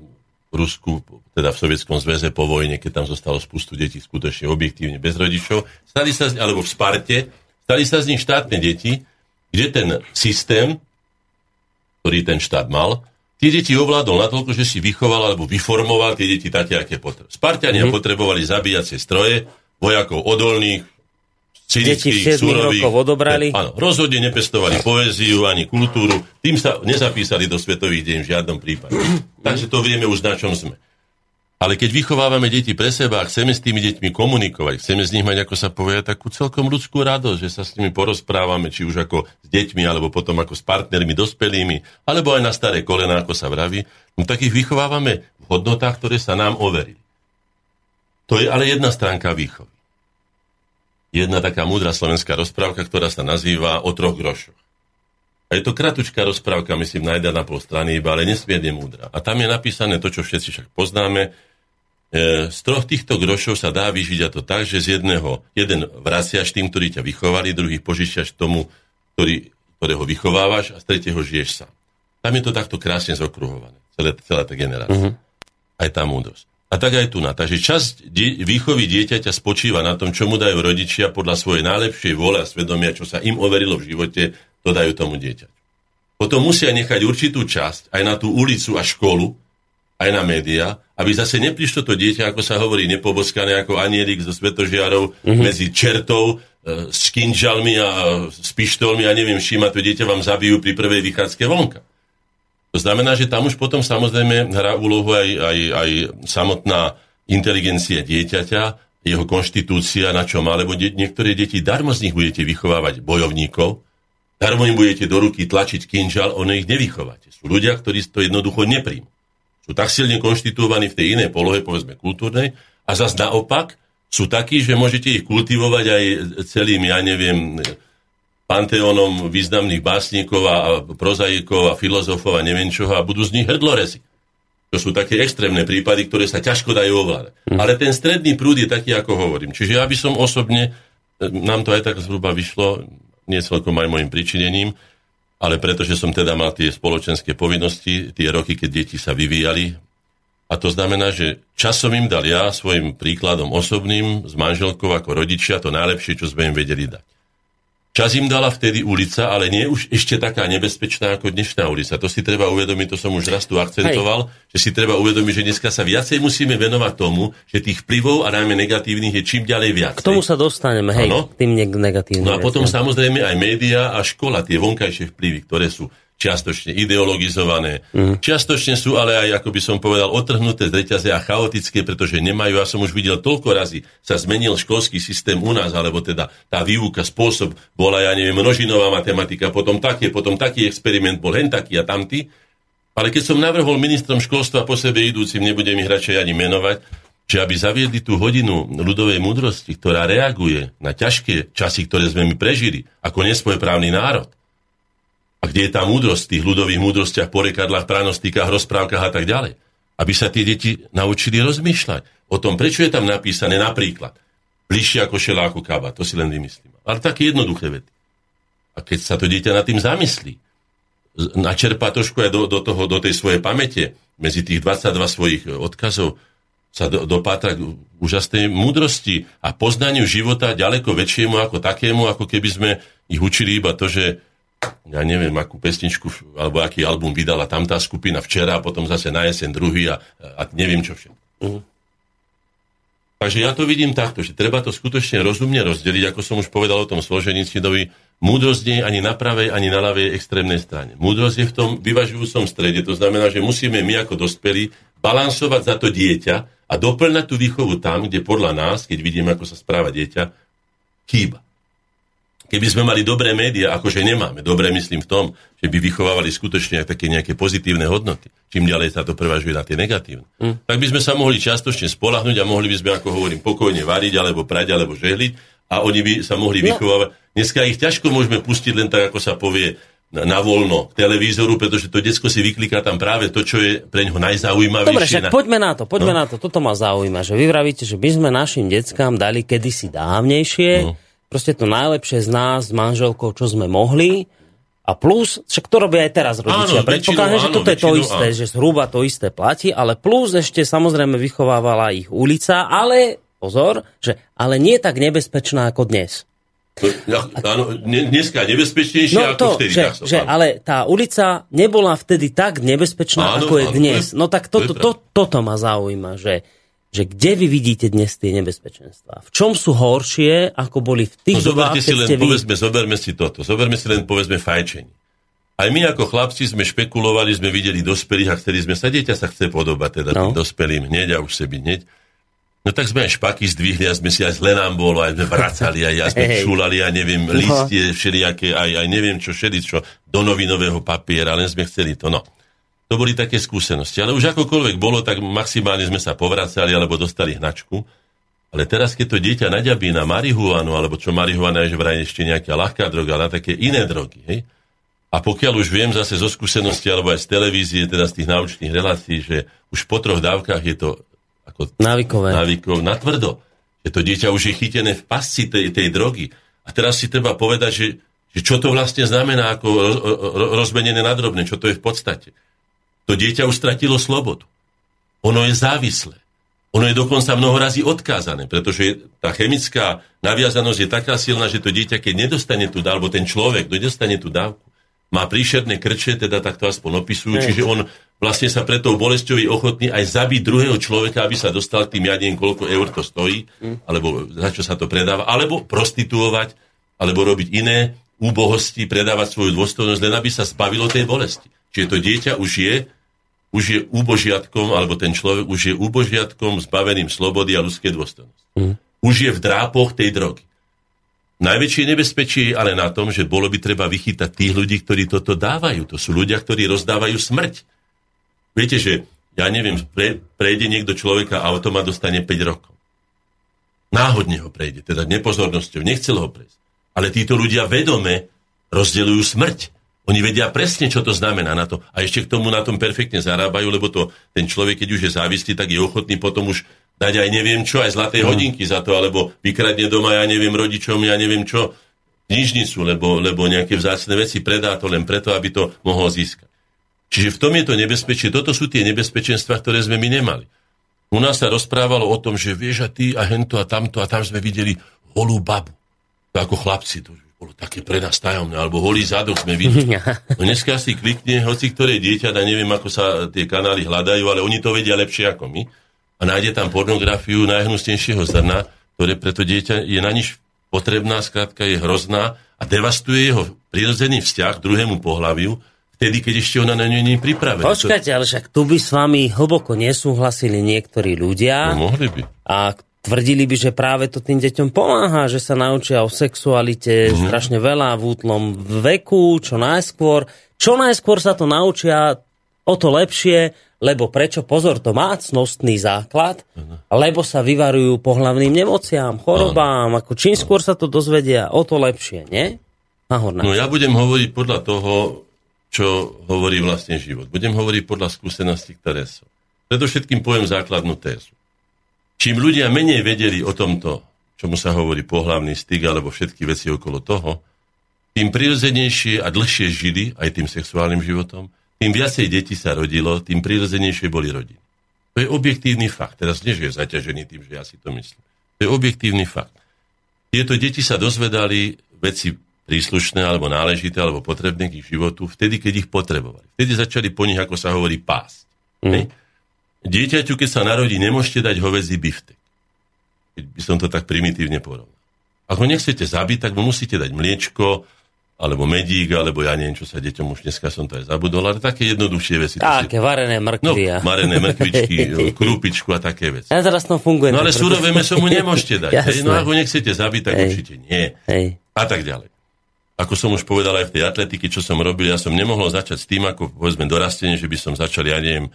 v Rusku, teda v Sovietskom zväze po vojne, keď tam zostalo spustu detí skutočne objektívne bez rodičov, stali sa, alebo v Sparte, stali sa z nich štátne deti, kde ten systém, ktorý ten štát mal, tie deti ovládol natoľko, že si vychoval alebo vyformoval tie deti také, aké potrebujú. Spartania mm-hmm. potrebovali zabíjacie stroje, vojakov odolných, cynických, súrových. odobrali. Áno, rozhodne nepestovali poéziu ani kultúru, tým sa nezapísali do svetových deň v žiadnom prípade. Takže to vieme už na čom sme. Ale keď vychovávame deti pre seba a chceme s tými deťmi komunikovať, chceme z nich mať, ako sa povie, takú celkom ľudskú radosť, že sa s nimi porozprávame, či už ako s deťmi, alebo potom ako s partnermi dospelými, alebo aj na staré kolena, ako sa vraví, no tak ich vychovávame v hodnotách, ktoré sa nám overili. To je ale jedna stránka výchovy. Jedna taká múdra slovenská rozprávka, ktorá sa nazýva o troch grošoch. A je to kratučká rozprávka, myslím, na na pol strany iba, ale nesmierne múdra. A tam je napísané to, čo všetci však poznáme, E, z troch týchto grošov sa dá vyžiť a to tak, že z jedného, jeden vraciaš tým, ktorí ťa vychovali, druhý požičiaš tomu, ktorý, ktorého vychovávaš a z tretieho žiješ sám. Tam je to takto krásne zokruhované, celé, celá tá generácia. Uh-huh. Aj tá múdrosť. A tak aj tu na. Takže časť die, výchovy dieťaťa spočíva na tom, čo mu dajú rodičia podľa svojej najlepšej vole a svedomia, čo sa im overilo v živote, to dajú tomu dieťaťu. Potom musia nechať určitú časť aj na tú ulicu a školu, aj na médiá, aby zase neprišlo to dieťa, ako sa hovorí, nepoboskané ako anielik zo svetožiarov mm-hmm. medzi čertou e, s kinžalmi a s pištolmi a neviem čím a to dieťa vám zabijú pri prvej vychádzke vonka. To znamená, že tam už potom samozrejme hrá úlohu aj, aj, aj samotná inteligencia dieťaťa, jeho konštitúcia, na čo má, lebo de- niektoré deti, darmo z nich budete vychovávať bojovníkov, darmo im budete do ruky tlačiť kinžal, ono ich nevychovate. Sú ľudia, ktorí to jednoducho nepríjmu sú tak silne konštituovaní v tej inej polohe, povedzme kultúrnej, a zase naopak sú takí, že môžete ich kultivovať aj celým, ja neviem, panteónom významných básnikov a prozaikov a filozofov a neviem čoho a budú z nich hrdlorezy. To sú také extrémne prípady, ktoré sa ťažko dajú ovládať. Mm. Ale ten stredný prúd je taký, ako hovorím. Čiže ja by som osobne, nám to aj tak zhruba vyšlo, nie celkom aj môjim pričinením, ale pretože som teda mal tie spoločenské povinnosti, tie roky, keď deti sa vyvíjali. A to znamená, že časom im dal ja svojim príkladom osobným, s manželkou ako rodičia, to najlepšie, čo sme im vedeli dať. Čas im dala vtedy ulica, ale nie už ešte taká nebezpečná ako dnešná ulica. To si treba uvedomiť, to som už raz tu akcentoval, Hej. že si treba uvedomiť, že dneska sa viacej musíme venovať tomu, že tých vplyvov a najmä negatívnych je čím ďalej viac. K tomu sa dostaneme, hej, ano? k tým negatívnym. No a potom veciam. samozrejme aj média a škola, tie vonkajšie vplyvy, ktoré sú čiastočne ideologizované, mm. čiastočne sú ale aj, ako by som povedal, otrhnuté z reťaze a chaotické, pretože nemajú, ja som už videl toľko razy, sa zmenil školský systém u nás, alebo teda tá výuka, spôsob bola, ja neviem, množinová matematika, potom také, potom taký experiment bol hen taký a tamtý. Ale keď som navrhol ministrom školstva po sebe idúcim, nebudem ich radšej ani menovať, že aby zaviedli tú hodinu ľudovej múdrosti, ktorá reaguje na ťažké časy, ktoré sme my prežili, ako nesvojprávny národ, a kde je tá múdrosť v tých ľudových múdrostiach, porekadlách, pranostikách, rozprávkach a tak ďalej. Aby sa tie deti naučili rozmýšľať o tom, prečo je tam napísané napríklad. Bližšie ako šela ako káva. To si len vymyslím. Ale také jednoduché vety. A keď sa to dieťa nad tým zamyslí, načerpá trošku aj do, do, toho, do tej svojej pamäte, medzi tých 22 svojich odkazov, sa do, dopátra k úžasnej múdrosti a poznaniu života ďaleko väčšiemu ako takému, ako keby sme ich učili iba to, že ja neviem, akú pesničku alebo aký album vydala tam tá skupina včera a potom zase na jeseň druhý a, a neviem čo všetko. Uh-huh. Takže ja to vidím takto, že treba to skutočne rozumne rozdeliť, ako som už povedal o tom Složenicidovi, múdrosť nie je ani na pravej, ani na ľavej extrémnej strane. Múdrosť je v tom vyvažujúcom strede, to znamená, že musíme my ako dospelí balansovať za to dieťa a doplňať tú výchovu tam, kde podľa nás, keď vidíme, ako sa správa dieťa, chýba. Keby sme mali dobré médiá, akože nemáme, dobré myslím v tom, že by vychovávali skutočne také nejaké pozitívne hodnoty, čím ďalej sa to prevažuje na tie negatívne, mm. tak by sme sa mohli častočne spolahnuť a mohli by sme, ako hovorím, pokojne variť, alebo prať, alebo žehliť a oni by sa mohli no. vychovávať. Dneska ich ťažko môžeme pustiť len tak, ako sa povie, na voľno k televízoru, pretože to detsko si vykliká tam práve to, čo je pre ňoho najzaujímavejšie. Dobre, však na... poďme na to, poďme no. na to. Toto ma zaujíma, že vy vravíte, že my sme našim deckám dali kedysi dávnejšie, no. Proste to najlepšie z nás, s manželkou, čo sme mohli. A plus, však to robia aj teraz rodičia. Predpokladám, že toto je to isté, áno. že zhruba to isté platí, ale plus ešte samozrejme vychovávala ich ulica, ale pozor, že ale nie tak nebezpečná ako dnes. Áno, dneska nebezpečnejšie no ako to, vtedy. Že, že, ale tá ulica nebola vtedy tak nebezpečná, áno, ako je áno, dnes. No tak to, to, to, toto ma zaujíma, že, že kde vy vidíte dnes tie nebezpečenstva? V čom sú horšie, ako boli v tých no, dobách, si len, vy... povedzme, zoberme si toto. Zoberme si len, povedzme, fajčenie. Aj my ako chlapci sme špekulovali, sme videli dospelých a chceli sme sa, dieťa sa chce podobať teda no. tým dospelým hneď a už se byť hneď. No tak sme aj špaky zdvihli a sme si aj zle nám bolo, aj sme vracali, aj, aj sme hey. čúlali, aj neviem, listie všelijaké, aj, aj neviem čo, všeličo, do novinového papiera, len sme chceli to, no. To boli také skúsenosti. Ale už akokoľvek bolo, tak maximálne sme sa povracali alebo dostali hnačku. Ale teraz, keď to dieťa naďabí na marihuanu, alebo čo marihuana je že vraj ešte nejaká ľahká droga, ale také iné drogy, hej? A pokiaľ už viem zase zo skúsenosti, alebo aj z televízie, teda z tých naučných relácií, že už po troch dávkach je to ako návykové. návykov na tvrdo. Že to dieťa už je chytené v pasci tej, tej drogy. A teraz si treba povedať, že, že čo to vlastne znamená ako rozmenené na drobné, čo to je v podstate. To dieťa už stratilo slobodu. Ono je závislé. Ono je dokonca mnoho razy odkázané, pretože tá chemická naviazanosť je taká silná, že to dieťa, keď nedostane tú dávku, alebo ten človek nedostane tú dávku, má príšerné krče, teda tak to aspoň opisujú, čiže on vlastne sa pre tou bolesťou je ochotný aj zabiť druhého človeka, aby sa dostal k tým, ja neviem, koľko eur to stojí, mm. alebo za čo sa to predáva, alebo prostituovať, alebo robiť iné úbohosti, predávať svoju dôstojnosť, len aby sa zbavilo tej bolesti. Čiže to dieťa už je, už je úbožiatkom, alebo ten človek už je úbožiatkom zbaveným slobody a ľudskej dôstojnosti. Mm. Už je v drápoch tej drogy. Najväčšie nebezpečie je ale na tom, že bolo by treba vychytať tých ľudí, ktorí toto dávajú. To sú ľudia, ktorí rozdávajú smrť. Viete, že ja neviem, pre, prejde niekto človeka autom a dostane 5 rokov. Náhodne ho prejde, teda nepozornosťou, nechcel ho prejsť. Ale títo ľudia vedome rozdeľujú smrť. Oni vedia presne, čo to znamená na to. A ešte k tomu na tom perfektne zarábajú, lebo to ten človek, keď už je závislý, tak je ochotný potom už dať aj neviem čo, aj zlaté no. hodinky za to, alebo vykradne doma, ja neviem, rodičom, ja neviem čo, knižnicu, lebo, lebo nejaké vzácne veci predá to len preto, aby to mohol získať. Čiže v tom je to nebezpečie. Toto sú tie nebezpečenstva, ktoré sme my nemali. U nás sa rozprávalo o tom, že vieš a ty a hento a tamto a tam sme videli holú babu. To ako chlapci, to bolo také pre nás tajomné, alebo holý zadok sme videli. No dneska si klikne hoci ktoré dieťa, a neviem, ako sa tie kanály hľadajú, ale oni to vedia lepšie ako my a nájde tam pornografiu najhnustnejšieho zrna, ktoré preto dieťa je na nič potrebná, skrátka je hrozná a devastuje jeho prirodzený vzťah k druhému pohľaviu, vtedy, keď ešte ona na ňu nie je pripravená. Počkajte, ale však tu by s vami hlboko nesúhlasili niektorí ľudia. No, mohli by. A tvrdili by, že práve to tým deťom pomáha, že sa naučia o sexualite mm. strašne veľa v útlom veku, čo najskôr. Čo najskôr sa to naučia, o to lepšie, lebo prečo? Pozor, to má cnostný základ, uh-huh. lebo sa vyvarujú pohlavným nemociám, chorobám, uh-huh. ako čím skôr sa to dozvedia, o to lepšie, nie? Nahorná. No ja budem hovoriť podľa toho, čo hovorí vlastne život. Budem hovoriť podľa skúseností, ktoré sú. Predovšetkým poviem základnú tézu. Čím ľudia menej vedeli o tomto čomu sa hovorí pohlavný styk, alebo všetky veci okolo toho, tým prirodzenejšie a dlhšie žili aj tým sexuálnym životom, tým viacej detí sa rodilo, tým prirodzenejšie boli rodiny. To je objektívny fakt. Teraz nie, že je zaťažený tým, že ja si to myslím. To je objektívny fakt. Tieto deti sa dozvedali veci príslušné, alebo náležité, alebo potrebné k ich životu, vtedy, keď ich potrebovali. Vtedy začali po nich, ako sa hovorí, pásť. Mm. Dieťaťu, keď sa narodí, nemôžete dať hovedzí biftek. Keď by som to tak primitívne porovnal. Ak ho nechcete zabiť, tak mu musíte dať mliečko, alebo medík, alebo ja neviem, čo sa deťom už dneska som to aj zabudol, ale také jednoduchšie veci. Také, si... varené mrkvy. No, varené mrkvičky, krúpičku a také veci. Ja teraz to funguje. No ale surové meso mu nemôžete dať. hej, no ak ho nechcete zabiť, tak hej. určite nie. Hej. A tak ďalej. Ako som už povedal aj v tej atletiky, čo som robil, ja som nemohol začať s tým, ako povedzme dorastenie, že by som začal, ja neviem,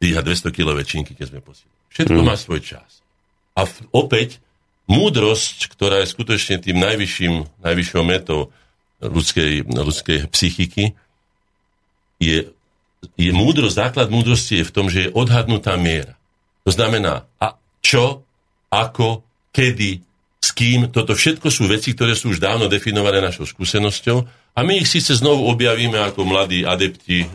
dýhať 200 kg činky, keď sme posielali. Všetko mm. má svoj čas. A v, opäť múdrosť, ktorá je skutočne tým najvyšším, najvyššou metou ľudskej, ľudskej psychiky, je, je múdrosť, základ múdrosti je v tom, že je odhadnutá miera. To znamená, a čo, ako, kedy, s kým, toto všetko sú veci, ktoré sú už dávno definované našou skúsenosťou a my ich síce znovu objavíme ako mladí adepti, e,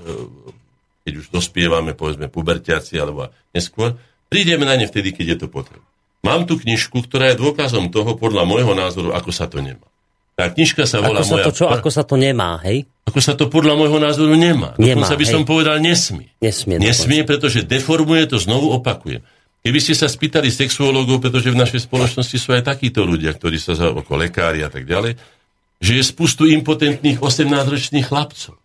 keď už dospievame, povedzme, pubertiaci alebo neskôr, prídeme na ne vtedy, keď je to potrebné. Mám tu knižku, ktorá je dôkazom toho, podľa môjho názoru, ako sa to nemá. Tá knižka sa volá ako sa moja... To čo, ako sa to nemá, hej? Ako sa to podľa môjho názoru nemá. nemá Dokonca by hej. som povedal nesmie. Nesmie. Nesmie, dokonca. pretože deformuje to, znovu opakujem. Keby ste sa spýtali sexuológov, pretože v našej spoločnosti sú aj takíto ľudia, ktorí sa za oko lekári a tak ďalej, že je spustu impotentných 18-ročných chlapcov,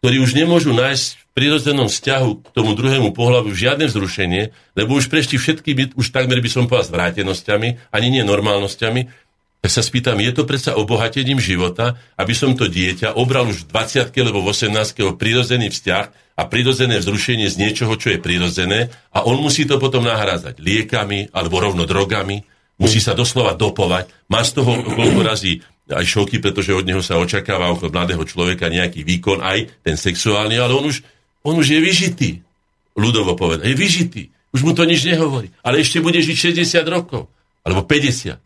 ktorí už nemôžu nájsť prirodzenom vzťahu k tomu druhému pohľavu žiadne vzrušenie, lebo už prešli všetky, už takmer by som povedal, zvrátenosťami, ani nie normálnosťami, tak sa spýtam, je to predsa obohatením života, aby som to dieťa obral už v 20 alebo v 18 prirodzený vzťah a prirodzené vzrušenie z niečoho, čo je prirodzené a on musí to potom nahrázať liekami alebo rovno drogami, musí sa doslova dopovať, má z toho koľko razy aj šoky, pretože od neho sa očakáva okolo mladého človeka nejaký výkon, aj ten sexuálny, ale on už on už je vyžitý. Ľudovo povedať. Je vyžitý. Už mu to nič nehovorí. Ale ešte bude žiť 60 rokov. Alebo 50.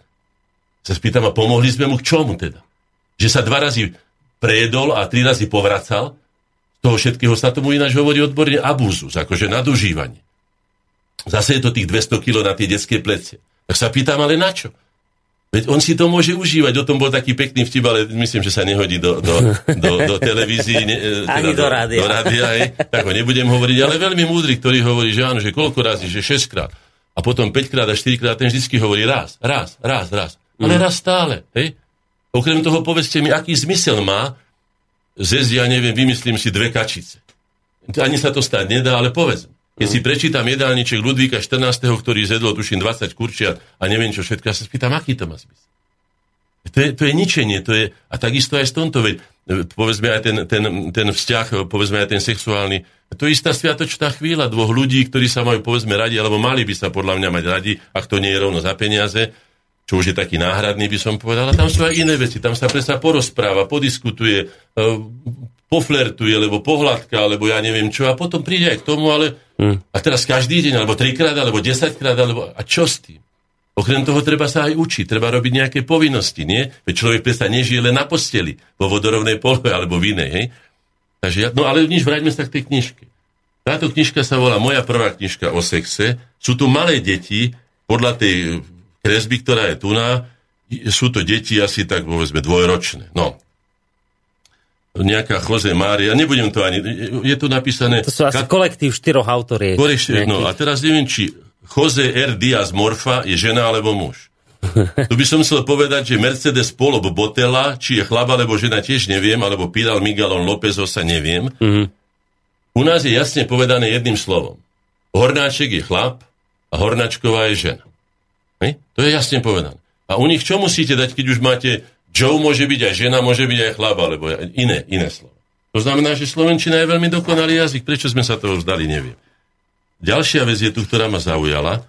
Sa spýtam, a pomohli sme mu k čomu teda? Že sa dva razy prejedol a tri razy povracal. Z toho všetkého sa tomu ináč hovorí odborne abúzus, akože nadužívanie. Zase je to tých 200 kg na tie detské plecie. Tak sa pýtam, ale na čo? Veď on si to môže užívať, o tom bol taký pekný vtip, ale myslím, že sa nehodí do, do, do, do televízii, ne, e, teda Ani do, do rádia. Do rádia aj, tak ho nebudem hovoriť, ale veľmi múdry, ktorý hovorí, že áno, že koľko razy, že 6 krát. A potom 5 krát a 4 krát, ten vždy hovorí raz, raz, raz, raz. Ale mm. raz stále. Hej? Okrem toho povedzte mi, aký zmysel má zesť, ja neviem, vymyslím si dve kačice. Ani sa to stať nedá, ale povedzme. Keď si prečítam jedálniček Ludvíka 14., ktorý zjedol, tuším, 20 kurčiat a neviem čo všetko, ja sa spýtam, aký to má zmysel. To je, to je ničenie, to je, a takisto aj z tomto, veď, povedzme aj ten, ten, ten vzťah, povedzme aj ten sexuálny, to je istá sviatočná chvíľa dvoch ľudí, ktorí sa majú, povedzme, radi, alebo mali by sa podľa mňa mať radi, ak to nie je rovno za peniaze, čo už je taký náhradný, by som povedal. A tam sú aj iné veci. Tam sa predsa porozpráva, podiskutuje, e, poflertuje, alebo pohľadka, alebo ja neviem čo. A potom príde aj k tomu, ale Hmm. A teraz každý deň, alebo trikrát, alebo desaťkrát, alebo... A čo s tým? Okrem toho treba sa aj učiť, treba robiť nejaké povinnosti, nie? Veď človek predsa nežije len na posteli, vo vodorovnej polohe alebo v inej, hej? Takže ja, no ale nič, vráťme sa k tej knižke. Táto knižka sa volá Moja prvá knižka o sexe. Sú tu malé deti, podľa tej kresby, ktorá je tu na, sú to deti asi tak, povedzme, dvojročné. No, nejaká Jose Mária, nebudem to ani, je tu napísané... To sú asi kat... kolektív štyroch autoriek. No a teraz neviem, či Jose R. Diaz Morfa je žena alebo muž. tu by som chcel povedať, že Mercedes Polo Botela, či je chlap alebo žena, tiež neviem, alebo Piral Miguelon López sa neviem. Mm-hmm. U nás je jasne povedané jedným slovom. Hornáček je chlap a Hornáčková je žena. Hej? To je jasne povedané. A u nich čo musíte dať, keď už máte Joe môže byť aj žena, môže byť aj chlap, alebo iné, iné slovo. To znamená, že Slovenčina je veľmi dokonalý jazyk. Prečo sme sa toho vzdali, neviem. Ďalšia vec je tu, ktorá ma zaujala,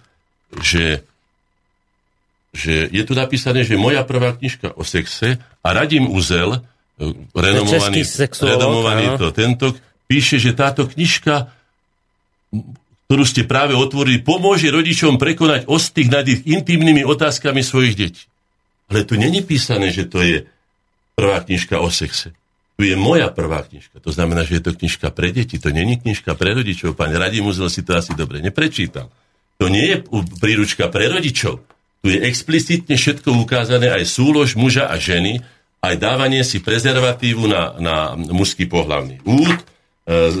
že, že je tu napísané, že moja prvá knižka o sexe a Radim Uzel, e, renomovaný, renomovaný to, tento, píše, že táto knižka ktorú ste práve otvorili, pomôže rodičom prekonať ostých nad ich intimnými otázkami svojich detí. Ale tu není písané, že to je prvá knižka o sexe. Tu je moja prvá knižka. To znamená, že je to knižka pre deti. To není knižka pre rodičov. Pán Radim Uzel si to asi dobre neprečítal. To nie je príručka pre rodičov. Tu je explicitne všetko ukázané, aj súlož muža a ženy, aj dávanie si prezervatívu na, na mužský pohlavný úd, e,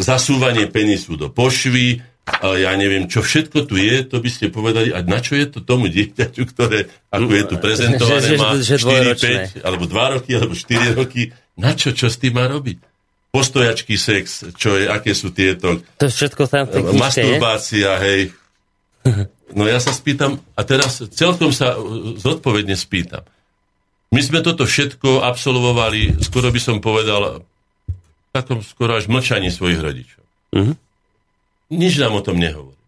zasúvanie penisu do pošvy, ja neviem, čo všetko tu je, to by ste povedali, a na čo je to tomu dieťaťu, ktoré, ako je tu prezentované, že, že, má že 4, 5, alebo 2 roky, alebo 4 roky, na čo, čo s tým má robiť? Postojačký sex, čo je, aké sú tieto... To je všetko tam v tej Masturbácia, je? hej. No ja sa spýtam, a teraz celkom sa zodpovedne spýtam. My sme toto všetko absolvovali, skoro by som povedal, takom skoro až mlčaní svojich rodičov. Uh-huh. Nič nám o tom nehovorí.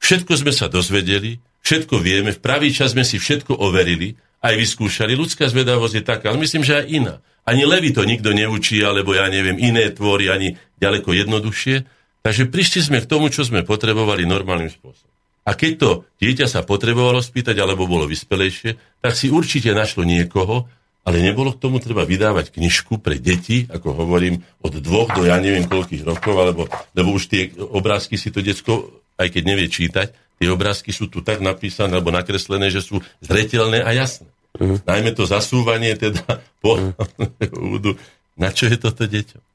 Všetko sme sa dozvedeli, všetko vieme, v pravý čas sme si všetko overili, aj vyskúšali. Ľudská zvedavosť je taká, ale myslím, že aj iná. Ani levy to nikto neučí, alebo ja neviem, iné tvory, ani ďaleko jednoduchšie. Takže prišli sme k tomu, čo sme potrebovali normálnym spôsobom. A keď to dieťa sa potrebovalo spýtať, alebo bolo vyspelejšie, tak si určite našlo niekoho, ale nebolo k tomu treba vydávať knižku pre deti, ako hovorím, od dvoch do ja neviem koľkých rokov, alebo, lebo už tie obrázky si to detsko, aj keď nevie čítať, tie obrázky sú tu tak napísané alebo nakreslené, že sú zretelné a jasné. Uh-huh. Najmä to zasúvanie teda po uh-huh. Na čo je toto deťom?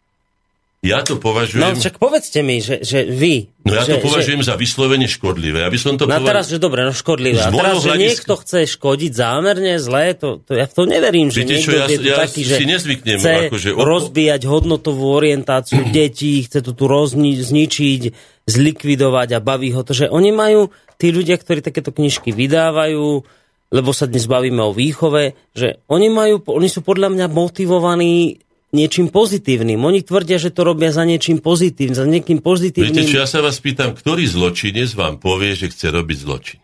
Ja to považujem... No však povedzte mi, že, že vy... No ja že, to považujem že... za vyslovene škodlivé. By som to no považ... teraz, že dobre, no škodlivé. A teraz, že niekto chce škodiť zámerne, zlé, to, to ja v to neverím, že Viete, niekto čo, ja, je ja taký, že nezvyknem, chce akože... rozbíjať hodnotovú orientáciu detí, chce to tu rozni, zničiť, zlikvidovať a baví ho to, že oni majú, tí ľudia, ktorí takéto knižky vydávajú, lebo sa dnes bavíme o výchove, že oni, majú, oni sú podľa mňa motivovaní niečím pozitívnym. Oni tvrdia, že to robia za niečím pozitívnym, za niekým pozitívnym. Viete, čo ja sa vás pýtam, ktorý zločinec vám povie, že chce robiť zločin?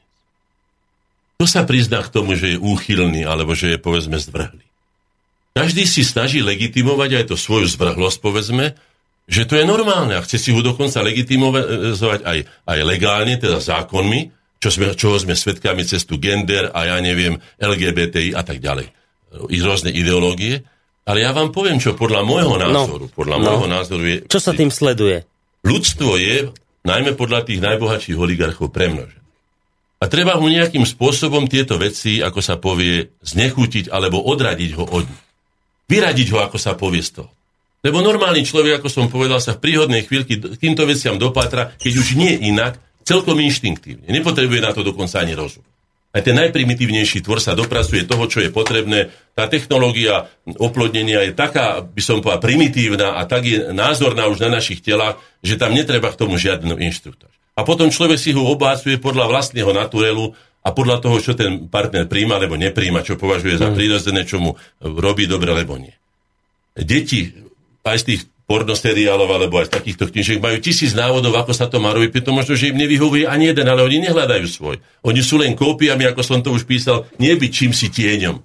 Kto sa prizná k tomu, že je úchylný, alebo že je, povedzme, zvrhlý? Každý si snaží legitimovať aj to svoju zvrhlosť, povedzme, že to je normálne a chce si ho dokonca legitimovať aj, aj legálne, teda zákonmi, čo sme, čoho sme svedkami cez tu gender a ja neviem, LGBTI a tak ďalej. I rôzne ideológie. Ale ja vám poviem, čo podľa môjho no. názoru, no, podľa no. môjho názoru je... Čo sa tým sleduje? Ľudstvo je, najmä podľa tých najbohatších oligarchov, premnožené. A treba mu nejakým spôsobom tieto veci, ako sa povie, znechutiť alebo odradiť ho od nich. Vyradiť ho, ako sa povie z toho. Lebo normálny človek, ako som povedal, sa v príhodnej chvíľky týmto veciam dopátra, keď už nie inak, celkom inštinktívne. Nepotrebuje na to dokonca ani rozum aj ten najprimitívnejší tvor sa dopracuje toho, čo je potrebné. Tá technológia oplodnenia je taká, by som povedal, primitívna a tak je názorná už na našich telách, že tam netreba k tomu žiadnu inštruktáž. A potom človek si ho obácuje podľa vlastného naturelu a podľa toho, čo ten partner príjma alebo nepríjma, čo považuje za mm. prírodzené, čo mu robí dobre alebo nie. Deti aj z tých pornoseriálov alebo aj takýchto knižiek majú tisíc návodov, ako sa to má robiť, preto možno, že im nevyhovuje ani jeden, ale oni nehľadajú svoj. Oni sú len kópiami, ako som to už písal, nebyť čím si tieňom,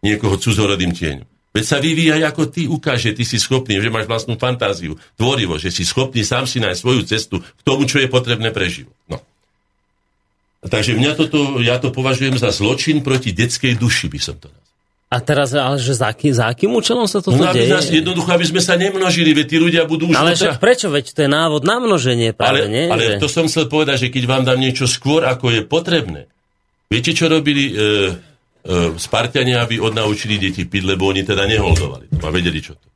niekoho cudzorodým tieňom. Veď sa vyvíjaj ako ty, ukáže, ty si schopný, že máš vlastnú fantáziu, tvorivo, že si schopný sám si nájsť svoju cestu k tomu, čo je potrebné pre život. No. Takže mňa toto, ja to považujem za zločin proti detskej duši, by som to nazval. A teraz, ale že za, aký, za akým účelom sa toto no, deje? Nás, jednoducho, aby sme sa nemnožili, veď tí ľudia budú už... Ale však prečo? Veď to je návod na množenie práve, ale, nie? Ale že... to som chcel povedať, že keď vám dám niečo skôr, ako je potrebné. Viete, čo robili e, e, Spartania, aby odnaučili deti piť, lebo oni teda neholdovali. A vedeli, čo to.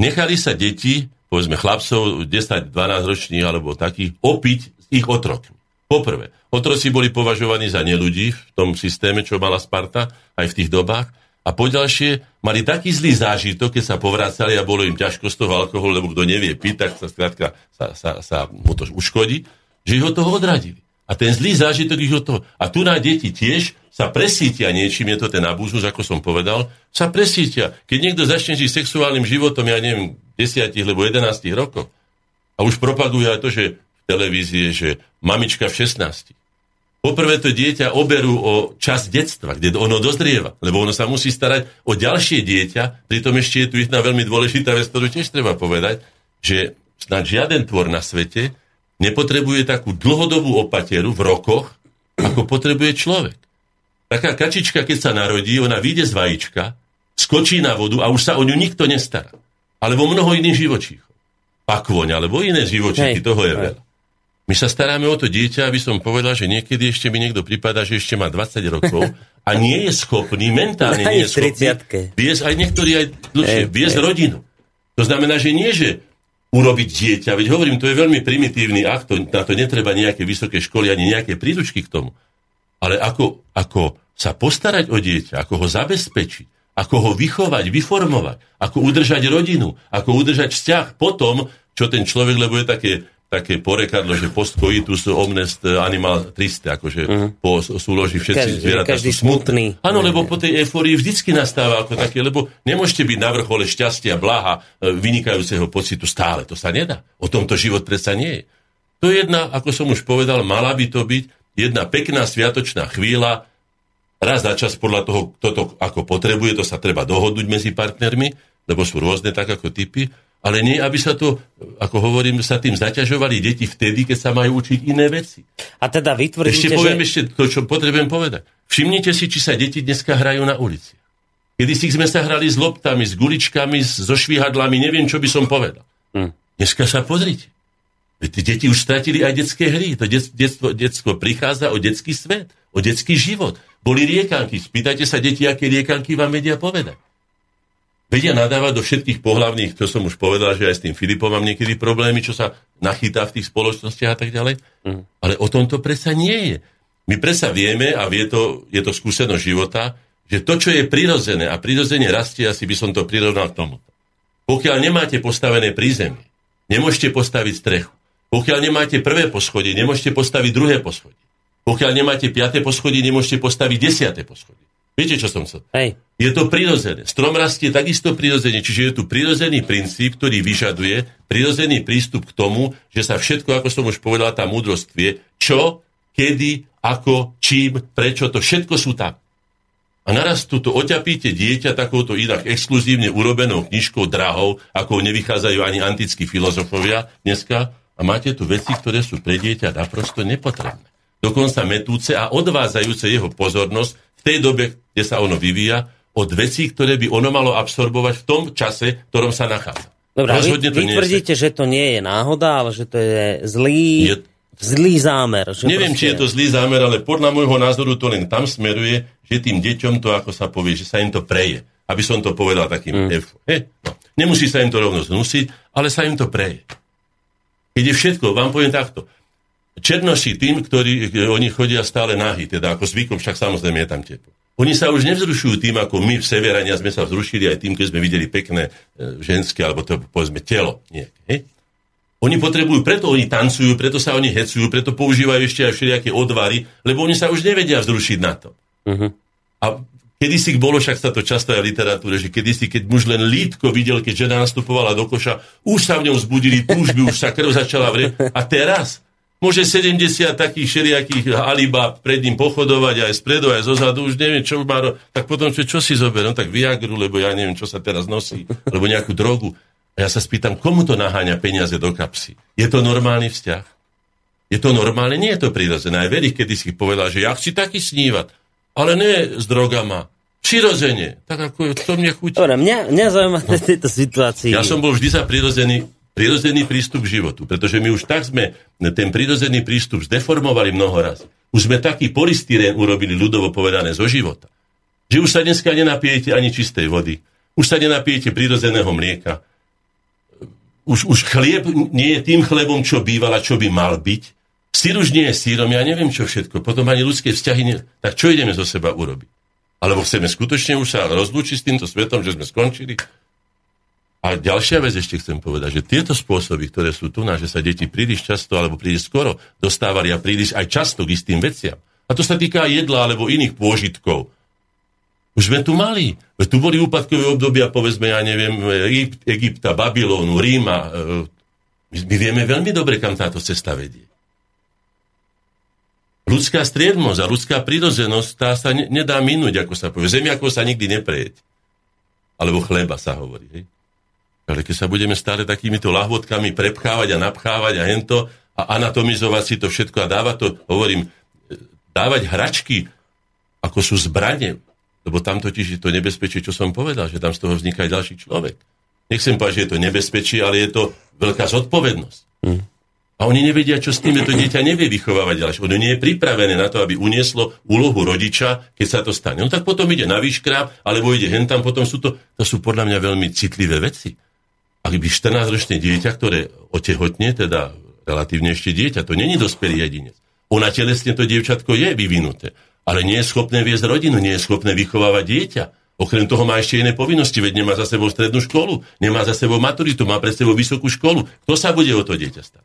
Nechali sa deti, povedzme chlapcov, 10-12 ročných alebo takých, opiť s ich otrokmi. Poprvé, otroci boli považovaní za neludí v tom systéme, čo mala Sparta, aj v tých dobách. A poďalšie mali taký zlý zážitok, keď sa povracali a bolo im ťažko z toho alkoholu, lebo kto nevie piť, tak sa skrátka sa, sa, sa mu to uškodí, že ich od toho odradili. A ten zlý zážitok ich od toho. A tu na deti tiež sa presítia niečím, je to ten abúzus, ako som povedal, sa presítia. Keď niekto začne žiť sexuálnym životom, ja neviem, 10 alebo 11 rokov, a už propaguje aj to, že v televízii, že mamička v 16 Poprvé to dieťa oberú o čas detstva, kde ono dozrieva, lebo ono sa musí starať o ďalšie dieťa, pritom ešte je tu jedna veľmi dôležitá vec, ktorú tiež treba povedať, že snad žiaden tvor na svete nepotrebuje takú dlhodobú opateru v rokoch, ako potrebuje človek. Taká kačička, keď sa narodí, ona vyjde z vajíčka, skočí na vodu a už sa o ňu nikto nestará. Alebo mnoho iných živočíchov. Pakvoň, alebo iné živočíchy, toho je veľa. My sa staráme o to dieťa, aby som povedal, že niekedy ešte mi niekto prípada, že ešte má 20 rokov a nie je schopný, mentálne nie je schopný viesť aj niektorí aj dlhšie, viesť rodinu. To znamená, že nie, že urobiť dieťa, veď hovorím, to je veľmi primitívny akt, na to netreba nejaké vysoké školy ani nejaké príručky k tomu. Ale ako, ako sa postarať o dieťa, ako ho zabezpečiť, ako ho vychovať, vyformovať, ako udržať rodinu, ako udržať vzťah potom, čo ten človek, lebo je také také porekadlo, že post coitus omnes animal triste, akože uh-huh. po súloži všetci každý, zvieratá každý sú smutní. Áno, lebo po tej eufórii vždycky nastáva ako také, lebo nemôžete byť na vrchole šťastia, blaha, e, vynikajúceho pocitu stále. To sa nedá. O tomto život predsa nie je. To je jedna, ako som už povedal, mala by to byť jedna pekná sviatočná chvíľa, raz za čas podľa toho, kto to ako potrebuje, to sa treba dohodnúť medzi partnermi, lebo sú rôzne tak ako typy, ale nie, aby sa to, ako hovorím, sa tým zaťažovali deti vtedy, keď sa majú učiť iné veci. A teda vytvrdíte, Ešte poviem že... ešte to, čo potrebujem povedať. Všimnite si, či sa deti dneska hrajú na ulici. Kedy si sme sa hrali s loptami, s guličkami, so švihadlami, neviem, čo by som povedal. Hmm. Dneska sa pozrite. Tí deti už stratili aj detské hry. To detstvo, detstvo prichádza o detský svet, o detský život. Boli riekanky. Spýtajte sa deti, aké riekanky vám vedia povedať vedia nadávať do všetkých pohľavných, to som už povedal, že aj s tým Filipom mám niekedy problémy, čo sa nachytá v tých spoločnostiach a tak ďalej. Mm. Ale o tom to predsa nie je. My predsa vieme, a vie to, je to skúsenosť života, že to, čo je prirodzené a prirodzene rastie, asi by som to prirovnal k tomu. Pokiaľ nemáte postavené prízemie, nemôžete postaviť strechu. Pokiaľ nemáte prvé poschodie, nemôžete postaviť druhé poschodie. Pokiaľ nemáte piaté poschodie, nemôžete postaviť desiaté poschodie. Viete, čo som chcel? Hej. Je to prirodzené. Strom rastie takisto prirodzene, čiže je tu prirodzený princíp, ktorý vyžaduje prirodzený prístup k tomu, že sa všetko, ako som už povedal, tá múdrosť vie, čo, kedy, ako, čím, prečo, to všetko sú tam. A naraz túto oťapíte dieťa takouto inak exkluzívne urobenou knižkou drahou, ako nevychádzajú ani antickí filozofovia dneska, a máte tu veci, ktoré sú pre dieťa naprosto nepotrebné. Dokonca metúce a odvádzajúce jeho pozornosť v tej dobe, kde sa ono vyvíja, od vecí, ktoré by ono malo absorbovať v tom čase, v ktorom sa nachádza. Dobre, vy, vy tvrdíte, že to nie je náhoda, ale že to je zlý, je, zlý zámer. Že neviem, proste... či je to zlý zámer, ale podľa môjho názoru to len tam smeruje, že tým deťom to, ako sa povie, že sa im to preje. Aby som to povedal takým mm. F. He? No. Nemusí sa im to rovno znusiť, ale sa im to preje. Keď je všetko, vám poviem takto. Černoši tým, ktorí oni chodia stále nahy, teda ako zvykom, však samozrejme je tam teplo. Oni sa už nevzrušujú tým, ako my v Severania sme sa vzrušili aj tým, keď sme videli pekné e, ženské, alebo to povedzme telo. Nie, he? Oni potrebujú, preto oni tancujú, preto sa oni hecujú, preto používajú ešte aj všelijaké odvary, lebo oni sa už nevedia vzrušiť na to. Uh-huh. A kedysi bolo, však sa to často aj v literatúre, že kedysi, keď muž len lítko videl, keď žena nastupovala do koša, už sa v ňom zbudili túžby, už sa krv začala vrieť. A teraz Môže 70 takých všelijakých aliba pred ním pochodovať aj spredu, aj zozadu, už neviem, čo má, tak potom čo, čo si zoberiem, no, tak Viagru, lebo ja neviem, čo sa teraz nosí, alebo nejakú drogu. A ja sa spýtam, komu to naháňa peniaze do kapsy? Je to normálny vzťah? Je to normálne? Nie je to prirodzené. Aj Verich kedy si povedal, že ja chci taký snívať, ale nie s drogama. Prirodzene. Tak ako to mne chutí. Dobre, mňa, mňa zaujíma no. tejto situácii. Ja som bol vždy za prirodzený prirodzený prístup k životu. Pretože my už tak sme ten prirodzený prístup zdeformovali mnoho raz. Už sme taký polystyrén urobili ľudovo povedané zo života. Že už sa dneska nenapijete ani čistej vody. Už sa nenapijete prirodzeného mlieka. Už, už chlieb nie je tým chlebom, čo býval a čo by mal byť. Syr už nie je sírom, ja neviem čo všetko. Potom ani ľudské vzťahy nie. Tak čo ideme zo seba urobiť? Alebo chceme skutočne už sa rozlúčiť s týmto svetom, že sme skončili? A ďalšia vec ešte chcem povedať, že tieto spôsoby, ktoré sú tu, že sa deti príliš často alebo príliš skoro dostávali a príliš aj často k istým veciam. A to sa týka jedla alebo iných pôžitkov. Už sme tu mali. Tu boli úpadkové obdobia, povedzme, ja neviem, Egypta, Babylónu, Ríma. E, my vieme veľmi dobre, kam táto cesta vedie. Ľudská striednosť a ľudská prírodzenosť, tá sa nedá minúť, ako sa povie. Zemiako sa nikdy neprejeť. Alebo chleba sa hovorí. Hej? Ale keď sa budeme stále takýmito lahvodkami prepchávať a napchávať a hento, a anatomizovať si to všetko a dávať to, hovorím, dávať hračky, ako sú zbranie, lebo tam totiž je to nebezpečie, čo som povedal, že tam z toho vzniká aj ďalší človek. Nechcem povedať, že je to nebezpečie, ale je to veľká zodpovednosť. Hmm. A oni nevedia, čo s tým, to dieťa nevie vychovávať ďalšie. Ono nie je pripravené na to, aby unieslo úlohu rodiča, keď sa to stane. No tak potom ide na výškráp, alebo ide hentam, potom sú to, to sú podľa mňa veľmi citlivé veci. Ak by 14-ročné dieťa, ktoré otehotne, teda relatívne ešte dieťa, to není dospelý jedinec. Ona telesne to dievčatko je vyvinuté, ale nie je schopné viesť rodinu, nie je schopné vychovávať dieťa. Okrem toho má ešte iné povinnosti, veď nemá za sebou strednú školu, nemá za sebou maturitu, má pred sebou vysokú školu. Kto sa bude o to dieťa stať?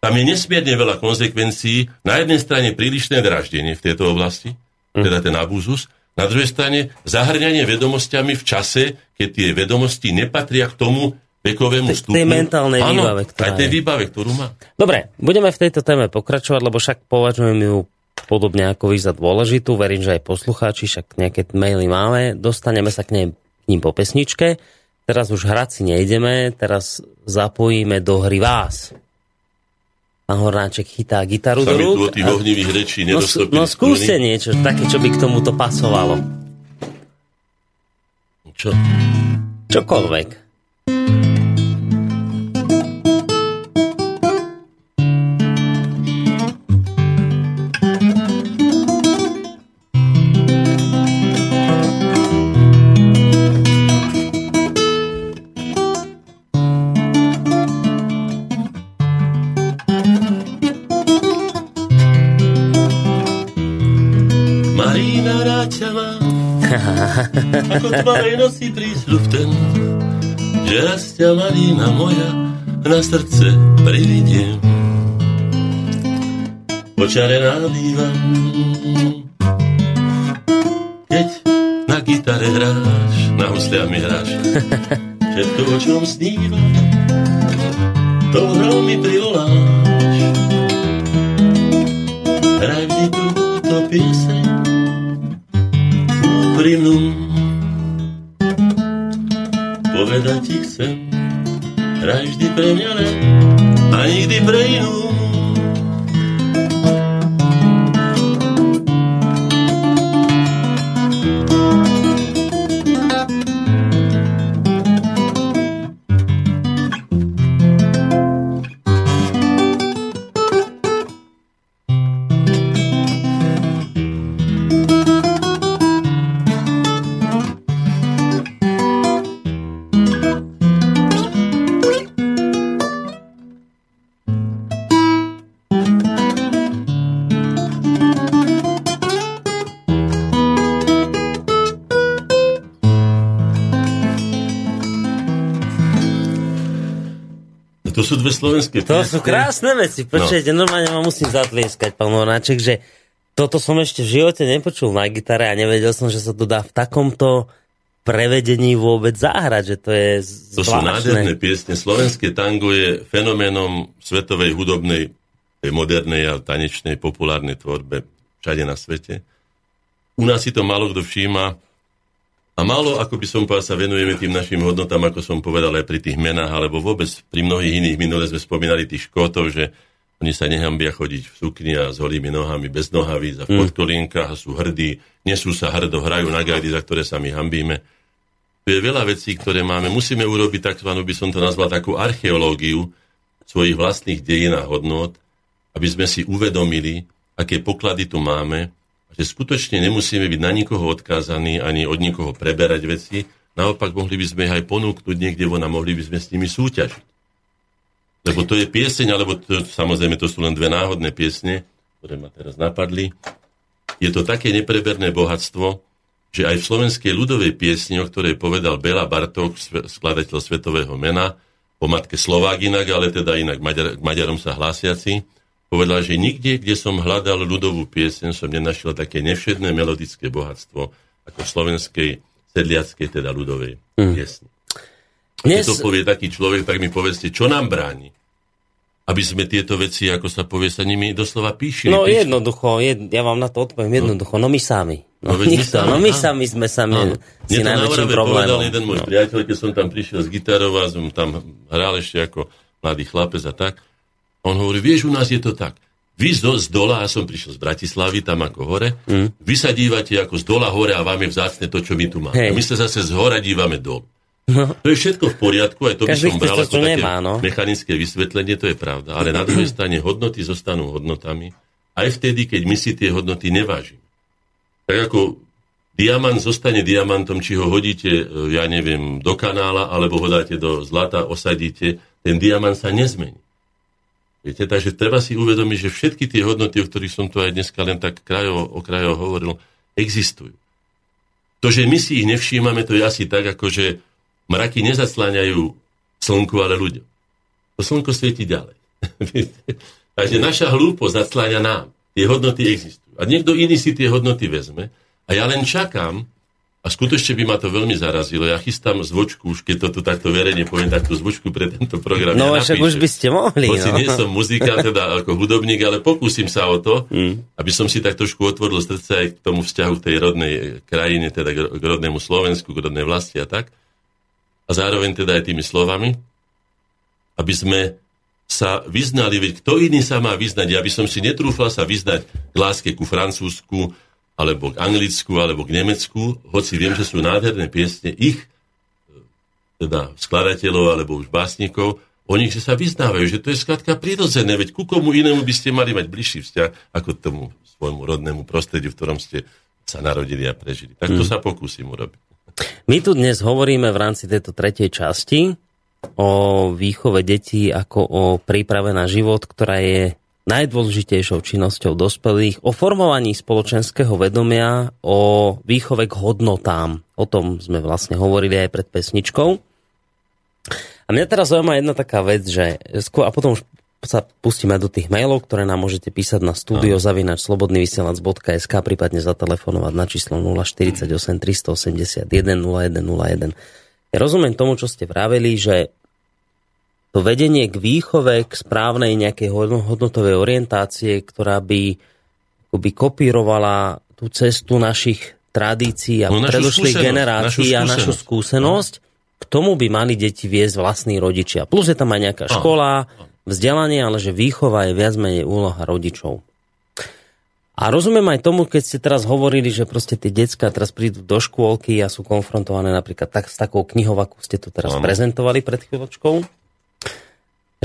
Tam je nesmierne veľa konsekvencií. Na jednej strane prílišné draždenie v tejto oblasti, teda ten abúzus, na druhej strane zahrňanie vedomosťami v čase, keď tie vedomosti nepatria k tomu vekovému stupňu. Tej mentálnej Áno, výbave, ktorá aj tej výbave, ktorú má. Dobre, budeme v tejto téme pokračovať, lebo však považujem ju podobne ako vy za dôležitú. Verím, že aj poslucháči, však nejaké maily máme. Dostaneme sa k, nej, ním po pesničke. Teraz už hrať si nejdeme, teraz zapojíme do hry vás. Pán Hornáček chytá gitaru do rúk. tých ohnivých rečí no, no skúste niečo také, čo by k tomuto pasovalo. Čo? Čokoľvek. Ako tmavej nosí prísľub ten, že raz ťa Marina moja na srdce prividiem. Počarená bývam, keď na gitare hráš, na husliach mi hráš. Všetko, o čom snívam, to hrou mi privoláš. Slovenské To sú krásne veci. Počujete, no. normálne ma musím zatlieskať, pán Moráček, že toto som ešte v živote nepočul na gitare a nevedel som, že sa to dá v takomto prevedení vôbec zahrať, že to je zvláštne. To sú nádherné piesne. Slovenské tango je fenoménom svetovej hudobnej, modernej a tanečnej populárnej tvorbe všade na svete. U nás si to málo kto všíma, a málo, ako by som povedal, sa venujeme tým našim hodnotám, ako som povedal aj pri tých menách, alebo vôbec pri mnohých iných. Minule sme spomínali tých škótov, že oni sa nehambia chodiť v sukni a s holými nohami, bez nohaví, a v mm. podkolienkach a sú hrdí, nesú sa hrdo, hrajú na gajdy, za ktoré sa my hambíme. Tu je veľa vecí, ktoré máme. Musíme urobiť tzv. by som to nazval takú archeológiu svojich vlastných dejín a hodnot, aby sme si uvedomili, aké poklady tu máme že skutočne nemusíme byť na nikoho odkázaní ani od nikoho preberať veci, naopak mohli by sme ich aj ponúknuť niekde von a mohli by sme s nimi súťažiť. Lebo to je pieseň, alebo to, samozrejme to sú len dve náhodné piesne, ktoré ma teraz napadli. Je to také nepreberné bohatstvo, že aj v slovenskej ľudovej piesni, o ktorej povedal Bela Bartok, skladateľ svetového mena, po matke Slovák inak, ale teda inak Maďar, Maďarom sa hlásiaci, povedal, že nikde, kde som hľadal ľudovú piesen, som nenašiel také nevšedné melodické bohatstvo ako slovenskej sedliackej, teda ľudovej mm. piesni. Dnes... Keď to povie taký človek, tak mi povedzte, čo nám bráni? Aby sme tieto veci, ako sa povie, sa nimi doslova píšili. No píšili. jednoducho, jed, ja vám na to odpoviem no. jednoducho, no my sami. No, no, nikto, no my sami sme sami si najväčším problémom. povedal jeden môj no. priateľ, keď som tam prišiel s gitarou a som tam hral ešte ako mladý chlapec a tak On hovorí, vieš, u nás je to tak. Vy z, z dola, ja som prišiel z Bratislavy, tam ako hore, mm. vy sa dívate ako z dola hore a vám je vzácne to, čo my tu máme. Hej. A my sa zase z hora dívame dolu. No. To je všetko v poriadku, aj to Každý by som bral ako také nemá, no. mechanické vysvetlenie, to je pravda. Ale na druhej strane hodnoty zostanú hodnotami aj vtedy, keď my si tie hodnoty nevážime. Tak ako diamant zostane diamantom, či ho hodíte, e, ja neviem, do kanála, alebo ho dáte do zlata, osadíte, ten diamant sa nezmení. Viete, takže treba si uvedomiť, že všetky tie hodnoty, o ktorých som tu aj dneska len tak krajovo, okrajovo hovoril, existujú. To, že my si ich nevšímame, to je asi tak, ako že mraky nezacláňajú slnku, ale ľuďom. To slnko svieti ďalej. takže naša hlúposť zacláňa nám. Tie hodnoty existujú. A niekto iný si tie hodnoty vezme a ja len čakám, a skutočne by ma to veľmi zarazilo. Ja chystám zvočku, už keď to tu takto verejne poviem, takto zvočku pre tento program. No ja však už by ste mohli. Hoci no. nie som muzikant, teda ako hudobník, ale pokúsim sa o to, mm. aby som si tak trošku otvoril srdce aj k tomu vzťahu k tej rodnej krajine, teda k rodnému Slovensku, k rodnej vlasti a tak. A zároveň teda aj tými slovami, aby sme sa vyznali, veď kto iný sa má vyznať? Ja by som si netrúfal sa vyznať k láske ku Francúzsku, alebo k Anglicku, alebo k Nemecku, hoci viem, že sú nádherné piesne ich teda skladateľov alebo už básnikov, o nich že sa vyznávajú, že to je skladka prirodzené, veď ku komu inému by ste mali mať bližší vzťah ako k tomu svojmu rodnému prostrediu, v ktorom ste sa narodili a prežili. Tak to mm. sa pokúsim urobiť. My tu dnes hovoríme v rámci tejto tretej časti o výchove detí ako o príprave na život, ktorá je najdôležitejšou činnosťou dospelých, o formovaní spoločenského vedomia, o výchove k hodnotám. O tom sme vlastne hovorili aj pred pesničkou. A mňa teraz zaujíma jedna taká vec, že skôr, a potom sa pustíme do tých mailov, ktoré nám môžete písať na studio zavinač slobodnyvysielac.sk prípadne zatelefonovať na číslo 048 381 0101. Ja rozumiem tomu, čo ste vraveli, že to vedenie k výchove, k správnej nejakej hodnotovej orientácie, ktorá by, by kopírovala tú cestu našich tradícií a no, predošlých generácií našu a našu skúsenosť, k tomu by mali deti viesť vlastní rodičia. Plus je tam aj nejaká škola, vzdelanie, ale že výchova je viac menej úloha rodičov. A rozumiem aj tomu, keď ste teraz hovorili, že proste tie decka teraz prídu do škôlky a sú konfrontované napríklad tak, s takou knihou, ako ste tu teraz Ano. prezentovali pred chvíľočkou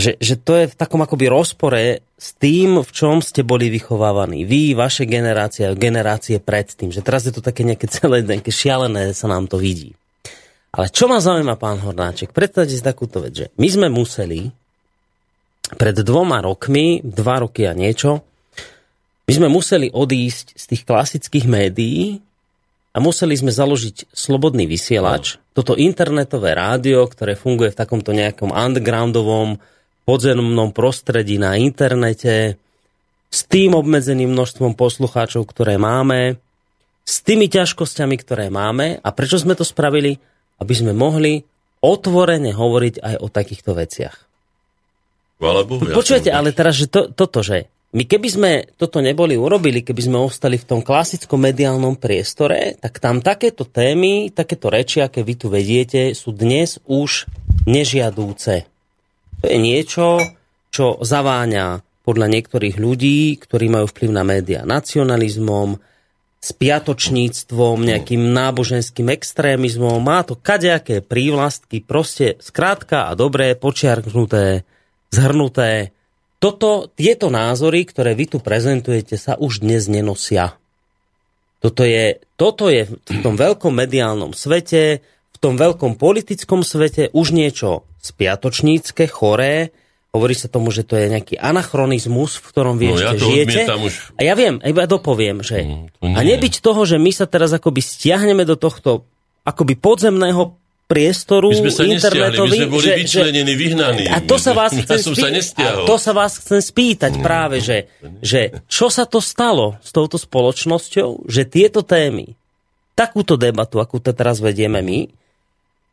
že, že to je v takom akoby rozpore s tým, v čom ste boli vychovávaní. Vy, vaše generácia, generácie predtým. Že teraz je to také nejaké celé nejaké šialené, sa nám to vidí. Ale čo ma zaujíma, pán Hornáček, predstavte si takúto vec, že my sme museli pred dvoma rokmi, dva roky a niečo, my sme museli odísť z tých klasických médií a museli sme založiť slobodný vysielač, no. toto internetové rádio, ktoré funguje v takomto nejakom undergroundovom podzemnom prostredí na internete, s tým obmedzeným množstvom poslucháčov, ktoré máme, s tými ťažkosťami, ktoré máme. A prečo sme to spravili? Aby sme mohli otvorene hovoriť aj o takýchto veciach. Bohu, ja Počujete, ale teraz, že to, toto, že my keby sme toto neboli urobili, keby sme ostali v tom klasickom mediálnom priestore, tak tam takéto témy, takéto reči, aké vy tu vediete, sú dnes už nežiadúce. Niečo, čo zaváňa podľa niektorých ľudí, ktorí majú vplyv na médiá nacionalizmom, spiatočníctvom, nejakým náboženským extrémizmom. Má to kadejaké prívlastky, proste skrátka a dobré, počiarknuté, zhrnuté. Toto, tieto názory, ktoré vy tu prezentujete, sa už dnes nenosia. Toto je, toto je v tom veľkom mediálnom svete, v tom veľkom politickom svete už niečo spiatočnícke, choré, hovorí sa tomu, že to je nejaký anachronizmus, v ktorom vy no, ešte ja žijete. Už... A ja viem, iba dopoviem, že no, a nebyť toho, že my sa teraz akoby stiahneme do tohto akoby podzemného priestoru my sme sa internetový. My sme boli že, vyčlenení, vyhnaní. A to sa vás, chcem, spý... a to sa vás chcem spýtať no, práve, že, že čo sa to stalo s touto spoločnosťou, že tieto témy, takúto debatu, akú to teraz vedieme my,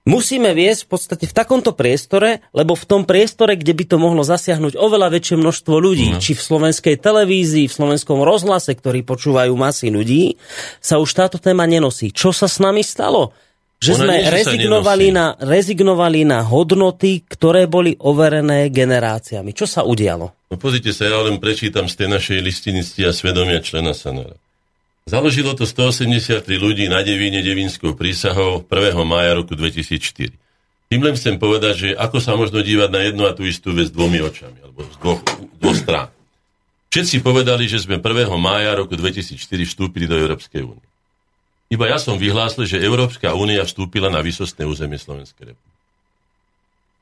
musíme viesť v podstate v takomto priestore, lebo v tom priestore, kde by to mohlo zasiahnuť oveľa väčšie množstvo ľudí, no. či v slovenskej televízii, v slovenskom rozhlase, ktorí počúvajú masy ľudí, sa už táto téma nenosí. Čo sa s nami stalo? že Ona sme nie, rezignovali na, rezignovali na hodnoty, ktoré boli overené generáciami. Čo sa udialo? No pozrite sa, ja len prečítam z tej našej listinici a svedomia člena Sanara. Založilo to 183 ľudí na Devíne devínskou prísahou 1. mája roku 2004. Tým len chcem povedať, že ako sa možno dívať na jednu a tú istú vec dvomi očami, alebo z dvoch, dvoch strán. Všetci povedali, že sme 1. mája roku 2004 vstúpili do Európskej únie. Iba ja som vyhlásil, že Európska únia vstúpila na vysostné územie Slovenskej republiky.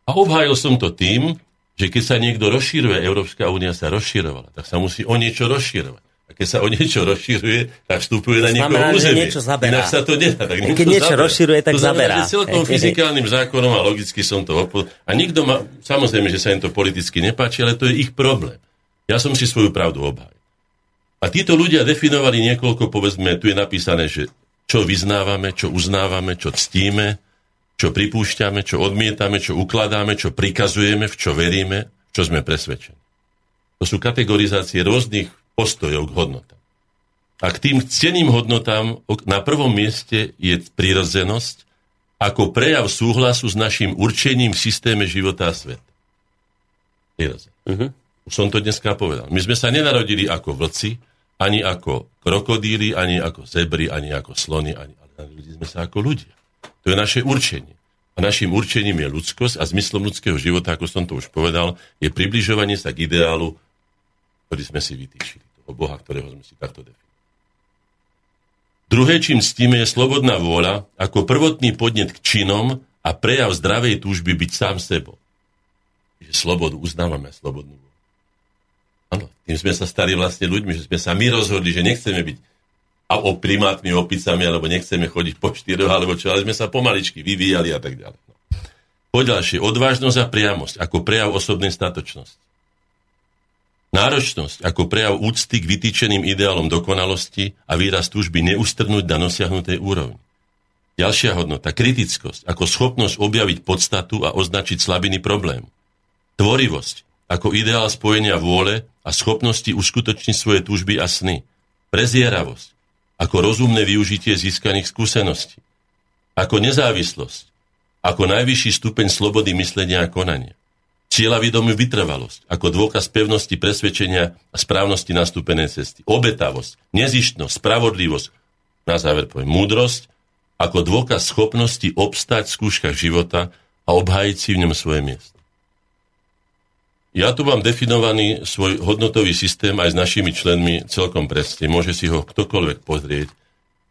A obhájil som to tým, že keď sa niekto rozšíruje, Európska únia sa rozširovala, tak sa musí o niečo rozširovať. Keď sa o niečo rozširuje, tak vstupuje na niekoho znamená, územie. niečo zaberá. Inak sa to nedá. Tak Keď niečo zaberá. rozširuje, tak to znamená, zaberá. Že celkom fyzikálnym zákonom a logicky som to opol... A nikto ma, samozrejme, že sa im to politicky nepáči, ale to je ich problém. Ja som si svoju pravdu obhájil. A títo ľudia definovali niekoľko, povedzme, tu je napísané, že čo vyznávame, čo uznávame, čo ctíme, čo pripúšťame, čo odmietame, čo ukladáme, čo prikazujeme, v čo veríme, v čo sme presvedčení. To sú kategorizácie rôznych postojov k hodnotám. A k tým ceným hodnotám na prvom mieste je prirodzenosť ako prejav súhlasu s našim určením v systéme života a sveta. Prirodzenosť. Mhm. Už som to dneska povedal. My sme sa nenarodili ako vlci, ani ako krokodíly, ani ako zebry, ani ako slony, ani, ale narodili sme sa ako ľudia. To je naše určenie. A našim určením je ľudskosť a zmyslom ľudského života, ako som to už povedal, je približovanie sa k ideálu, ktorý sme si vytýčili. Toho Boha, ktorého sme si takto definovali. Druhé, čím ctíme, je slobodná vôľa ako prvotný podnet k činom a prejav zdravej túžby byť sám sebou. Že slobodu, uznávame slobodnú vôľu. Áno, tým sme sa stali vlastne ľuďmi, že sme sa my rozhodli, že nechceme byť a o primátmi, opicami, alebo nechceme chodiť po štyroch, alebo čo, ale sme sa pomaličky vyvíjali a tak ďalej. No. Poďalšie, odvážnosť a priamosť ako prejav osobnej statočnosti. Náročnosť ako prejav úcty k vytýčeným ideálom dokonalosti a výraz túžby neustrnúť na dosiahnutej úrovni. Ďalšia hodnota, kritickosť ako schopnosť objaviť podstatu a označiť slabiny problému. Tvorivosť ako ideál spojenia vôle a schopnosti uskutočniť svoje túžby a sny. Prezieravosť ako rozumné využitie získaných skúseností. Ako nezávislosť, ako najvyšší stupeň slobody myslenia a konania. Cieľa vedomú vytrvalosť, ako dôkaz pevnosti presvedčenia a správnosti nastúpenej cesty. Obetavosť, nezištnosť, spravodlivosť, na záver poviem múdrosť, ako dôkaz schopnosti obstať v skúškach života a obhájiť si v ňom svoje miesto. Ja tu mám definovaný svoj hodnotový systém aj s našimi členmi celkom presne. Môže si ho ktokoľvek pozrieť.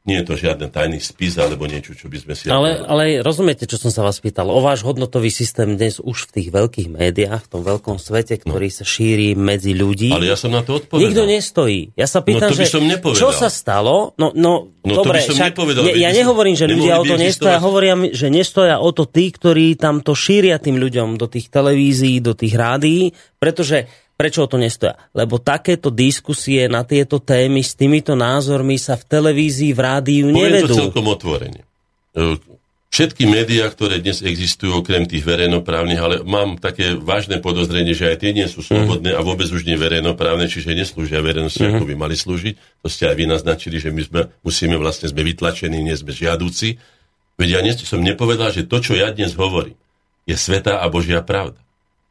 Nie je to žiaden tajný spis alebo niečo, čo by sme si... Ale, ale rozumiete, čo som sa vás pýtal? O váš hodnotový systém dnes už v tých veľkých médiách, v tom veľkom svete, ktorý no. sa šíri medzi ľudí. Ale ja som na to odpovedal. Nikto nestojí. Ja sa pýtam, No to by že som nepovedal. čo sa stalo? No, no, No to dobre, by som však nepovedal, ja, ja nehovorím, že ľudia o to nestoja, mi, že nestoja o to tí, ktorí tam to šíria tým ľuďom do tých televízií, do tých rádií, pretože Prečo o to nestoja? Lebo takéto diskusie na tieto témy s týmito názormi sa v televízii, v rádiu Poviem to nevedú. celkom otvorene. E, Všetky médiá, ktoré dnes existujú, okrem tých verejnoprávnych, ale mám také vážne podozrenie, že aj tie nie sú slobodné a vôbec už nie verejnoprávne, čiže neslúžia verejnosti, ako by mali slúžiť. To ste aj vy naznačili, že my sme, musíme vlastne, sme vytlačení, nie sme žiadúci. Veď ja nie, som nepovedal, že to, čo ja dnes hovorím, je sveta a Božia pravda.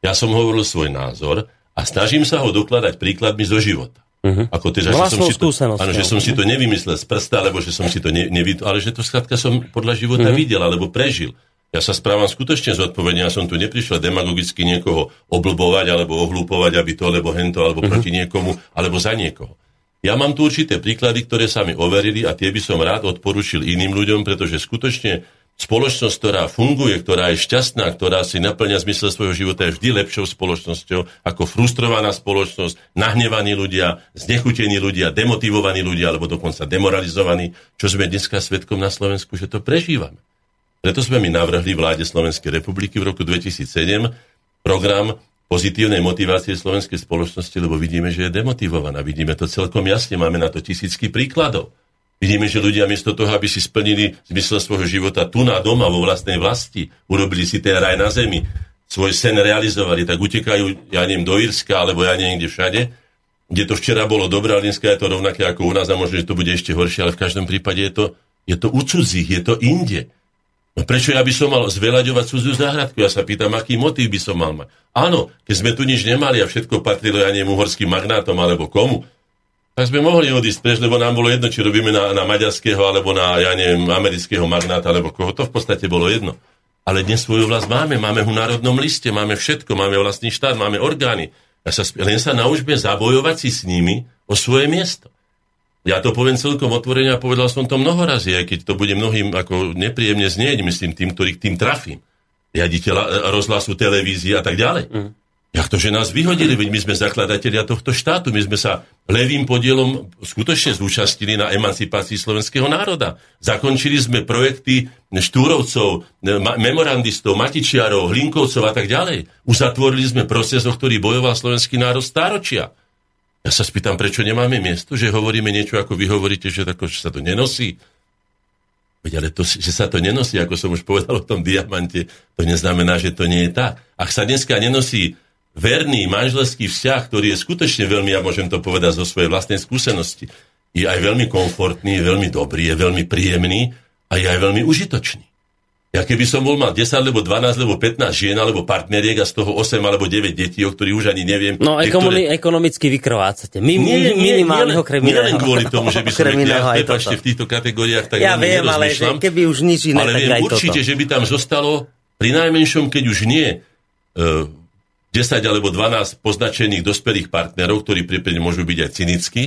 Ja som hovoril svoj názor a snažím sa ho dokladať príkladmi zo života. Uh-huh. Ako teda, že som si to, áno, že som si to nevymyslel z prsta, alebo že som si to ne, nevy, ale že to skladka som podľa života uh-huh. videl, alebo prežil. Ja sa správam skutočne zodpovedne, ja som tu neprišiel demagogicky niekoho oblbovať, alebo ohlúpovať, aby to, alebo hento, alebo uh-huh. proti niekomu, alebo za niekoho. Ja mám tu určité príklady, ktoré sa mi overili a tie by som rád odporučil iným ľuďom, pretože skutočne spoločnosť, ktorá funguje, ktorá je šťastná, ktorá si naplňa zmysel svojho života, je vždy lepšou spoločnosťou ako frustrovaná spoločnosť, nahnevaní ľudia, znechutení ľudia, demotivovaní ľudia alebo dokonca demoralizovaní, čo sme dneska svetkom na Slovensku, že to prežívame. Preto sme mi navrhli vláde Slovenskej republiky v roku 2007 program pozitívnej motivácie slovenskej spoločnosti, lebo vidíme, že je demotivovaná. Vidíme to celkom jasne, máme na to tisícky príkladov. Vidíme, že ľudia miesto toho, aby si splnili zmysel svojho života tu na doma, vo vlastnej vlasti, urobili si ten raj na zemi, svoj sen realizovali, tak utekajú, ja neviem, do Írska, alebo ja neviem, kde všade, kde to včera bolo dobré, ale dneska je to rovnaké ako u nás a možno, že to bude ešte horšie, ale v každom prípade je to, je to u cudzích, je to inde. No prečo ja by som mal zveľaďovať cudzú záhradku? Ja sa pýtam, aký motív by som mal mať. Áno, keď sme tu nič nemali a všetko patrilo, ja neviem, uhorským magnátom alebo komu, tak sme mohli odísť preč, lebo nám bolo jedno, či robíme na, na maďarského alebo na, ja neviem, amerického magnáta alebo koho. To v podstate bolo jedno. Ale dnes svoju vlast máme, máme ho v národnom liste, máme všetko, máme vlastný štát, máme orgány. Ja sa, len sa naučme zabojovať si s nimi o svoje miesto. Ja to poviem celkom otvorene a povedal som to mnoho razy, aj keď to bude mnohým ako nepríjemne znieť, myslím tým, ktorých tým trafím. Riaditeľa rozhlasu, televízie a tak ďalej. Mm. Jak to, že nás vyhodili, veď my sme zakladatelia tohto štátu, my sme sa levým podielom skutočne zúčastnili na emancipácii slovenského národa. Zakončili sme projekty Štúrovcov, memorandistov, Matičiarov, Hlinkovcov a tak ďalej. Uzatvorili sme proces, o ktorý bojoval slovenský národ stáročia. Ja sa spýtam, prečo nemáme miesto, že hovoríme niečo, ako vy hovoríte, že, tako, že sa to nenosí. Veď ale to, že sa to nenosí, ako som už povedal o tom diamante, to neznamená, že to nie je tak. Ak sa dneska nenosí verný manželský vzťah, ktorý je skutočne veľmi, ja môžem to povedať zo svojej vlastnej skúsenosti, je aj veľmi komfortný, je veľmi dobrý, je veľmi príjemný a je aj veľmi užitočný. Ja keby som bol mal 10, alebo 12, alebo 15 žien, alebo partneriek a z toho 8 alebo 9 detí, o ktorých už ani neviem. No ekonomi- ktoré... ekonomicky vykrvácate. My, nie, nie, minimálneho kriminálneho. Nie len kvôli tomu, že by som ja prepačte, v týchto kategóriách tak Ja viem, ale že keby už nič iné, ale tak viem aj určite, toto. že by tam zostalo pri najmenšom, keď už nie uh, 10 alebo 12 poznačených dospelých partnerov, ktorí prípadne môžu byť aj cynickí,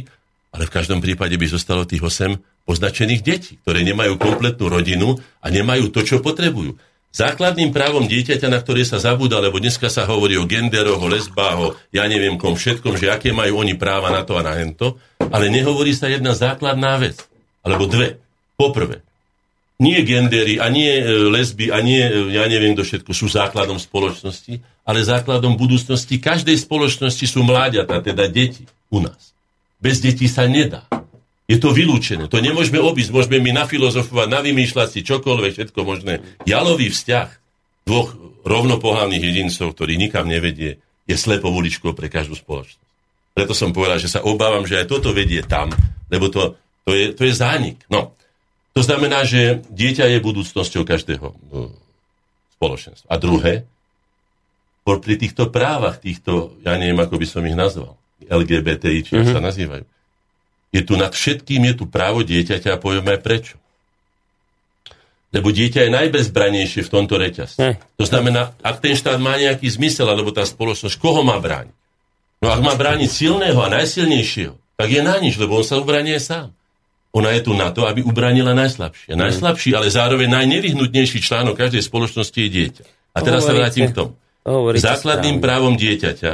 ale v každom prípade by zostalo tých 8 označených detí, ktoré nemajú kompletnú rodinu a nemajú to, čo potrebujú. Základným právom dieťaťa, na ktoré sa zabúda, lebo dneska sa hovorí o genderoch, o lesbách, o ja neviem kom všetkom, že aké majú oni práva na to a na hento, ale nehovorí sa jedna základná vec, alebo dve. Poprvé, nie gendery a nie e, lesby a nie, e, ja neviem kto všetko, sú základom spoločnosti, ale základom budúcnosti každej spoločnosti sú mláďata, teda deti u nás. Bez detí sa nedá. Je to vylúčené. To nemôžeme obísť. Môžeme my nafilozofovať, navymýšľať si čokoľvek, všetko možné. Jalový vzťah dvoch rovnopohľavných jedincov, ktorý nikam nevedie, je slepou uličkou pre každú spoločnosť. Preto som povedal, že sa obávam, že aj toto vedie tam, lebo to, to, je, to je zánik. No, to znamená, že dieťa je budúcnosťou každého no, spoločenstva. A druhé, pri týchto právach, týchto, ja neviem, ako by som ich nazval, LGBTI, či mm-hmm. sa nazývajú, je tu nad všetkým, je tu právo dieťaťa a poviem aj prečo. Lebo dieťa je najbezbranejšie v tomto reťazci. To znamená, ak ten štát má nejaký zmysel, alebo tá spoločnosť, koho má brániť? No ak má brániť silného a najsilnejšieho, tak je na nič, lebo on sa ubranie sám. Ona je tu na to, aby ubranila najslabšie. Mm. Najslabší, ale zároveň najnevyhnutnejší článok každej spoločnosti je dieťa. A teraz sa vrátim k tomu. Základným správne. právom dieťaťa,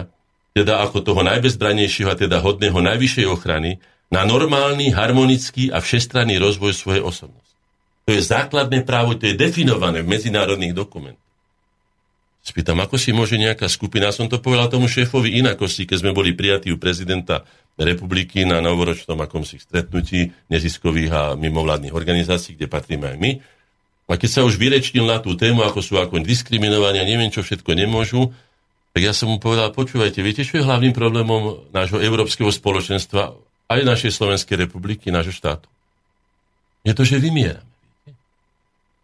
teda ako toho najbezbranejšieho a teda hodného najvyššej ochrany, na normálny, harmonický a všestranný rozvoj svojej osobnosti. To je základné právo, to je definované v medzinárodných dokumentoch. Spýtam, ako si môže nejaká skupina, som to povedal tomu šéfovi inakosti, keď sme boli prijatí u prezidenta republiky na novoročnom akomsi stretnutí neziskových a mimovládnych organizácií, kde patríme aj my. A keď sa už vyrečnil na tú tému, ako sú ako diskriminovaní a neviem, čo všetko nemôžu, tak ja som mu povedal, počúvajte, viete, čo je hlavným problémom nášho európskeho spoločenstva aj našej Slovenskej republiky, nášho štátu. Je to, že vymierame.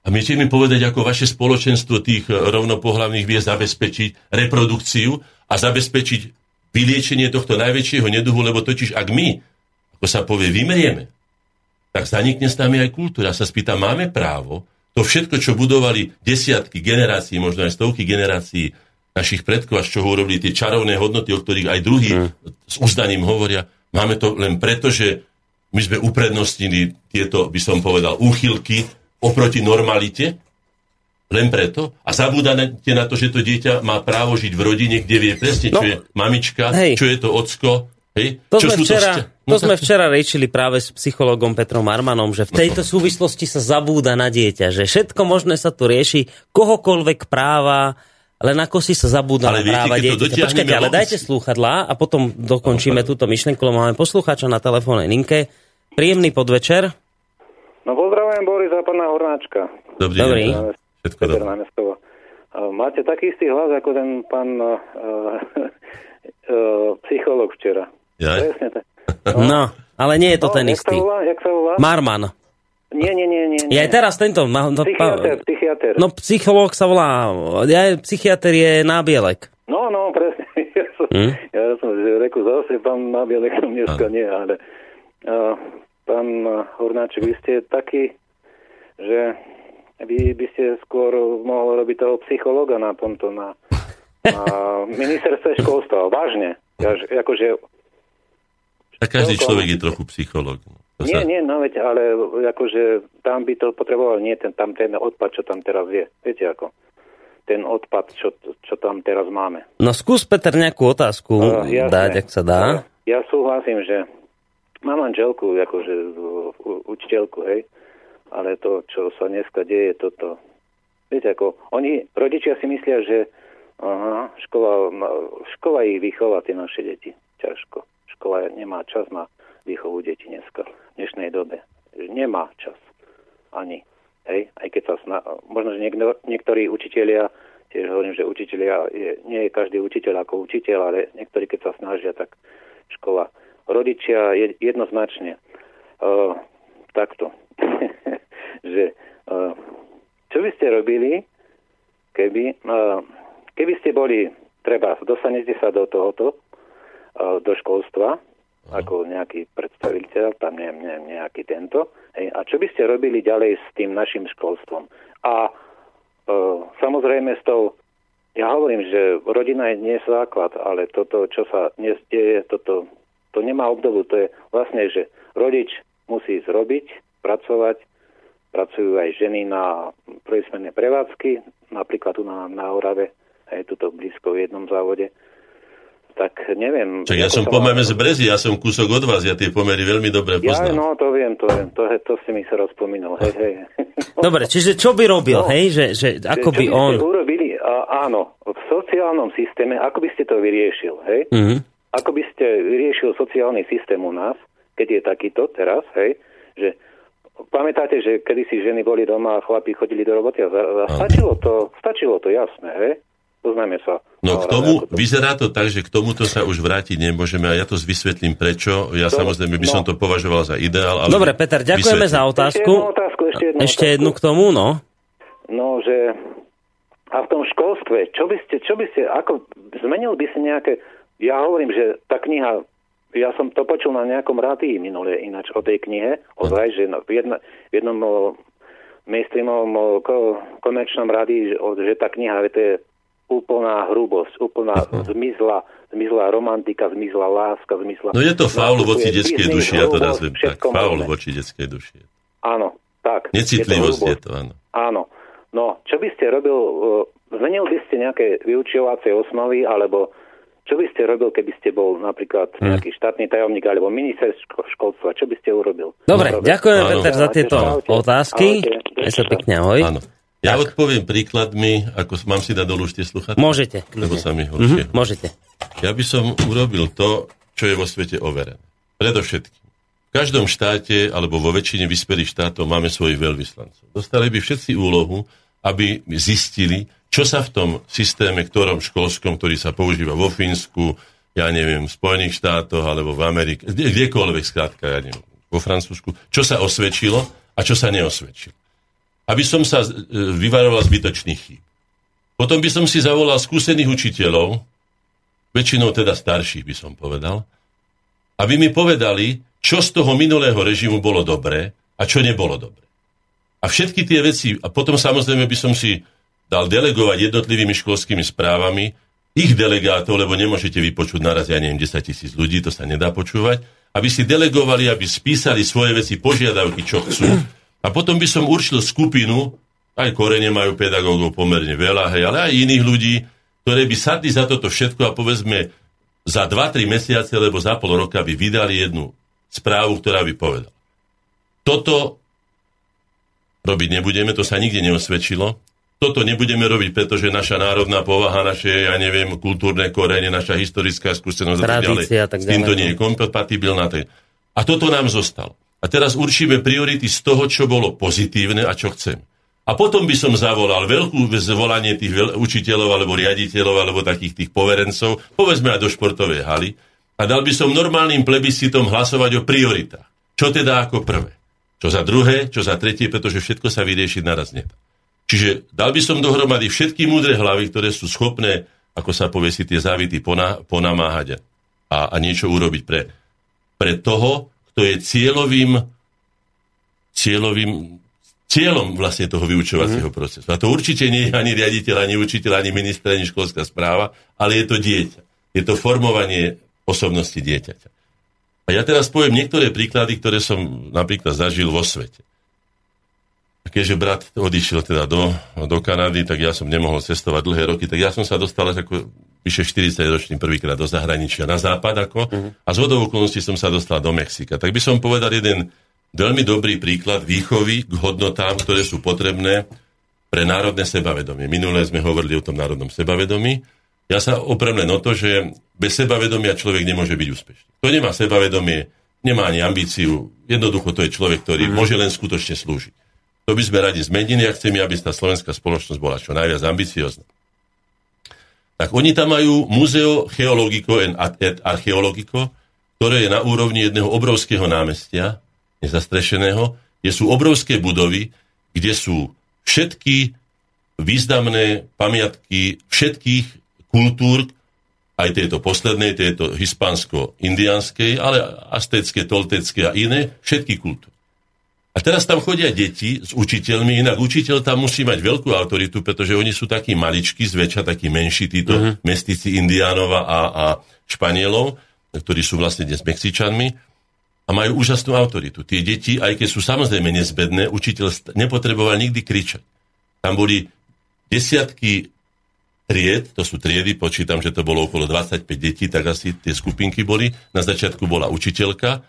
A my mi povedať, ako vaše spoločenstvo tých rovnopohľavných vie zabezpečiť reprodukciu a zabezpečiť vyliečenie tohto najväčšieho neduhu, lebo totiž ak my, ako sa povie, vymrieme, tak zanikne s nami aj kultúra. Sa spýta, máme právo to všetko, čo budovali desiatky generácií, možno aj stovky generácií našich predkov, až čo urobili tie čarovné hodnoty, o ktorých aj druhý mm. s uzdaním hovoria, Máme to len preto, že my sme uprednostnili tieto, by som povedal, úchylky oproti normalite, len preto. A zabúdate na to, že to dieťa má právo žiť v rodine, kde vie presne, čo no, je mamička, hej. čo je to ocko. Hej? To, čo sme, včera, to, no, to sme včera rečili práve s psychologom Petrom Armanom, že v tejto súvislosti sa zabúda na dieťa, že všetko možné sa tu rieši, kohokoľvek práva, len ako si sa zabúda na práva dieťaťa. Počkajte, ale dajte slúchadlá a potom dokončíme túto myšlenku, lebo máme poslucháča na telefónnej linke. Príjemný podvečer. No pozdravujem Boris a pána Hornáčka. Dobrý. Dobrý. Všetko dobré. Máte taký istý hlas ako ten pán uh, uh, psycholog včera. Ja? Presne tak. No. no, ale nie je to no, ten istý. Sa volá? Jak sa volá? Marman. Nie, nie, nie, nie. nie. Ja aj teraz tento... Ma, no, Psychiatr, psychiatr. no psychológ sa volá... Ja, psychiatr je nábielek. No, no, presne. Ja som, Hm? ja som že reku zase pán Nabielek dneska nie, ale uh, pán Hornáček, vy ste taký, že vy by ste skôr mohol robiť toho psychologa na tomto, na, na ministerstve školstva. Vážne. Ja, že- akože, A každý človek je trochu psychológ. To nie, sa- nie, no veď, ale akože tam by to potreboval nie ten, tam ten odpad, čo tam teraz je. Viete ako? Ten odpad, čo, čo tam teraz máme. No skús, Peter, nejakú otázku Uh, jasné. dať, ak sa dá. Ja súhlasím, že mám manželku, akože učiteľku, hej, ale to, čo sa dneska deje, toto, viete, ako, oni, rodičia si myslia, že aha, škola, škola ich vychová tie naše deti. Ťažko. Škola nemá čas na výchovu detí dneska, v dnešnej dobe. Nemá čas. Ani. Hej, aj keď sa sna... možno, že niekto, niektorí učitelia, tiež hovorím, že učitelia, je, nie je každý učiteľ ako učiteľ, ale niektorí, keď sa snažia, tak škola. Rodičia je, jednoznačne uh, takto, že uh, čo by ste robili, keby, uh, keby ste boli, treba, dostanete sa do tohoto, uh, do školstva, ako nejaký predstaviteľ, tam neviem, neviem, nejaký tento. Hej, a čo by ste robili ďalej s tým našim školstvom? A samozrejme s tou, ja hovorím, že rodina je nie základ, ale toto, čo sa dnes deje, toto, to nemá obdobu. To je vlastne, že rodič musí zrobiť, pracovať, pracujú aj ženy na prvýsmenné prevádzky, napríklad tu na, na Orave, aj tuto blízko v jednom závode. Tak neviem. Čak ja som má- z Brezy, ja som kúsok od vás, ja tie pomery veľmi dobre Ja, poznám. no, to viem, to viem. To, to si mi sa rozpomínal. Hej, hej. Dobre, čiže čo by robil, No. hej? Že, že ako Čo by on... ste urobili, a, áno, v sociálnom systéme, ako by ste to vyriešil, hej? Mhm. Ako by ste vyriešil sociálny systém u nás, keď je takýto teraz, hej? Že pamätáte, že kedysi ženy boli doma a chlapi chodili do roboty a, za, a stačilo to, stačilo to, jasné, hej? Poznáme sa. No Ale k tomu, to- vyzerá to tak, že k tomuto sa už vrátiť nemôžeme a ja to vysvetlím prečo. Ja To- samozrejme by som no. to považoval za ideál, ale... Dobre, Peter, ďakujeme vysvetlím. za Ešte otázku. jednu otázku, ešte jednu Ešte otázku. jednu k tomu, no. No, že a v tom školstve, čo by ste, čo by ste, ako zmenil by si nejaké, ja hovorím, že tá kniha, ja som to počul na nejakom rádii minule ináč o tej knihe, ozaj, že no, v, jedna, v jednom mainstreamovom o, ko, komerčnom rádii, že, že tá kniha, že to je úplná hrubosť, úplná zmizla, zmizla romantika, zmizla láska, zmizla... No je to faul voči nastupuje detskej duši, ja to nazvem tak. Faul voči detskej duši. Áno, tak. Necitlivosť je hrubosť. to, áno. Áno. No, čo by ste robil, zmenil by ste nejaké vyučovacie osnovy, alebo čo by ste robil, keby ste bol napríklad Hm. nejaký štátny tajomník alebo minister ško- školstva, čo by ste urobil? Dobre, Robil. ďakujem. Peter, za tieto Ahojte. otázky. Ahojte. Aj sa pekne, ahoj. Áno. Ja odpoviem príkladmi, ako mám si dať dolu už tie sluchatka? Môžete. Lebo sa mi horšie. Mhm, môžete. Ja by som urobil to, čo je vo svete overené. Predovšetkým. V každom štáte, alebo vo väčšine vyspelých štátov máme svojich veľvyslancov. Dostali by všetci úlohu, aby zistili, čo sa v tom systéme, ktorom školskom, ktorý sa používa vo Fínsku, ja neviem, v Spojených štátoch, alebo v Amerike, kde- kdekoľvek, skrátka, ja neviem, vo Francúzsku, čo sa osvedčilo a čo sa neosvedčilo. Aby som sa e, vyvaroval zbytočných chýb. Potom by som si zavolal skúsených učiteľov, väčšinou teda starších by som povedal, aby mi povedali, čo z toho minulého režimu bolo dobré a čo nebolo dobré. A všetky tie veci, a potom samozrejme by som si dal delegovať jednotlivými školskými správami ich delegátov, lebo nemôžete vypočuť naraz, ja neviem, 10 tisíc ľudí, to sa nedá počúvať, aby si delegovali, aby spísali svoje veci, požiadavky, čo chcú. A potom by som určil skupinu, aj korene majú pedagógov pomerne veľa, hej, ale aj iných ľudí, ktoré by sadli za toto všetko a povedzme za 2-3 mesiace, alebo za pol roka by vydali jednu správu, ktorá by povedala. Toto robiť nebudeme, to sa nikde neosvedčilo. Toto nebudeme robiť, pretože naša národná povaha, naše, ja neviem, kultúrne korene, naša historická skúsenosť a tak ďalej, Tradícia a tak s týmto ďalej. nie je kompatibilná. A toto nám zostalo. A teraz určíme priority z toho, čo bolo pozitívne a čo chcem. A potom by som zavolal veľkú zvolanie tých učiteľov alebo riaditeľov alebo takých tých poverencov, povedzme aj do športovej haly, a dal by som normálnym plebiscitom hlasovať o prioritách. Čo teda ako prvé? čo za druhé, čo za tretie, pretože všetko sa vyriešiť naraz nedá. Čiže dal by som dohromady všetky múdre hlavy, ktoré sú schopné, ako sa povie si, tie závity pona, ponamáhať a, a niečo urobiť pre, pre toho, kto je cieľovým, cieľovým cieľom vlastne toho vyučovacieho mm. procesu. A to určite nie je ani riaditeľ, ani učiteľ, ani minister, ani školská správa, ale je to dieťa. Je to formovanie osobnosti dieťaťa. A ja teraz poviem niektoré príklady, ktoré som napríklad zažil vo svete. Keďže brat odišiel teda do, do Kanady, tak ja som nemohol cestovať dlhé roky, tak ja som sa dostal až ako vyše 40 ročný prvýkrát do zahraničia na západ ako, mm. a z hodou okolností som sa dostal do Mexika. Tak by som povedal jeden veľmi dobrý príklad výchovy k hodnotám, ktoré sú potrebné pre národné sebavedomie. Minulé sme hovorili o tom národnom sebavedomí. Ja sa oprem len o to, že bez sebavedomia človek nemôže byť úspešný. To nemá sebavedomie, nemá ani ambíciu. Jednoducho to je človek, ktorý mm. môže len skutočne slúžiť. To by sme radi zmenili a chceme, aby tá slovenská spoločnosť bola čo najviac ambiciozna. Tak oni tam majú Museo Geologico et Archeologico, ktoré je na úrovni jedného obrovského námestia, nezastrešeného, kde sú obrovské budovy, kde sú všetky významné pamiatky všetkých kultúr, aj tejto poslednej, tejto hispánsko-indianskej, ale aztecké, toltecké a iné, všetky kultúry. A teraz tam chodia deti s učiteľmi, inak učiteľ tam musí mať veľkú autoritu, pretože oni sú takí maličky, zväčša takí menší, títo uh-huh. mestici Indiánova a, a Španielov, ktorí sú vlastne dnes Mexičanmi a majú úžasnú autoritu. Tie deti, aj keď sú samozrejme nezbedné, učiteľ nepotreboval nikdy kričať. Tam boli desiatky tried, to sú triedy, počítam, že to bolo okolo 25 detí, tak asi tie skupinky boli. Na začiatku bola učiteľka,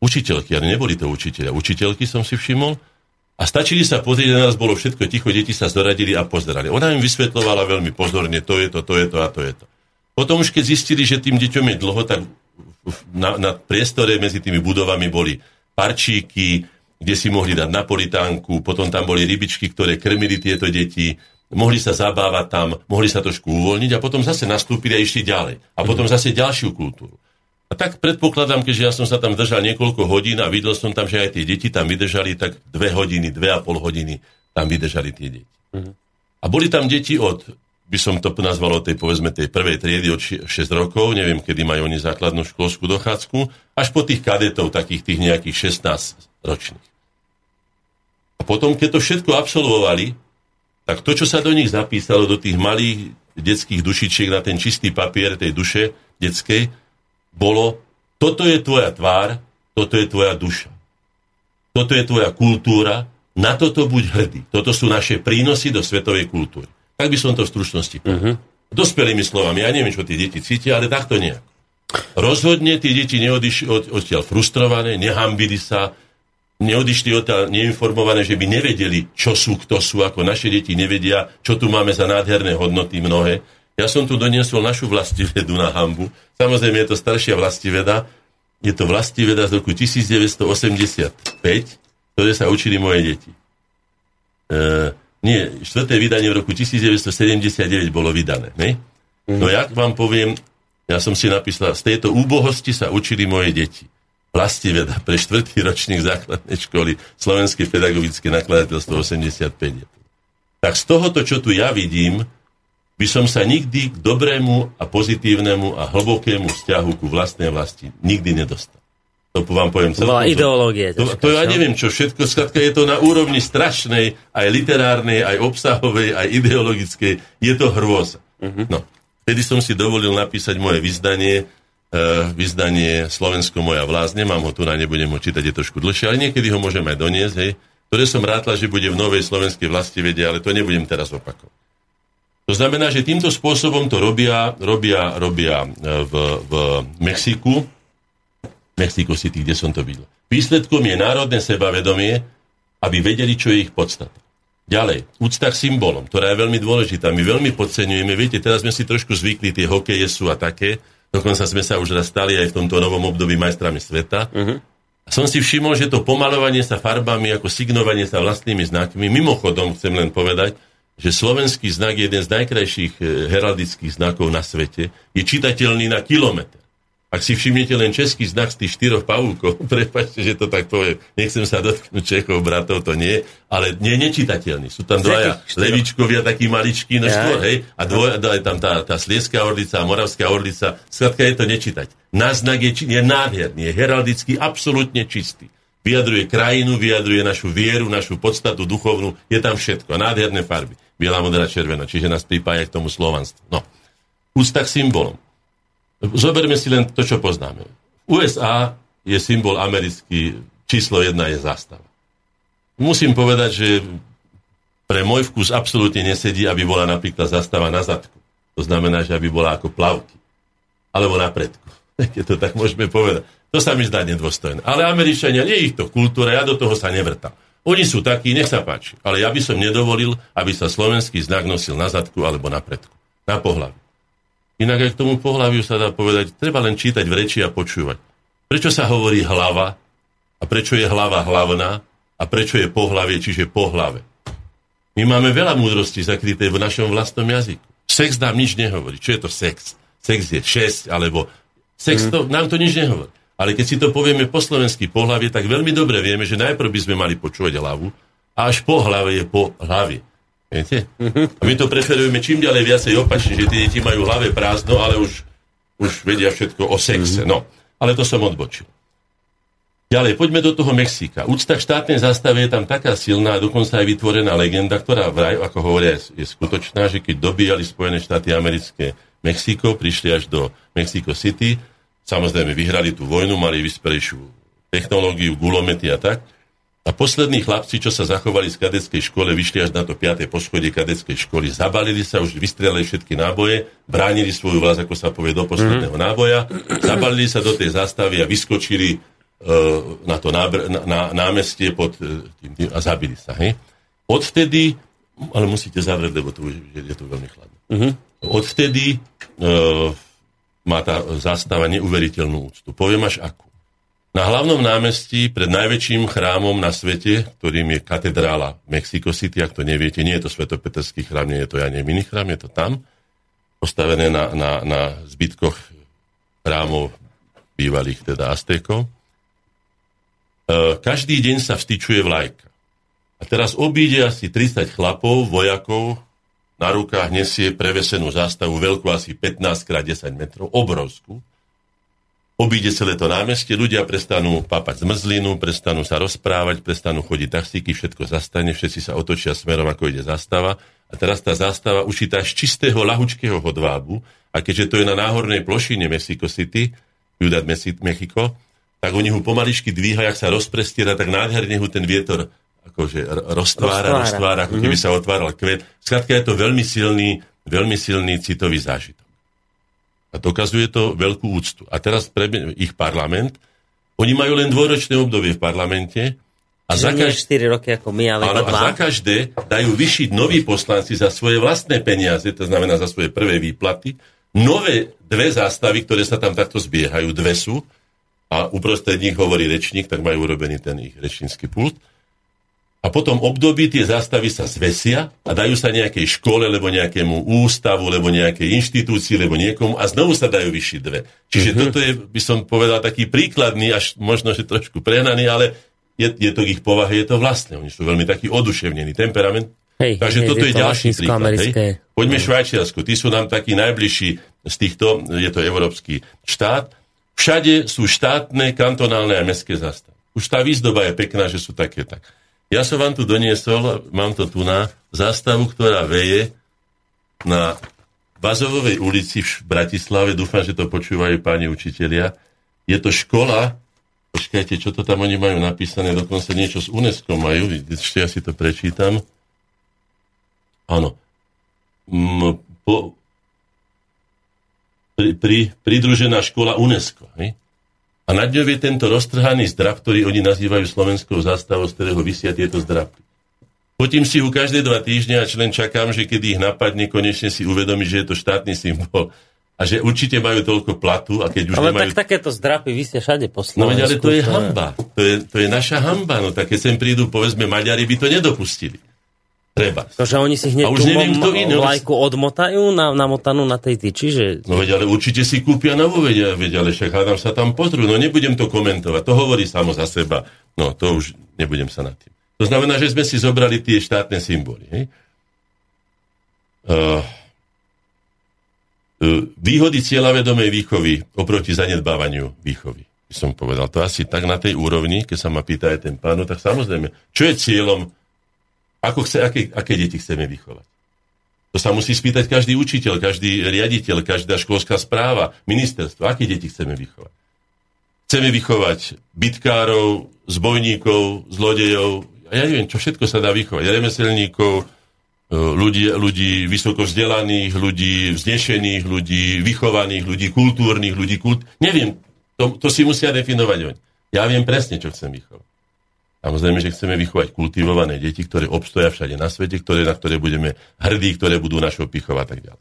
učiteľky, ale neboli to učiteľia. Učiteľky som si všimol. A stačili sa pozrieť, na nás bolo všetko ticho, deti sa zoradili a pozerali. Ona im vysvetlovala veľmi pozorne, to je to, to je to a to je to. Potom už keď zistili, že tým deťom je dlho, tak na, na priestore medzi tými budovami boli parčíky, kde si mohli dať napolitánku, potom tam boli rybičky, ktoré krmili tieto deti, mohli sa zabávať tam, mohli sa trošku uvoľniť a potom zase nastúpili a išli ďalej. A potom mhm. zase ďalšiu kultúru. A tak predpokladám, keďže ja som sa tam držal niekoľko hodín a videl som tam, že aj tie deti tam vydržali, tak dve hodiny, dve a pol hodiny tam vydržali tie deti. Uh-huh. A boli tam deti od by som to nazval od tej, povedzme, tej prvej triedy od 6 rokov, neviem, kedy majú oni základnú školskú dochádzku, až po tých kadetov, takých tých nejakých 16 ročných. A potom, keď to všetko absolvovali, tak to, čo sa do nich zapísalo, do tých malých detských dušičiek na ten čistý papier tej duše detskej, bolo, toto je tvoja tvár, toto je tvoja duša. Toto je tvoja kultúra, na toto buď hrdý. Toto sú naše prínosy do svetovej kultúry. Tak by som to v stručnosti povedal. Uh-huh. Dospelými slovami, ja neviem, čo tie deti cítia, ale takto nejak. Rozhodne tie deti neodišli od, odtiaľ frustrované, nehambili sa, neodišli odtiaľ neinformované, že by nevedeli, čo sú, kto sú, ako naše deti nevedia, čo tu máme za nádherné hodnoty mnohé. Ja som tu doniesol našu vlastivedu na hambu. Samozrejme, je to staršia vlastiveda. Je to vlastiveda z roku 1985, ktoré sa učili moje deti. E, nie, štvrté vydanie v roku 1979 bolo vydané. Ne? No ja vám poviem, ja som si napísal, z tejto úbohosti sa učili moje deti. Vlastiveda pre štvrtý ročník základnej školy Slovenské pedagogické nakladateľstvo 85. Tak z tohoto, čo tu ja vidím, by som sa nikdy k dobrému a pozitívnemu a hlbokému vzťahu ku vlastnej vlasti nikdy nedostal. To vám poviem celkom. Bola ideológie. To, to ja neviem, čo všetko. Skladka je to na úrovni strašnej, aj literárnej, aj obsahovej, aj ideologickej. Je to hrôza. Uh-huh. No. Vtedy som si dovolil napísať moje vyzdanie, uh, vyzdanie Slovensko moja vlásť. Nemám ho tu, na nebudem ho čítať, je trošku dlhšie, ale niekedy ho môžem aj doniesť, hej, ktoré som rátla, že bude v novej slovenskej vlasti vedie, ale to nebudem teraz opakovať. To znamená, že týmto spôsobom to robia, robia, robia e, v, v Mexiku, Mexico City, kde som to videl. Výsledkom je národné sebavedomie, aby vedeli, čo je ich podstata. Ďalej, úcta k symbolom, ktorá je veľmi dôležitá. My veľmi podceňujeme, viete, teraz sme si trošku zvykli, tie hokeje sú a také, dokonca sme sa už raz stali aj v tomto novom období majstrami sveta. Uh-huh. Som si všimol, že to pomalovanie sa farbami, ako signovanie sa vlastnými znakmi, mimochodom chcem len povedať, že slovenský znak je jeden z najkrajších eh, heraldických znakov na svete, je čitateľný na kilometr. Ak si všimnete len český znak z tých štyroch pavúkov, prepačte, že to tak poviem, nechcem sa dotknúť Čechov, bratov, to nie, ale nie nečitateľný. Sú tam dvaja levičkovia, takí maličkí, no skôr, hej, a dvoj, je tam tá, tá Slieská orlica a Moravská orlica, skrátka je to nečítať. Náznak je, je nádherný, je heraldicky absolútne čistý. Vyjadruje krajinu, vyjadruje našu vieru, našu podstatu duchovnú, je tam všetko. Nádherné farby. Biela, modrá, červená, čiže nás pripája k tomu slovanstvu. No. Ústa k symbolom. Zoberme si len to, čo poznáme. USA je symbol americký, číslo jedna je zastava. Musím povedať, že pre môj vkus absolútne nesedí, aby bola napríklad zastava na zadku. To znamená, že aby bola ako plavky. Alebo na predku. Keď to tak môžeme povedať. To sa mi zdá nedôstojné. Ale Američania, nie ich to kultúra, ja do toho sa nevrtam. Oni sú takí, nech sa páči. Ale ja by som nedovolil, aby sa slovenský znak nosil na zadku alebo na predku. Na pohľad. Inak aj k tomu pohľaviu sa dá povedať, treba len čítať v reči a počúvať. Prečo sa hovorí hlava a prečo je hlava hlavná a prečo je pohlavie, čiže pohlave. My máme veľa múdrosti zakryté v našom vlastnom jazyku. Sex nám nič nehovorí. Čo je to sex? Sex je šesť, alebo sex to, mm. nám to nič nehovorí. Ale keď si to povieme po slovensky pohlavie, tak veľmi dobre vieme, že najprv by sme mali počúvať hlavu a až po hlave je po hlavie. Viete? A my to preferujeme čím ďalej viacej opačne, že tie deti majú hlave prázdno, ale už, už vedia všetko o sexe. No, ale to som odbočil. Ďalej, poďme do toho Mexika. Úcta k štátnej zastave je tam taká silná, dokonca aj vytvorená legenda, ktorá vraj, ako hovoria, je skutočná, že keď dobíjali Spojené štáty americké Mexiko, prišli až do Mexico City, samozrejme vyhrali tú vojnu, mali vyspelejšiu technológiu, gulomety a tak, a poslední chlapci, čo sa zachovali z kadeckej škole, vyšli až na to 5. poschodie kadeckej školy, zabalili sa, už vystrelili všetky náboje, bránili svoju vlast, ako sa povie, do posledného mm. náboja, zabalili sa do tej zastavy a vyskočili uh, na to nábr- na, na, námestie pod uh, tým, tým, a zabili sa. Hej? Odvtedy, ale musíte zavrieť, lebo tu je, je to veľmi chladné. Mm-hmm. Odvtedy uh, má tá zastava neuveriteľnú úctu. Poviem až akú. Na hlavnom námestí pred najväčším chrámom na svete, ktorým je katedrála Mexico City, ak to neviete, nie je to svetopeterský chrám, nie je to ja neviem, iný chrám, je to tam, postavené na, na, na zbytkoch chrámov bývalých teda Aztékov. E, každý deň sa vstyčuje vlajka. A teraz obíde asi 30 chlapov, vojakov, na rukách nesie prevesenú zástavu veľkú asi 15 x 10 metrov, obrovskú, obíde celé to námestie, ľudia prestanú papať zmrzlinu, prestanú sa rozprávať, prestanú chodiť taxíky, všetko zastane, všetci sa otočia smerom, ako ide zastava. A teraz tá zástava ušitá z čistého lahučkého hodvábu, a keďže to je na náhornej plošine Mexico City, Ciudad Mexico, tak oni ho pomaličky dvíhajú, ak sa rozprestiera, tak nádherne ho ten vietor akože roztvára, roztvára, roztvára ako keby mm-hmm. sa otváral kvet. Skrátka je to veľmi silný, veľmi silný citový zážitok. A dokazuje to veľkú úctu. A teraz pre ich parlament, oni majú len dvojročné obdobie v parlamente a za, kaž... 4 roky ako my, ale áno, a za každé dajú vyšiť noví poslanci za svoje vlastné peniaze, to znamená za svoje prvé výplaty, nové dve zástavy, ktoré sa tam takto zbiehajú, dve sú, a uprostred nich hovorí rečník, tak majú urobený ten ich rečnícky pult a potom období tie zástavy sa zvesia a dajú sa nejakej škole, alebo nejakému ústavu, alebo nejakej inštitúcii, alebo niekomu a znovu sa dajú vyššiť dve. Čiže mm-hmm. toto je, by som povedal, taký príkladný, až možno, že trošku prehnaný, ale je, je to ich povahe, je to vlastné. Oni sú veľmi takí oduševnení, temperament. Hej, Takže hej, toto je, je to ďalší príklad. Hej. Poďme no. Švajčiarsku. Tí sú nám takí najbližší z týchto, je to európsky štát. Všade sú štátne, kantonálne a mestské zastavy. Už tá výzdoba je pekná, že sú také tak. Ja som vám tu doniesol, mám to tu na zástavu, ktorá veje na Bazovovej ulici v Bratislave. Dúfam, že to počúvajú páni učitelia. Je to škola, počkajte, čo to tam oni majú napísané, dokonca niečo z UNESCO majú, ešte ja si to prečítam. Áno. M, po, pri, pri, pridružená škola UNESCO. Hej? A nad ňou je tento roztrhaný zdrab, ktorý oni nazývajú slovenskou zástavou, z ktorého vysia tieto zdraby. Potím si ho každé dva týždne a len čakám, že keď ich napadne, konečne si uvedomí, že je to štátny symbol a že určite majú toľko platu a keď už ale nemajú... tak takéto zdrapy vysia všade po Slovensku. No ale to je hamba. To je, to je naša hamba. No tak keď sem prídu, povedzme, Maďari by to nedopustili. Treba. To, že oni si hneď A už neviem, kto iný. vlajku odmotajú, na, namotanú na tej tyči, že... No veď, ale určite si kúpia novú, veď, veď ale však hádam sa tam pozrú. No nebudem to komentovať, to hovorí samo za seba. No to už nebudem sa nad tým. To znamená, že sme si zobrali tie štátne symboly. Hej? Uh, výhody cieľavedomej výchovy oproti zanedbávaniu výchovy. By som povedal. To asi tak na tej úrovni, keď sa ma pýta aj ten pán, no tak samozrejme, čo je cieľom, ako chce, aké, aké deti chceme vychovať. To sa musí spýtať každý učiteľ, každý riaditeľ, každá školská správa, ministerstvo, aké deti chceme vychovať. Chceme vychovať bitkárov, zbojníkov, zlodejov, ja neviem, čo všetko sa dá vychovať. Remeselníkov, e, ľudí, ľudí vysoko vzdelaných, ľudí vznešených, ľudí vychovaných, ľudí kultúrnych, ľudí kult... Neviem, to, to si musia definovať oni. Ja viem presne, čo chcem vychovať. Samozrejme, že chceme vychovať kultivované deti, ktoré obstoja všade na svete, ktoré, na ktoré budeme hrdí, ktoré budú našou pichou a tak ďalej.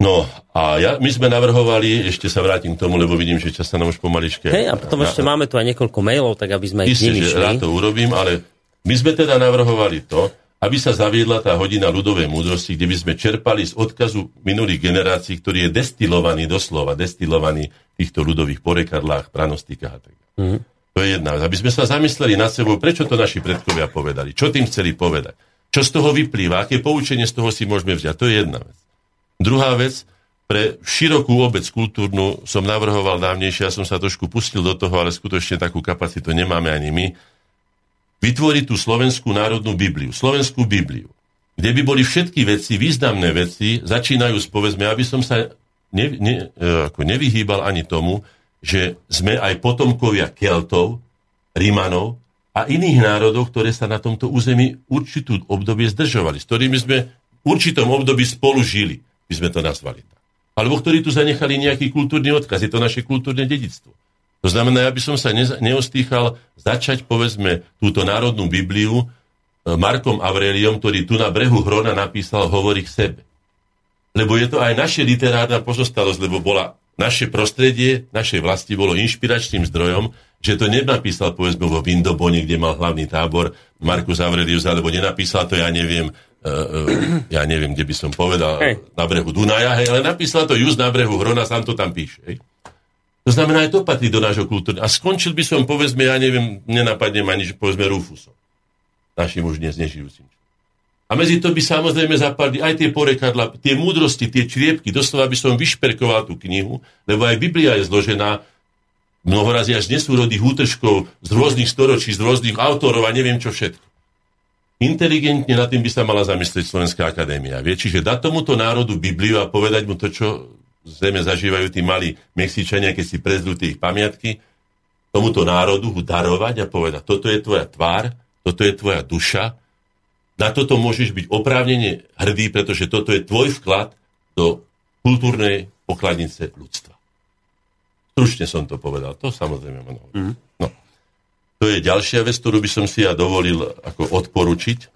No a ja, my sme navrhovali, ešte sa vrátim k tomu, lebo vidím, že čas sa nám už pomaličke... Hej, a potom ešte máme tu aj niekoľko mailov, tak aby sme ich Isté, nimi že rád to urobím, ale my sme teda navrhovali to, aby sa zaviedla tá hodina ľudovej múdrosti, kde by sme čerpali z odkazu minulých generácií, ktorý je destilovaný doslova, destilovaný v týchto ľudových porekadlách, pranostikách a tak ďalej. Mhm. To je jedna vec. Aby sme sa zamysleli nad sebou, prečo to naši predkovia povedali, čo tým chceli povedať, čo z toho vyplýva, aké poučenie z toho si môžeme vziať. To je jedna vec. Druhá vec, pre širokú obec kultúrnu som navrhoval dávnejšie, ja som sa trošku pustil do toho, ale skutočne takú kapacitu nemáme ani my, vytvoriť tú slovenskú národnú Bibliu, slovenskú Bibliu, kde by boli všetky veci, významné veci, začínajú s povedzme, aby som sa ne, ne, e, ako nevyhýbal ani tomu, že sme aj potomkovia Keltov, Rímanov a iných národov, ktoré sa na tomto území určitú obdobie zdržovali, s ktorými sme v určitom období spolu žili, by sme to nazvali. Alebo ktorí tu zanechali nejaký kultúrny odkaz, je to naše kultúrne dedictvo. To znamená, ja by som sa ne- neostýchal začať, povedzme, túto národnú Bibliu e, Markom Aureliom, ktorý tu na brehu Hrona napísal Hovorí k sebe. Lebo je to aj naše literárna pozostalosť, lebo bola naše prostredie, našej vlasti bolo inšpiračným zdrojom, že to nenapísal, povedzme, vo Vindobone, kde mal hlavný tábor Markus Aurelius, alebo nenapísal to, ja neviem, uh, ja neviem, kde by som povedal, Hej. na brehu Dunaja, hej, ale napísal to Just na brehu Hrona, sám to tam píše. Hej. To znamená, aj to patrí do nášho kultúrneho. A skončil by som, povedzme, ja neviem, nenapadne ma nič, povedzme, Rufusom. Našim už dnes nežijúcim. A medzi to by samozrejme zapadli aj tie porekadla, tie múdrosti, tie čriepky. Doslova by som vyšperkoval tú knihu, lebo aj Biblia je zložená mnohorazí až nesúrodých útržkov z rôznych storočí, z rôznych autorov a neviem čo všetko. Inteligentne nad tým by sa mala zamyslieť Slovenská akadémia. Vie, čiže dať tomuto národu Bibliu a povedať mu to, čo zrejme zažívajú tí malí Mexičania, keď si prezrú tie ich pamiatky, tomuto národu darovať a povedať, toto je tvoja tvár, toto je tvoja duša, na toto môžeš byť oprávnene hrdý, pretože toto je tvoj vklad do kultúrnej pokladnice ľudstva. Stručne som to povedal. To samozrejme mnoho. Mm. No. To je ďalšia vec, ktorú by som si ja dovolil ako odporučiť.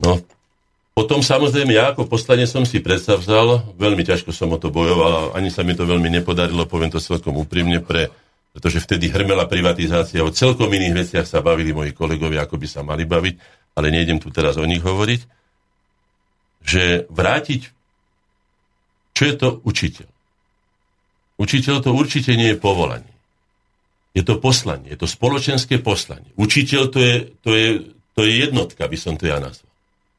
No, potom samozrejme ja ako poslanec som si predstavzal, veľmi ťažko som o to bojoval, ani sa mi to veľmi nepodarilo, poviem to celkom úprimne, pre, pretože vtedy hrmela privatizácia, o celkom iných veciach sa bavili moji kolegovia, ako by sa mali baviť, ale nejdem tu teraz o nich hovoriť, že vrátiť, čo je to učiteľ? Učiteľ to určite nie je povolanie. Je to poslanie, je to spoločenské poslanie. Učiteľ to je, to je, to je jednotka, by som to ja nazval.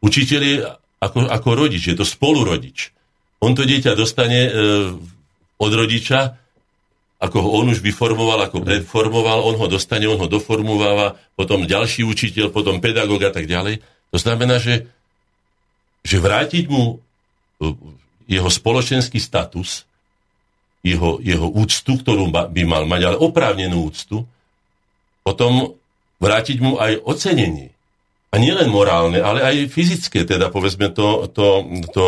Učiteľ je ako, ako rodič, je to spolurodič. On to dieťa dostane e, od rodiča, ako ho on už vyformoval, ako predformoval, on ho dostane, on ho doformováva, potom ďalší učiteľ, potom pedagóg a tak ďalej. To znamená, že, že vrátiť mu e, jeho spoločenský status, jeho, jeho úctu, ktorú by mal mať, ale oprávnenú úctu, potom vrátiť mu aj ocenenie. A nielen morálne, ale aj fyzické, teda povedzme to, to, to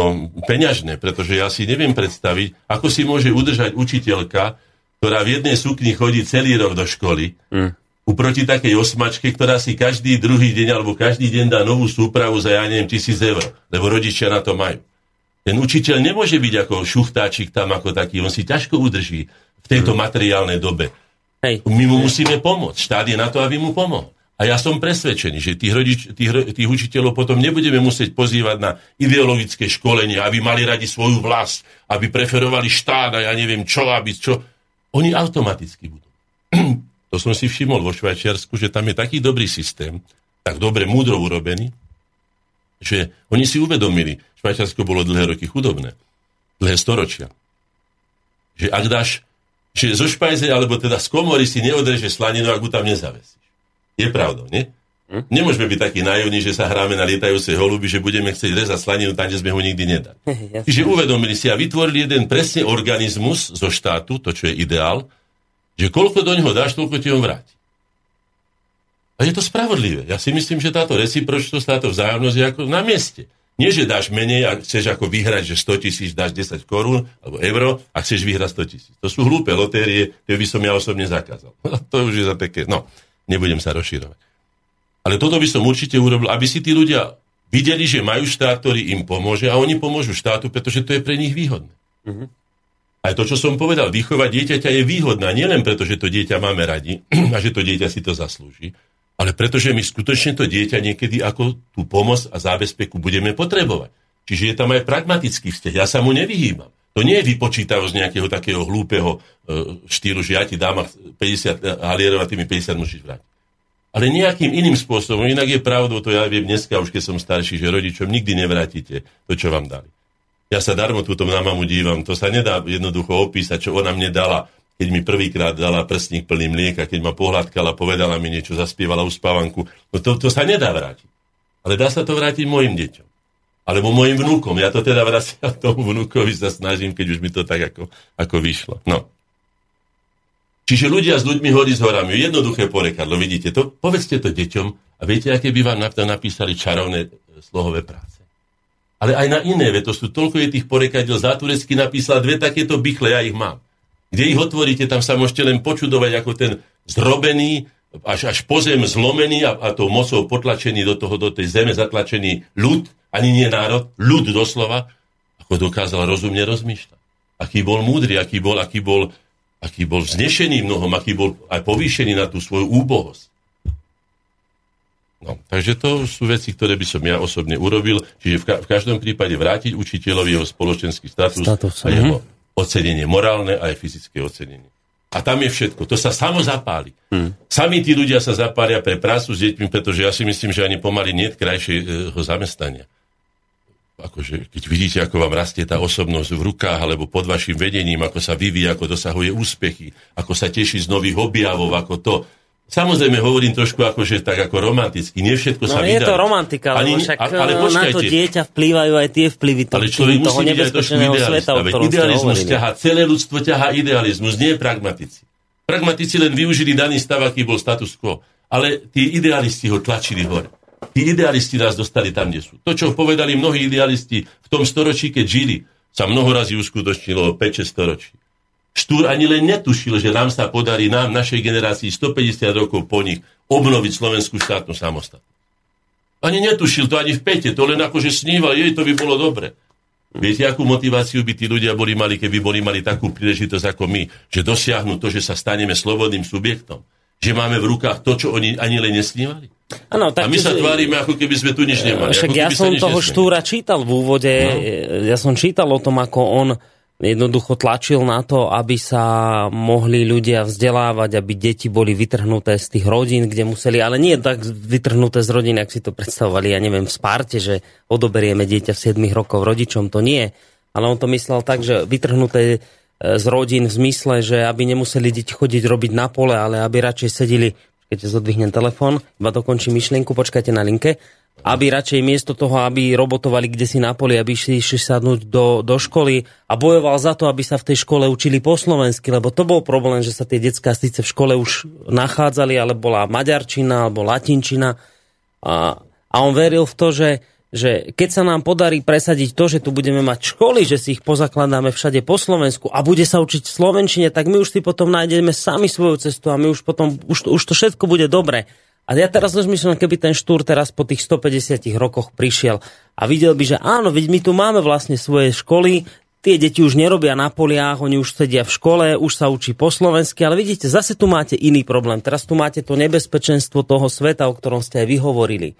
peňažné, pretože ja si neviem predstaviť, ako si môže udržať učiteľka, ktorá v jednej sukni chodí celý rok do školy, mm. uproti takej osmačke, ktorá si každý druhý deň alebo každý deň dá novú súpravu za, ja neviem, tisíc eur, lebo rodičia na to majú. Ten učiteľ nemôže byť ako šuchtáčik tam ako taký, on si ťažko udrží v tejto mm. materiálnej dobe. Hej. My mu musíme pomôcť. Štát je na to, aby mu pomohol. A ja som presvedčený, že tých, rodič, tých, tých učiteľov potom nebudeme musieť pozývať na ideologické školenie, aby mali radi svoju vlast, aby preferovali štát a ja neviem čo, aby čo. Oni automaticky budú. to som si všimol vo Švajčiarsku, že tam je taký dobrý systém, tak dobre, múdro urobený, že oni si uvedomili, Švajčiarsko bolo dlhé roky chudobné, dlhé storočia, že ak dáš, že zo špajze, alebo teda z komory si neodreže slaninu, ak mu tam nezavesí. Je pravda, nie? Hm? Nemôžeme byť takí naivní, že sa hráme na lietajúce holuby, že budeme chcieť rezať slaninu tam, kde sme ho nikdy nedali. Čiže uvedomili si a vytvorili jeden presne organizmus zo štátu, to čo je ideál, že koľko do neho dáš, toľko ti on vráti. A je to spravodlivé. Ja si myslím, že táto recipročnosť, táto vzájomnosť je ako na mieste. Nie, že dáš menej a chceš ako vyhrať, že 100 tisíc dáš 10 korún alebo euro a chceš vyhrať 100 tisíc. To sú hlúpe lotérie, tie by som ja osobne zakázal. to už je za také, no. Nebudem sa rozširovať. Ale toto by som určite urobil, aby si tí ľudia videli, že majú štát, ktorý im pomôže a oni pomôžu štátu, pretože to je pre nich výhodné. Uh-huh. Aj to, čo som povedal, výchova dieťaťa je výhodná nielen preto, že to dieťa máme radi a že to dieťa si to zaslúži, ale pretože my skutočne to dieťa niekedy ako tú pomoc a zábezpeku budeme potrebovať. Čiže je tam aj pragmatický vzťah. Ja sa mu nevyhýbam. To nie je vypočítavosť nejakého takého hlúpeho e, štýlu, že ja ti dám 50 halierov a ty mi 50 musíš vrátiť. Ale nejakým iným spôsobom, inak je pravdou, to ja viem dneska, už keď som starší, že rodičom nikdy nevrátite to, čo vám dali. Ja sa darmo túto na mamu dívam, to sa nedá jednoducho opísať, čo ona mne dala, keď mi prvýkrát dala prstník plný mlieka, keď ma pohľadkala, povedala mi niečo, zaspievala uspávanku. No to, to sa nedá vrátiť. Ale dá sa to vrátiť mojim deťom alebo mojim vnúkom. Ja to teda vraciam tomu vnúkovi, sa snažím, keď už mi to tak ako, ako vyšlo. No. Čiže ľudia s ľuďmi horí s horami. Jednoduché porekadlo, vidíte to? Povedzte to deťom a viete, aké by vám napísali čarovné e, slohové práce. Ale aj na iné, to sú toľko je tých porekadiel. Záturecky napísal dve takéto bychle, ja ich mám. Kde ich otvoríte, tam sa môžete len počudovať, ako ten zrobený, až, až po zlomený a, a tou mocou potlačený do, toho, do tej zeme zatlačený ľud, ani nie národ, ľud doslova, ako dokázal rozumne rozmýšľať. Aký bol múdry, aký bol, aký bol, aký bol vznešený mnohom, aký bol aj povýšený na tú svoju úbohosť. No, takže to sú veci, ktoré by som ja osobne urobil. Čiže v, ka- v každom prípade vrátiť učiteľovi jeho spoločenský status, status a jeho mm-hmm. ocenenie morálne a aj fyzické ocenenie. A tam je všetko. To sa samo zapáli. Hmm. Sami tí ľudia sa zapália pre prácu s deťmi, pretože ja si myslím, že ani pomaly nie krajšieho zamestnania akože, keď vidíte, ako vám rastie tá osobnosť v rukách alebo pod vašim vedením, ako sa vyvíja, ako dosahuje úspechy, ako sa teší z nových objavov, ako to. Samozrejme, hovorím trošku akože tak ako romanticky. Nie všetko no, sa vydá. je to romantika, Ani, však ale, ale na to dieťa vplývajú aj tie vplyvy to, ale človek musí byť aj trošku idealista. Veď idealizmus ťaha, celé ľudstvo ťaha idealizmus, nie pragmatici. Pragmatici len využili daný stav, aký bol status quo. Ale tí idealisti ho tlačili hore. Tí idealisti nás dostali tam, kde sú. To, čo povedali mnohí idealisti v tom storočí, keď žili, sa mnoho razy uskutočnilo 5-6 storočí. Štúr ani len netušil, že nám sa podarí, nám, našej generácii, 150 rokov po nich, obnoviť slovenskú štátnu samostatnosť. Ani netušil to ani v pete, to len akože sníval, jej to by bolo dobre. Viete, akú motiváciu by tí ľudia boli mali, keby boli mali takú príležitosť ako my, že dosiahnu to, že sa staneme slobodným subjektom? Že máme v rukách to, čo oni ani len nesnívali? Ano, tak, a my sa tvárime, ako keby sme tu nič nemali. Však ja som toho nesmeli. Štúra čítal v úvode, no. ja som čítal o tom, ako on jednoducho tlačil na to, aby sa mohli ľudia vzdelávať, aby deti boli vytrhnuté z tých rodín, kde museli, ale nie tak vytrhnuté z rodín, ak si to predstavovali, ja neviem, v Sparte, že odoberieme dieťa v 7 rokov rodičom, to nie. Ale on to myslel tak, že vytrhnuté e, z rodín v zmysle, že aby nemuseli deti chodiť robiť na pole, ale aby radšej sedeli keď zodvihnem telefón, iba dokončím myšlienku, počkajte na linke, aby radšej miesto toho, aby robotovali kde si na poli, aby išli, išli sadnúť do, do školy a bojoval za to, aby sa v tej škole učili po slovensky, lebo to bol problém, že sa tie detská síce v škole už nachádzali, ale bola maďarčina alebo latinčina a, a on veril v to, že že keď sa nám podarí presadiť to, že tu budeme mať školy, že si ich pozakladáme všade po Slovensku a bude sa učiť v Slovenčine, tak my už si potom nájdeme sami svoju cestu a my už potom, už, už to všetko bude dobre. A ja teraz rozmýšľam, keby ten štúr teraz po tých 150 rokoch prišiel a videl by, že áno, veď my tu máme vlastne svoje školy, tie deti už nerobia na poliach, oni už sedia v škole, už sa učí po slovensky, ale vidíte, zase tu máte iný problém. Teraz tu máte to nebezpečenstvo toho sveta, o ktorom ste aj vyhovorili.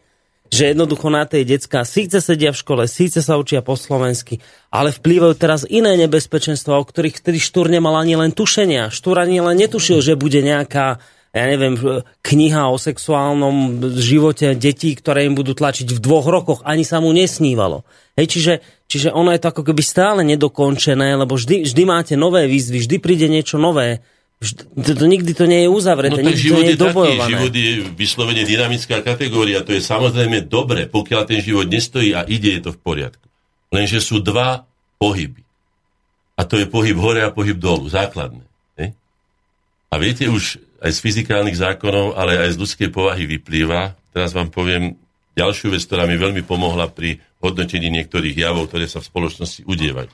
Že jednoducho na tej decka síce sedia v škole, síce sa učia po slovensky, ale vplývajú teraz iné nebezpečenstva, o ktorých vtedy Štúr nemal ani len tušenia. Štúr ani len netušil, že bude nejaká ja neviem, kniha o sexuálnom živote detí, ktoré im budú tlačiť v dvoch rokoch, ani sa mu nesnívalo. Hej, čiže, čiže ono je to ako keby stále nedokončené, lebo vždy, vždy máte nové výzvy, vždy príde niečo nové. To, to, nikdy to nie je uzavreté, no, nikdy život to nie je, je dobojované. Taký, život je vyslovene dynamická kategória, to je samozrejme dobre, pokiaľ ten život nestojí a ide, je to v poriadku. Lenže sú dva pohyby. A to je pohyb hore a pohyb dolu, základné. Ne? A viete, už aj z fyzikálnych zákonov, ale aj z ľudskej povahy vyplýva. Teraz vám poviem ďalšiu vec, ktorá mi veľmi pomohla pri hodnotení niektorých javov, ktoré sa v spoločnosti udievajú.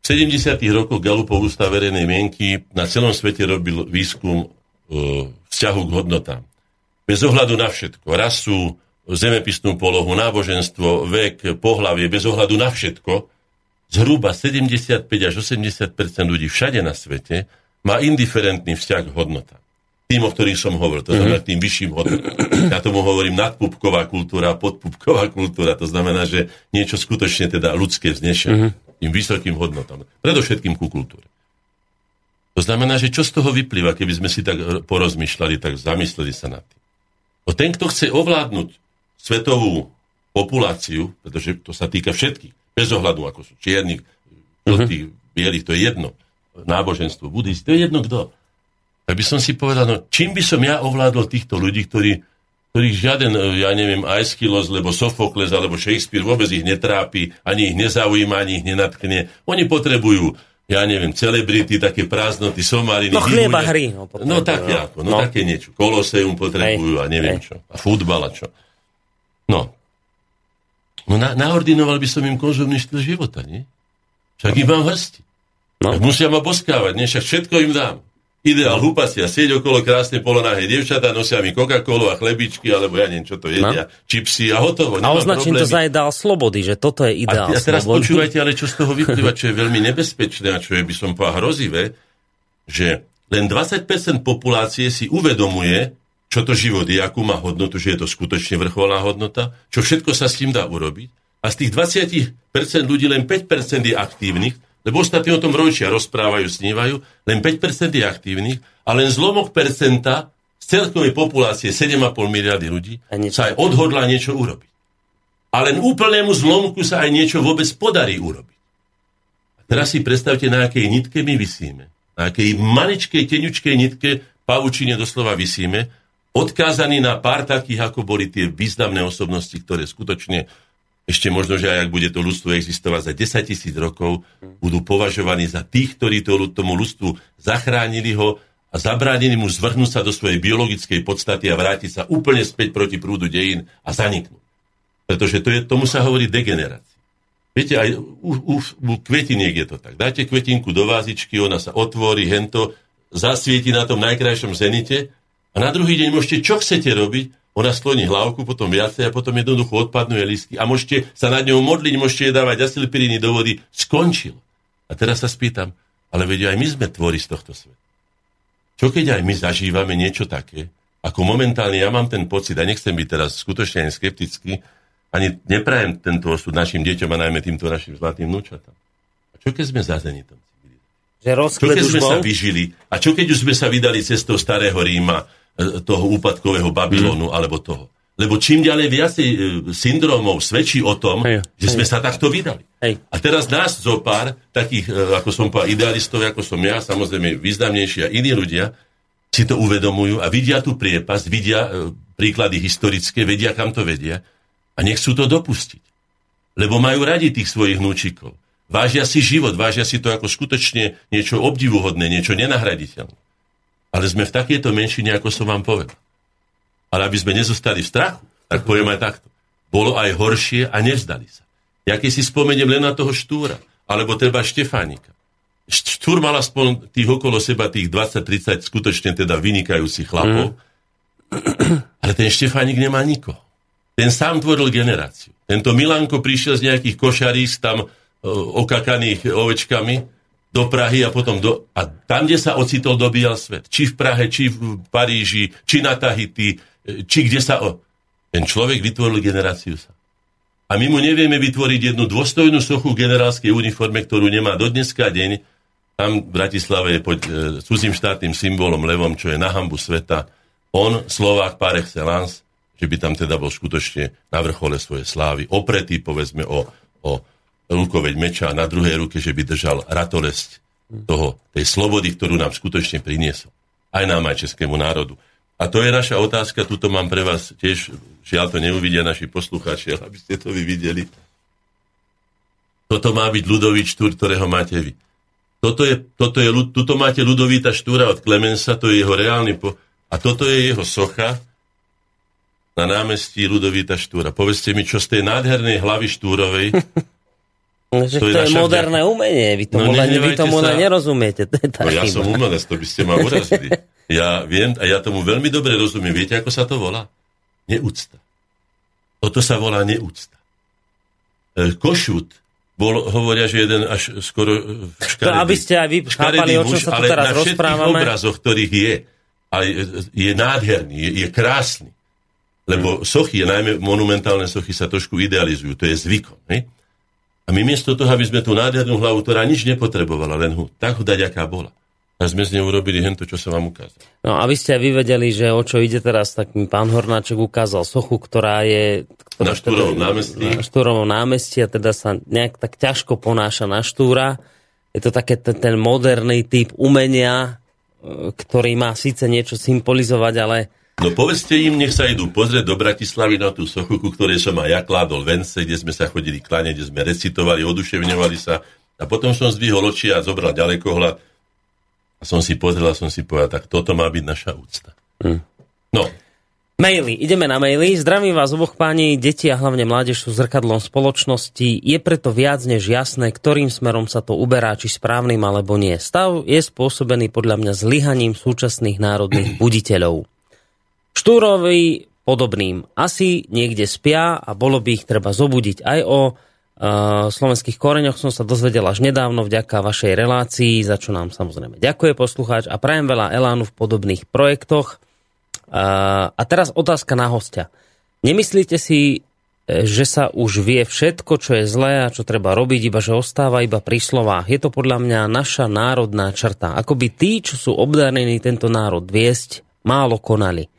V 70. rokoch Galupov ústav verejnej mienky na celom svete robil výskum e, vzťahu k hodnotám. Bez ohľadu na všetko. Rasu, zemepisnú polohu, náboženstvo, vek, pohlavie, bez ohľadu na všetko, zhruba 75 až 80% ľudí všade na svete má indiferentný vzťah k hodnotám tým, o ktorých som hovoril, to znamená tým vyšším hodnotám. Ja tomu hovorím nadpupková kultúra, podpupková kultúra, to znamená, že niečo skutočne teda ľudské vznešené, tým vysokým hodnotám. Predovšetkým ku kultúre. To znamená, že čo z toho vyplýva, keby sme si tak porozmýšľali, tak zamysleli sa nad tým. No ten, kto chce ovládnuť svetovú populáciu, pretože to sa týka všetkých, bez ohľadu, ako sú čierni, žltých, bielých, to je jedno. Náboženstvo, buddhisti, to je jedno kto tak by som si povedal, no čím by som ja ovládol týchto ľudí, ktorí, ktorých žiaden, e, ja neviem, Aeschylus, lebo Sofokles, alebo Shakespeare vôbec ich netrápi, ani ich nezaujíma, ani ich nenatkne. Oni potrebujú ja neviem, celebrity, také prázdnoty, somariny. No chlieba hry. No, no také no. ako, no, no také niečo. Koloseum potrebujú hej, a neviem hej. čo. A futbal a čo. No. No na, naordinoval by som im konzumný štýl života, nie? Však im mám hrsti. No. Tak musia ma boskávať, nie? Však všetko im dám ideál húpasia, sieť okolo krásne polonáhej dievčatá, nosia mi Coca-Colu a chlebičky, alebo ja neviem, čo to jedia, no. čipsy a hotovo. A označím to za ideál slobody, že toto je ideál a, a teraz slobody. počúvajte, ale čo z toho vyplýva, čo je veľmi nebezpečné a čo je, by som povedal, hrozivé, že len 20% populácie si uvedomuje, čo to život je, akú má hodnotu, že je to skutočne vrcholná hodnota, čo všetko sa s tým dá urobiť. A z tých 20% ľudí len 5% je aktívnych, lebo ostatní o tom rodičia rozprávajú, snívajú, len 5% je aktívnych a len zlomok percenta z celkovej populácie 7,5 miliardy ľudí sa aj odhodla niečo urobiť. A len úplnému zlomku sa aj niečo vôbec podarí urobiť. A teraz si predstavte, na akej nitke my vysíme. Na akej maličkej, teňučkej nitke pavučine doslova vysíme, odkázaní na pár takých, ako boli tie významné osobnosti, ktoré skutočne ešte možno, že aj ak bude to ľudstvo existovať za 10 tisíc rokov, budú považovaní za tých, ktorí to, tomu ľudstvu zachránili ho a zabránili mu zvrhnúť sa do svojej biologickej podstaty a vrátiť sa úplne späť proti prúdu dejín a zaniknúť. Pretože to je, tomu sa hovorí degenerácia. Viete, aj u, u, u kvetiniek je to tak. Dáte kvetinku do vázičky, ona sa otvorí, hento, zasvieti na tom najkrajšom zenite a na druhý deň môžete, čo chcete robiť, ona skloní hlavku, potom viacej a potom jednoducho odpadnú jej lístky. A môžete sa nad ňou modliť, môžete jej dávať asilpiriny do vody. Skončil. A teraz sa spýtam, ale vedia, aj my sme tvori z tohto sveta. Čo keď aj my zažívame niečo také, ako momentálne ja mám ten pocit, a nechcem byť teraz skutočne ani skeptický, ani neprajem tento osud našim deťom a najmä týmto našim zlatým vnúčatám. A čo keď sme za zenitom? Že čo keď sme bol? sa vyžili? A čo keď už sme sa vydali cestou starého Ríma, toho úpadkového Babylonu mm. alebo toho. Lebo čím ďalej viacej e, syndromov svedčí o tom, hej, že hej. sme sa takto vydali. Hej. A teraz nás zo pár, takých, e, ako som povedal, idealistov, ako som ja, samozrejme významnejší a iní ľudia, si to uvedomujú a vidia tú priepasť, vidia príklady historické, vedia, kam to vedia a nechcú to dopustiť. Lebo majú radi tých svojich hnúčikov. Vážia si život, vážia si to ako skutočne niečo obdivuhodné, niečo nenahraditeľné. Ale sme v takejto menšine, ako som vám povedal. Ale aby sme nezostali v strachu, tak poviem aj takto. Bolo aj horšie a nevzdali sa. Ja keď si spomeniem len na toho Štúra, alebo treba Štefánika. Štúr mal aspoň tých okolo seba, tých 20-30 skutočne teda vynikajúcich chlapov, mm. ale ten Štefánik nemá nikoho. Ten sám tvoril generáciu. Tento Milanko prišiel z nejakých košarísk, tam okakaných ovečkami do Prahy a potom do... A tam, kde sa ocitol, dobíjal svet. Či v Prahe, či v Paríži, či na Tahiti, či kde sa... O... Ten človek vytvoril generáciu sa. A my mu nevieme vytvoriť jednu dôstojnú sochu v generálskej uniforme, ktorú nemá do dneska deň. Tam v Bratislave je pod e, cudzím štátnym symbolom levom, čo je na hambu sveta. On, Slovák par excellence, že by tam teda bol skutočne na vrchole svojej slávy. Opretý, povedzme, o, o rukoveď meča a na druhej ruke, že by držal ratolesť toho, tej slobody, ktorú nám skutočne priniesol. Aj nám, aj českému národu. A to je naša otázka, tuto mám pre vás tiež, žiaľ to neuvidia naši poslucháči, aby ste to vy videli. Toto má byť ľudový štúr, ktorého máte vy. Toto je, toto je, tuto máte ľudovíta štúra od Klemensa, to je jeho reálny po... A toto je jeho socha na námestí ľudovíta štúra. Povedzte mi, čo z tej nádhernej hlavy štúrovej že to, to je moderné vďaka. umenie, vy tomu, no, len, vy tomu len nerozumiete. To je tá no, ja som umelec, to by ste ma urazili. Ja viem a ja tomu veľmi dobre rozumiem. Viete, ako sa to volá? Neúcta. Toto sa volá neúcta. E, Košut bol, hovoria, že jeden až skoro e, škaredý, to, aby ste aj vy chápali, o čom sa tu teraz na rozprávame. obrazoch, ktorých je, ale je nádherný, je, je krásny. Lebo sochy, najmä monumentálne sochy sa trošku idealizujú, to je zvykom. Ne? A my miesto toho, aby sme tú nádhernú hlavu, ktorá nič nepotrebovala, len ho tak dať, aká bola. A sme z nej urobili hento, čo sa vám ukázal. No a vy ste aj vyvedeli, že o čo ide teraz, tak mi pán Hornáček ukázal sochu, ktorá je... Ktorá na Štúrovom teda, námestí. Na Štúrovom námestí a teda sa nejak tak ťažko ponáša na Štúra. Je to také ten, ten moderný typ umenia, e, ktorý má síce niečo symbolizovať, ale No povedzte im, nech sa idú pozrieť do Bratislavy na tú sochu, ku ktorej som aj ja kládol vence, kde sme sa chodili kláňať, kde sme recitovali, oduševňovali sa. A potom som zdvihol oči a zobral ďalekohľad a som si pozrel a som si povedal, tak toto má byť naša úcta. Hmm. No. Maily. Ideme na maily. Zdravím vás oboch páni. Deti a hlavne mládež sú zrkadlom spoločnosti. Je preto viac než jasné, ktorým smerom sa to uberá, či správnym alebo nie. Stav je spôsobený podľa mňa zlyhaním súčasných národných buditeľov. Štúrovi podobným asi niekde spia a bolo by ich treba zobudiť. Aj o uh, slovenských koreňoch som sa dozvedel až nedávno vďaka vašej relácii, za čo nám samozrejme ďakuje poslucháč a prajem veľa elánu v podobných projektoch. Uh, a teraz otázka na hostia. Nemyslíte si, že sa už vie všetko, čo je zlé a čo treba robiť, iba že ostáva iba pri slovách. Je to podľa mňa naša národná črta. Akoby tí, čo sú obdarení tento národ viesť, málo konali.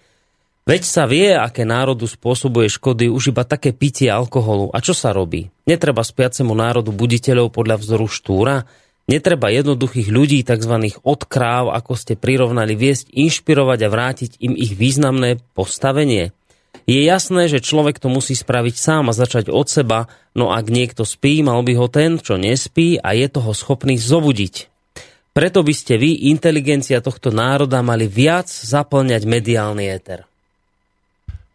Veď sa vie, aké národu spôsobuje škody už iba také pitie alkoholu. A čo sa robí? Netreba spiacemu národu buditeľov podľa vzoru štúra? Netreba jednoduchých ľudí, tzv. odkráv, ako ste prirovnali, viesť, inšpirovať a vrátiť im ich významné postavenie? Je jasné, že človek to musí spraviť sám a začať od seba, no ak niekto spí, mal by ho ten, čo nespí a je toho schopný zobudiť. Preto by ste vy, inteligencia tohto národa, mali viac zaplňať mediálny éter.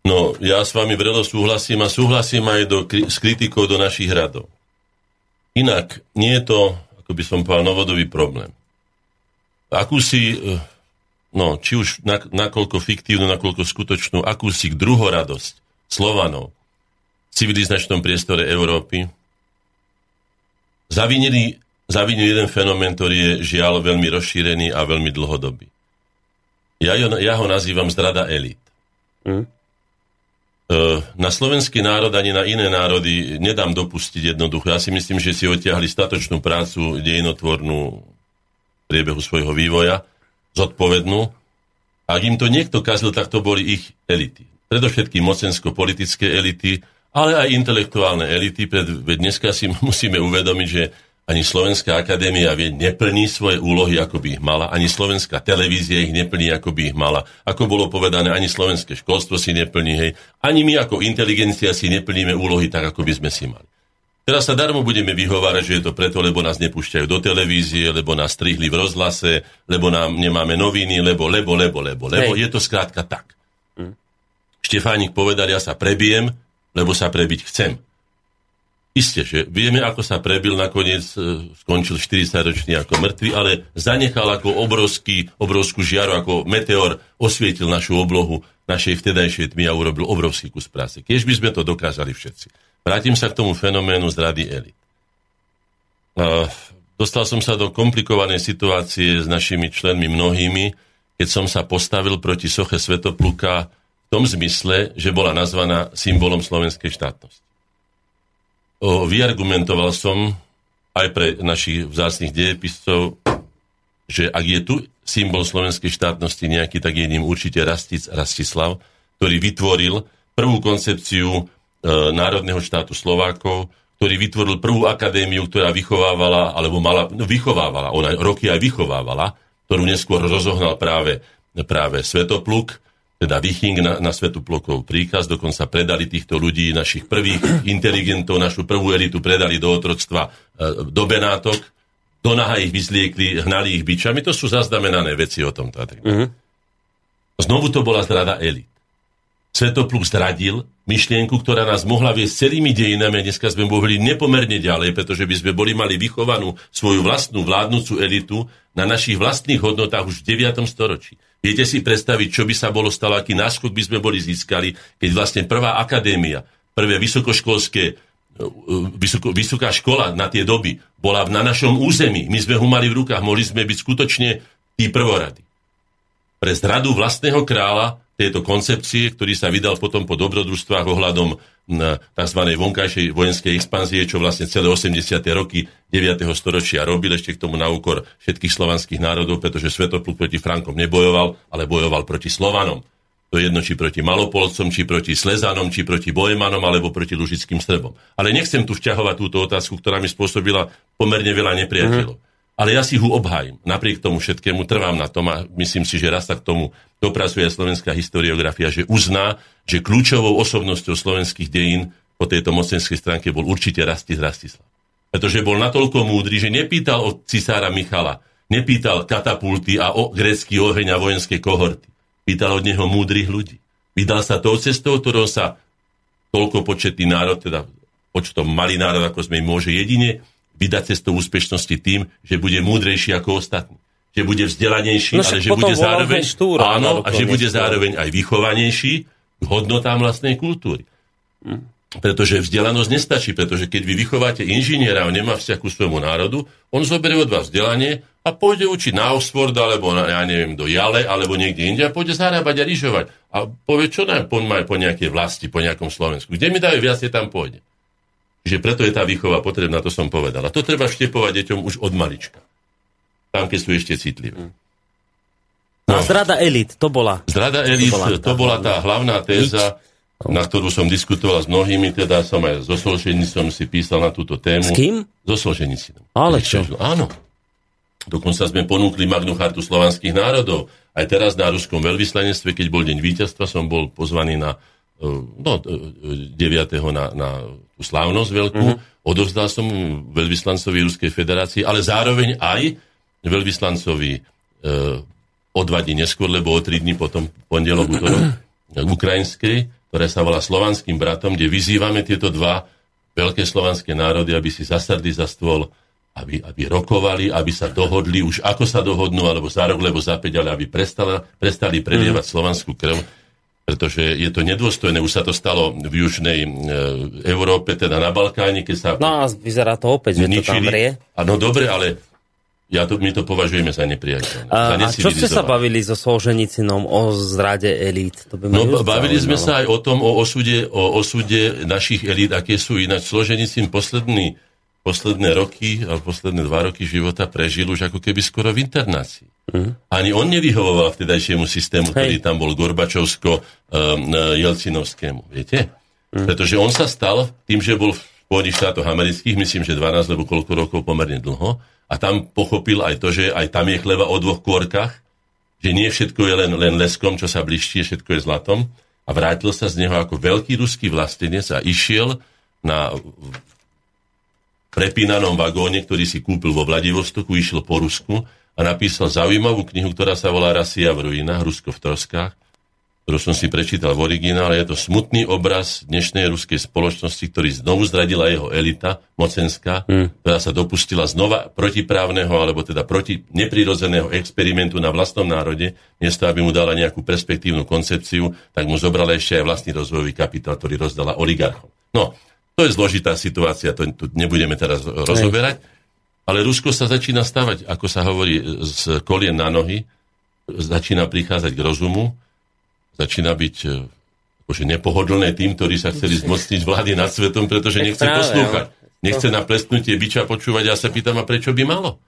No, ja s vami vrelo súhlasím a súhlasím aj do, s kritikou do našich radov. Inak, nie je to, ako by som povedal, novodový problém. Akúsi, eh, no, či už na, nakoľko fiktívnu, nakoľko skutočnú, akúsi druhoradosť Slovanov v civilizačnom priestore Európy, zavinili, zavinili jeden fenomén, ktorý je žiaľ veľmi rozšírený a veľmi dlhodobý. Ja, ja ho nazývam zrada elit. Mm. E, na slovenský národ ani na iné národy nedám dopustiť jednoducho. Ja si myslím, že si odtiahli statočnú prácu dejinotvornú priebehu svojho vývoja, zodpovednú. Ak im to niekto kazil, tak to boli ich elity. Predovšetkým mocensko-politické elity, ale aj intelektuálne elity. Veď dneska si musíme uvedomiť, že ani Slovenská akadémia vie, neplní svoje úlohy, ako by ich mala. Ani Slovenská televízia ich neplní, ako by ich mala. Ako bolo povedané, ani slovenské školstvo si neplní, hej. Ani my ako inteligencia si neplníme úlohy tak, ako by sme si mali. Teraz sa darmo budeme vyhovárať, že je to preto, lebo nás nepúšťajú do televízie, lebo nás strihli v rozhlase, lebo nám nemáme noviny, lebo, lebo, lebo, lebo, lebo. Hej. Je to skrátka tak. Hm. Štefánik povedal, ja sa prebijem, lebo sa prebiť chcem. Isté, že vieme, ako sa prebil, nakoniec e, skončil 40-ročný ako mŕtvy, ale zanechal ako obrovský, obrovskú žiaru, ako meteor osvietil našu oblohu našej vtedajšej tmy a urobil obrovský kus práce. Keď by sme to dokázali všetci. Vrátim sa k tomu fenoménu zrady elit. dostal som sa do komplikovanej situácie s našimi členmi mnohými, keď som sa postavil proti soche Svetopluka v tom zmysle, že bola nazvaná symbolom slovenskej štátnosti. O, vyargumentoval som aj pre našich vzácných dejepiscov, že ak je tu symbol slovenskej štátnosti nejaký, tak je ním určite Rastic Rastislav, ktorý vytvoril prvú koncepciu e, národného štátu Slovákov, ktorý vytvoril prvú akadémiu, ktorá vychovávala, alebo mala, no vychovávala, ona roky aj vychovávala, ktorú neskôr rozohnal práve, práve Svetopluk, teda Viching na, na Svetoplukov príkaz, dokonca predali týchto ľudí, našich prvých inteligentov, našu prvú elitu predali do otroctva e, do Benátok, do naha ich vyzliekli, hnali ich bičami, to sú zaznamenané veci o tomto. Mm-hmm. Znovu to bola zrada elit. Svetopluk zradil myšlienku, ktorá nás mohla viesť celými dejinami a dneska sme mohli nepomerne ďalej, pretože by sme boli mali vychovanú svoju vlastnú vládnúcu elitu na našich vlastných hodnotách už v 9. storočí. Viete si predstaviť, čo by sa bolo stalo, aký náskok by sme boli získali, keď vlastne prvá akadémia, prvé vysokoškolské e, vysoko, vysoká škola na tie doby bola na našom území. My sme ho mali v rukách, mohli sme byť skutočne tí prvorady. Pre zradu vlastného kráľa tejto koncepcie, ktorý sa vydal potom po dobrodružstvách ohľadom tzv. vonkajšej vojenskej expanzie, čo vlastne celé 80. roky 9. storočia robil ešte k tomu na úkor všetkých slovanských národov, pretože Svetopluk proti Frankom nebojoval, ale bojoval proti Slovanom. To je jedno, či proti Malopolcom, či proti Slezanom, či proti Bojemanom, alebo proti Lužickým strebom. Ale nechcem tu vťahovať túto otázku, ktorá mi spôsobila pomerne veľa nepriateľov. Mm-hmm. Ale ja si ho obhájim. Napriek tomu všetkému trvám na tom a myslím si, že raz tak tomu dopracuje slovenská historiografia, že uzná, že kľúčovou osobnosťou slovenských dejín po tejto mocenskej stránke bol určite Rastis Rastislav. Pretože bol natoľko múdry, že nepýtal od cisára Michala, nepýtal katapulty a o grécky oheň a vojenské kohorty. Pýtal od neho múdrych ľudí. Vydal sa tou cestou, ktorou sa toľko početný národ, teda počtom malý národ, ako sme môže jedine, vydať cestou úspešnosti tým, že bude múdrejší ako ostatní. Že bude vzdelanejší, no, ale že bude zároveň, štúra, áno, a že bude zároveň aj vychovanejší k hodnotám vlastnej kultúry. Hm. Pretože vzdelanosť nestačí, pretože keď vy vychováte inžiniera a on nemá vzťah ku svojmu národu, on zoberie od vás vzdelanie a pôjde učiť na Oxford, alebo na, ja neviem, do Jale, alebo niekde inde a pôjde zarábať a lyžovať. A povie, čo nám poďme po nejakej vlasti, po nejakom Slovensku. Kde mi dajú viac, tam pôjde. Že preto je tá výchova potrebná, to som povedal. A to treba vštepovať deťom už od malička. Tam, keď sú ešte citlivé. Mm. No. A zrada elit, to bola... Zrada elit, to bola tá, to bola tá hlavná téza, na ktorú som diskutoval s mnohými, teda som aj so Solženicom si písal na túto tému. S kým? So Solženicom. Ale čo? Áno. Dokonca sme ponúkli Magnu chartu slovanských národov. Aj teraz na ruskom veľvyslanectve, keď bol deň víťazstva, som bol pozvaný na no, 9. na, na tú slávnosť veľkú, mm-hmm. odovzdal som veľvyslancovi Ruskej federácii, ale zároveň aj veľvyslancovi e, o dva dní neskôr, lebo o tri dní potom pondelok, útorok, ukrajinskej, ktoré sa volá Slovanským bratom, kde vyzývame tieto dva veľké slovanské národy, aby si zasadli za stôl, aby, aby rokovali, aby sa dohodli, už ako sa dohodnú, alebo za rok, lebo za päť, ale aby prestala, prestali prelievať mm. slovanskú krv pretože je to nedôstojné. Už sa to stalo v južnej e, Európe, teda na Balkáne, keď sa... No a vyzerá to opäť, že to tam vrie. no dobre, ale ja to, my to považujeme za nepriateľné. A, a čo ste sa bavili so Solženicinom o zrade elít? To by no, bavili sme sa aj o tom, o osude, o osude našich elít, aké sú ináč. Solženicin posledný posledné roky, alebo posledné dva roky života prežil už ako keby skoro v internácii. Mm. Ani on nevyhovoval vtedajšiemu systému, Hej. ktorý tam bol Gorbačovsko-Jelcinovskému. Um, viete? Mm. Pretože on sa stal tým, že bol v Spojených štátoch amerických, myslím, že 12 alebo koľko rokov pomerne dlho, a tam pochopil aj to, že aj tam je chleba o dvoch kôrkach, že nie všetko je len, len leskom, čo sa bliští, všetko je zlatom. A vrátil sa z neho ako veľký ruský vlastenec a išiel na prepínanom vagóne, ktorý si kúpil vo Vladivostoku, išiel po Rusku a napísal zaujímavú knihu, ktorá sa volá Rasia v ruinách, Rusko v troskách, ktorú som si prečítal v originále. Je to smutný obraz dnešnej ruskej spoločnosti, ktorý znovu zradila jeho elita mocenská, hmm. ktorá sa dopustila znova protiprávneho, alebo teda proti neprirodzeného experimentu na vlastnom národe, miesto aby mu dala nejakú perspektívnu koncepciu, tak mu zobrala ešte aj vlastný rozvojový kapitál, ktorý rozdala oligarchom. No, to je zložitá situácia, to tu nebudeme teraz rozoberať. Ale Rusko sa začína stavať, ako sa hovorí, z kolien na nohy, začína prichádzať k rozumu, začína byť e, akože nepohodlné tým, ktorí sa chceli zmocniť vlády nad svetom, pretože nechce poslúchať. Nechce na plesnutie biča počúvať. Ja sa pýtam, a prečo by malo?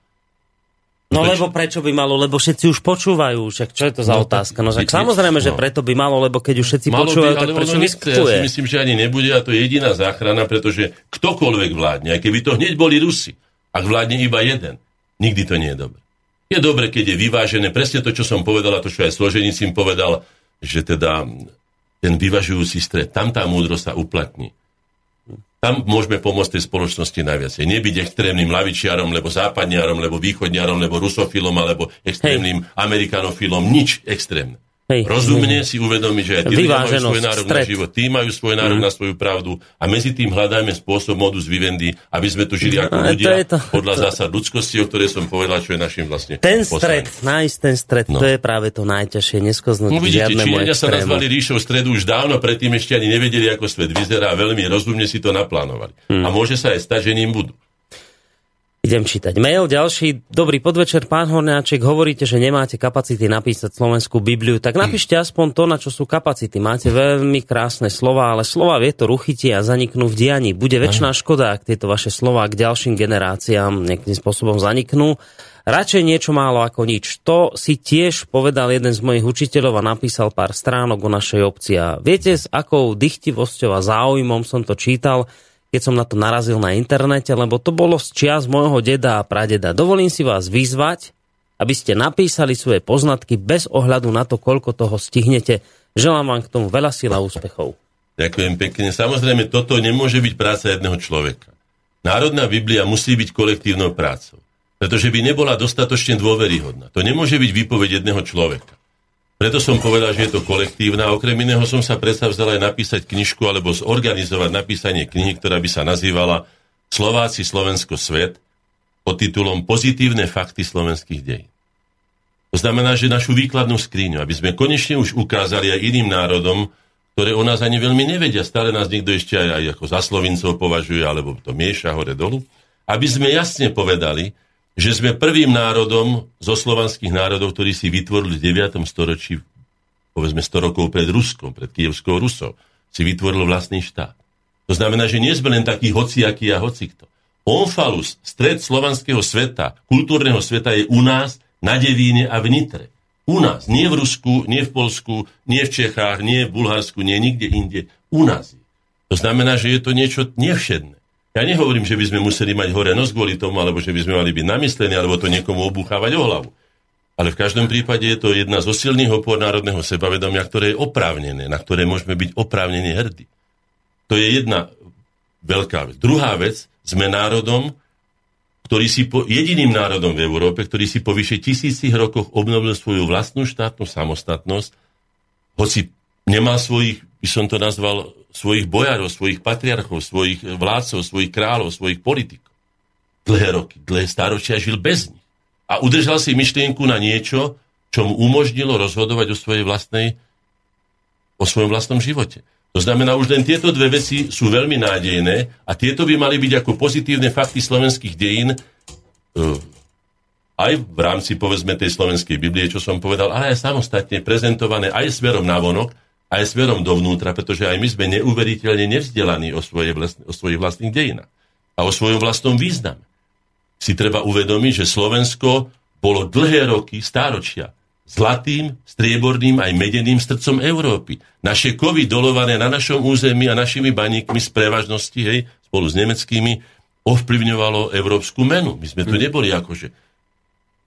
No prečo? lebo prečo by malo? Lebo všetci už počúvajú. Však čo je to za no, otázka? No však samozrejme, no. že preto by malo, lebo keď už všetci malo počúvajú, by, tak prečo vyskutuje? Ja si myslím, že ani nebude a to je jediná záchrana, pretože ktokoľvek vládne, aj keby to hneď boli Rusi, ak vládne iba jeden, nikdy to nie je dobre. Je dobre, keď je vyvážené, presne to, čo som povedal a to, čo aj Složenicím povedal, že teda ten vyvažujúci stred, tam tá múdrosť sa uplatní. Tam môžeme pomôcť tej spoločnosti najviac. Nebyť extrémnym lavičiarom, lebo západniarom, lebo východniarom, lebo rusofilom, alebo extrémnym Hej. amerikanofilom. Nič extrémne. Hej, Rozumne hej. si uvedomiť, že aj tí ľudia majú svoj nárok stret. na život, tí majú svoj nárok mm. na svoju pravdu a medzi tým hľadajme spôsob modus vivendi, aby sme tu žili ako no, ľudia to to, podľa to... zásad ľudskosti, o ktorej som povedal, čo je našim vlastne Ten stred, nájsť ten stred, no. to je práve to najťažšie, neskoznúť no, vidíte, Číňania sa nazvali ríšou stredu už dávno, predtým ešte ani nevedeli, ako svet vyzerá veľmi rozumne si to naplánovali. Mm. A môže sa aj stať, že ním budú. Idem čítať mail. Ďalší. Dobrý podvečer, pán Hornáček. Hovoríte, že nemáte kapacity napísať slovenskú Bibliu. Tak napíšte aspoň to, na čo sú kapacity. Máte veľmi krásne slova, ale slova vietor uchytia a zaniknú v dianí. Bude väčšiná škoda, ak tieto vaše slova k ďalším generáciám nejakým spôsobom zaniknú. Radšej niečo málo ako nič. To si tiež povedal jeden z mojich učiteľov a napísal pár stránok o našej obci. A viete, s akou dychtivosťou a záujmom som to čítal, keď som na to narazil na internete, lebo to bolo z čias môjho deda a pradeda. Dovolím si vás vyzvať, aby ste napísali svoje poznatky bez ohľadu na to, koľko toho stihnete. Želám vám k tomu veľa síl a úspechov. Ďakujem pekne. Samozrejme, toto nemôže byť práca jedného človeka. Národná Biblia musí byť kolektívnou prácou, pretože by nebola dostatočne dôveryhodná. To nemôže byť výpoveď jedného človeka. Preto som povedal, že je to kolektívna. Okrem iného som sa predsa aj napísať knižku alebo zorganizovať napísanie knihy, ktorá by sa nazývala Slováci Slovensko svet pod titulom Pozitívne fakty slovenských dejín. To znamená, že našu výkladnú skríňu, aby sme konečne už ukázali aj iným národom, ktoré o nás ani veľmi nevedia, stále nás niekto ešte aj, aj ako za Slovincov považuje, alebo to mieša hore dolu, aby sme jasne povedali, že sme prvým národom zo slovanských národov, ktorý si vytvoril v 9. storočí, povedzme 100 rokov pred Ruskom, pred Kievskou Rusou, si vytvoril vlastný štát. To znamená, že nie sme len takí hociakí a hocikto. Onfalus, stred slovanského sveta, kultúrneho sveta je u nás, na Devíne a v Nitre. U nás, nie v Rusku, nie v Polsku, nie v Čechách, nie v Bulharsku, nie nikde inde. U nás je. To znamená, že je to niečo nevšedné. Ja nehovorím, že by sme museli mať hore nos kvôli tomu, alebo že by sme mali byť namyslení, alebo to niekomu obúchávať o hlavu. Ale v každom prípade je to jedna zo silných opor národného sebavedomia, ktoré je oprávnené, na ktoré môžeme byť oprávnene hrdí. To je jedna veľká vec. Druhá vec, sme národom, ktorý si po, jediným národom v Európe, ktorý si po vyše tisícich rokoch obnovil svoju vlastnú štátnu samostatnosť, hoci nemá svojich, by som to nazval, svojich bojárov, svojich patriarchov, svojich vládcov, svojich kráľov, svojich politikov. Dlhé roky, dlhé staročia žil bez nich. A udržal si myšlienku na niečo, čo mu umožnilo rozhodovať o svojej vlastnej, o svojom vlastnom živote. To znamená, už len tieto dve veci sú veľmi nádejné a tieto by mali byť ako pozitívne fakty slovenských dejín uh, aj v rámci, povedzme, tej slovenskej Biblie, čo som povedal, ale aj samostatne prezentované aj smerom na vonok, aj smerom dovnútra, pretože aj my sme neuveriteľne nevzdelaní o, svoje vlastne, o svojich vlastných dejinách a o svojom vlastnom význame. Si treba uvedomiť, že Slovensko bolo dlhé roky, stáročia, zlatým, strieborným aj medeným srdcom Európy. Naše kovy dolované na našom území a našimi baníkmi z prevažnosti, hej, spolu s nemeckými, ovplyvňovalo európsku menu. My sme tu hm. neboli akože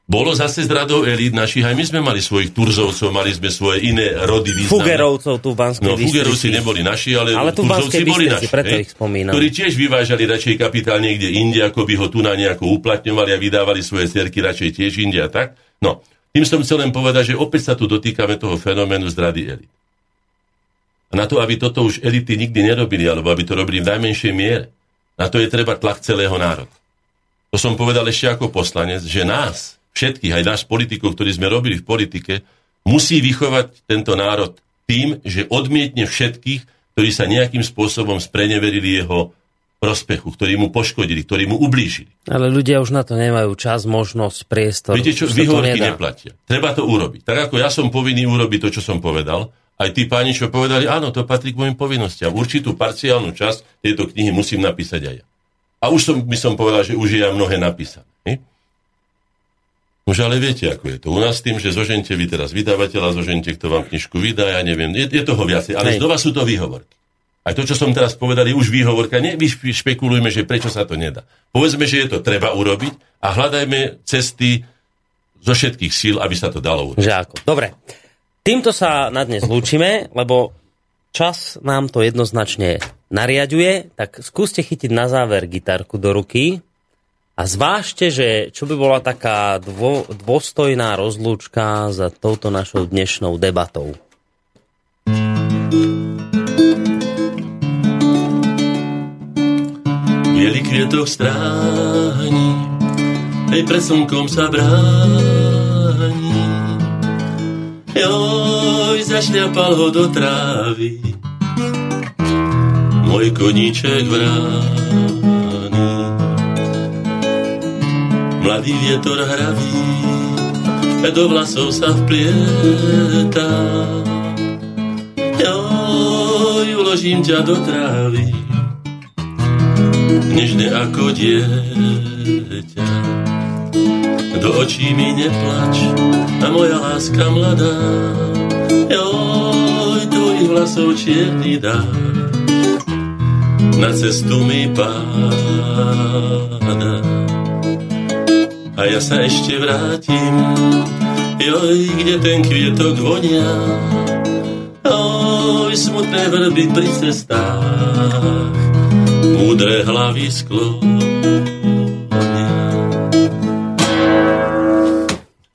bolo zase z radov elít našich, aj my sme mali svojich Turzovcov, mali sme svoje iné rody významné. Fugerovcov tu v Banskej No, Fugerovci neboli naši, ale, ale tu Turzovci boli naši. Preto ich spomínam. Ktorí tiež vyvážali radšej kapitál niekde inde, ako by ho tu na nejako uplatňovali a vydávali svoje cerky radšej tiež inde a tak. No, tým som chcel len povedať, že opäť sa tu dotýkame toho fenoménu zdrady elit. A na to, aby toto už elity nikdy nerobili, alebo aby to robili v najmenšej miere, na to je treba tlak celého národa. To som povedal ešte ako poslanec, že nás, všetkých, aj nás politikov, ktorí sme robili v politike, musí vychovať tento národ tým, že odmietne všetkých, ktorí sa nejakým spôsobom spreneverili jeho prospechu, ktorí mu poškodili, ktorí mu ublížili. Ale ľudia už na to nemajú čas, možnosť, priestor. Viete čo, výhovorky neplatia. Treba to urobiť. Tak ako ja som povinný urobiť to, čo som povedal, aj tí páni, čo povedali, áno, to patrí k mojim povinnostiam. Určitú parciálnu časť tejto knihy musím napísať aj ja. A už som, by som povedal, že už je ja mnohé napísané. Už ale viete, ako je to. U nás tým, že zožente vy teraz vydavateľa, zožente, kto vám knižku vydá, ja neviem, je, je toho viacej. Ale Hej. znova sú to výhovorky. Aj to, čo som teraz povedal, je už výhovorka. Nevyšpekulujme, že prečo sa to nedá. Povedzme, že je to treba urobiť a hľadajme cesty zo všetkých síl, aby sa to dalo urobiť. Že ako. Dobre. Týmto sa na dnes lúčime, lebo čas nám to jednoznačne nariaduje, tak skúste chytiť na záver gitarku do ruky a zvážte, že čo by bola taká dvo, dôstojná rozlúčka za touto našou dnešnou debatou. Bielý kvietok stráni, aj pred slnkom sa bráni. Joj, zašľapal ho do trávy, môj koníček vráni. Mladý vietor hraví, do vlasov sa vplieta. Joj, uložím ťa do trávy, nežne ako dieťa. Do očí mi neplač, a moja láska mladá, joj, tvojich vlasov čierny dá, na cestu mi páda a ja sa ešte vrátim. Joj, kde ten kvietok vonia, oj, smutné vrby pri cestách, múdre hlavy sklo.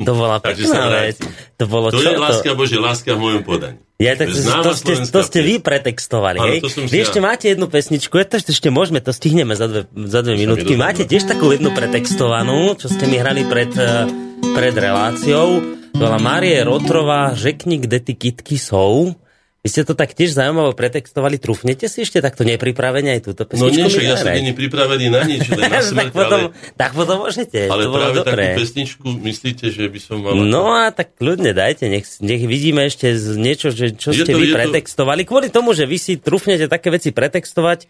To bola pekná vec. To, bolo to čo je to? láska Bože, láska v mojom podaní. Ja, tak to, to, ste, to ste vy pretextovali, hej? Vy ešte ja. máte jednu pesničku, ja to ešte môžeme, to stihneme za dve, za dve minútky. Máte tiež takú jednu pretextovanú, čo ste mi hrali pred, eh, pred reláciou. To bola Márie Rotrová, Řekni, kde ty kitky sú. Vy ste to tak tiež zaujímavo pretextovali. Trúfnete si ešte takto nepripravene aj túto pesničku? No nie, ja som není pripravený na nič, len na smrť, tak, potom, ale... tak potom môžete. Ale to práve dobré. takú pesničku myslíte, že by som mal... No a tak ľudne dajte, nech, nech vidíme ešte z niečo, že, čo je ste to, vy pretextovali. To... Kvôli tomu, že vy si trúfnete také veci pretextovať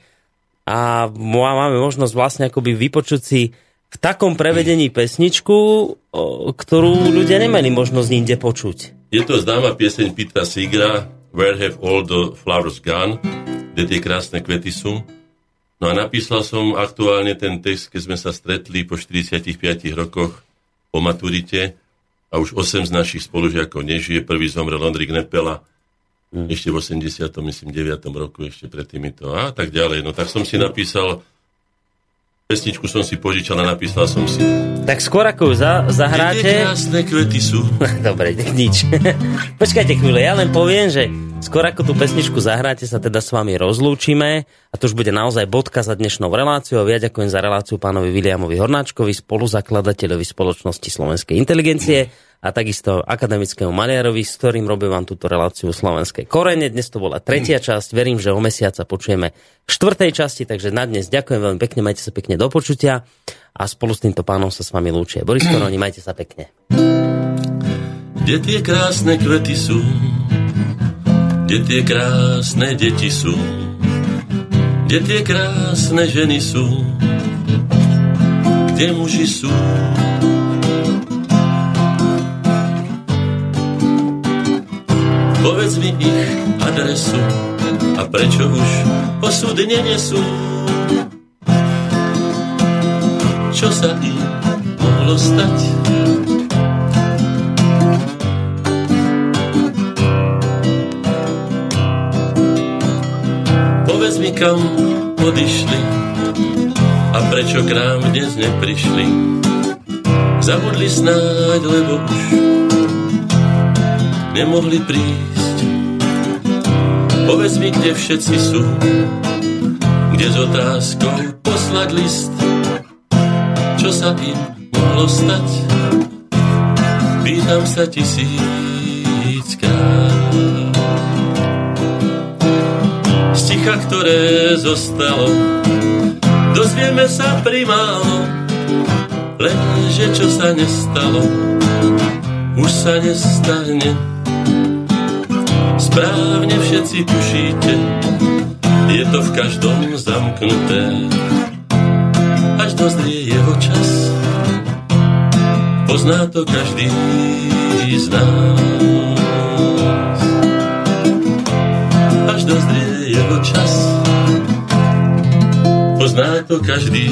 a máme možnosť vlastne akoby vypočuť si v takom prevedení pesničku, ktorú ľudia nemali možnosť inde počuť. Je to známa pieseň Petra Sigra, Where have all the flowers gone? Kde tie krásne kvety sú? No a napísal som aktuálne ten text, keď sme sa stretli po 45 rokoch po maturite a už 8 z našich spolužiakov nežije. Prvý zomrel Ondrik Nepela, mm. ešte v 80. myslím 9. roku, ešte pred týmito a tak ďalej. No tak som si napísal pesničku som si požičal a napísal som si. Tak skôr ako ju za, zahráte... Kde krásne kvety sú. Dobre, nič. Počkajte chvíľu, ja len poviem, že skôr ako tú pesničku zahráte, sa teda s vami rozlúčime a to už bude naozaj bodka za dnešnou reláciou. Viac ďakujem za reláciu pánovi Viliamovi Hornáčkovi, spoluzakladateľovi spoločnosti Slovenskej inteligencie a takisto akademickému maliarovi, s ktorým robím vám túto reláciu Slovenskej korene. Dnes to bola tretia časť, verím, že o mesiac sa počujeme v štvrtej časti, takže na dnes ďakujem veľmi pekne, majte sa pekne do počutia. A spolu s týmto pánom sa s vami lúčie. Boris Koroni, majte sa pekne. Kde tie krásne kvety sú, kde tie krásne deti sú, kde tie krásne ženy sú, kde muži sú, Povedz mi ich adresu a prečo už osud nenesú. Čo sa im mohlo stať? Povedz mi, kam odišli a prečo k nám dnes neprišli. Zabudli snáď, lebo už nemohli prísť. Povedz mi, kde všetci sú, kde s otázkou poslať list, čo sa im mohlo stať. Pýtam sa tisíckrát. Z ticha, ktoré zostalo, dozvieme sa primálo, lenže čo sa nestalo, už sa nestane. Správne všetci tušíte, je to v každom zamknuté, až dozrie jeho čas. Pozná to každý z nás. Až dozrie jeho čas. Pozná to každý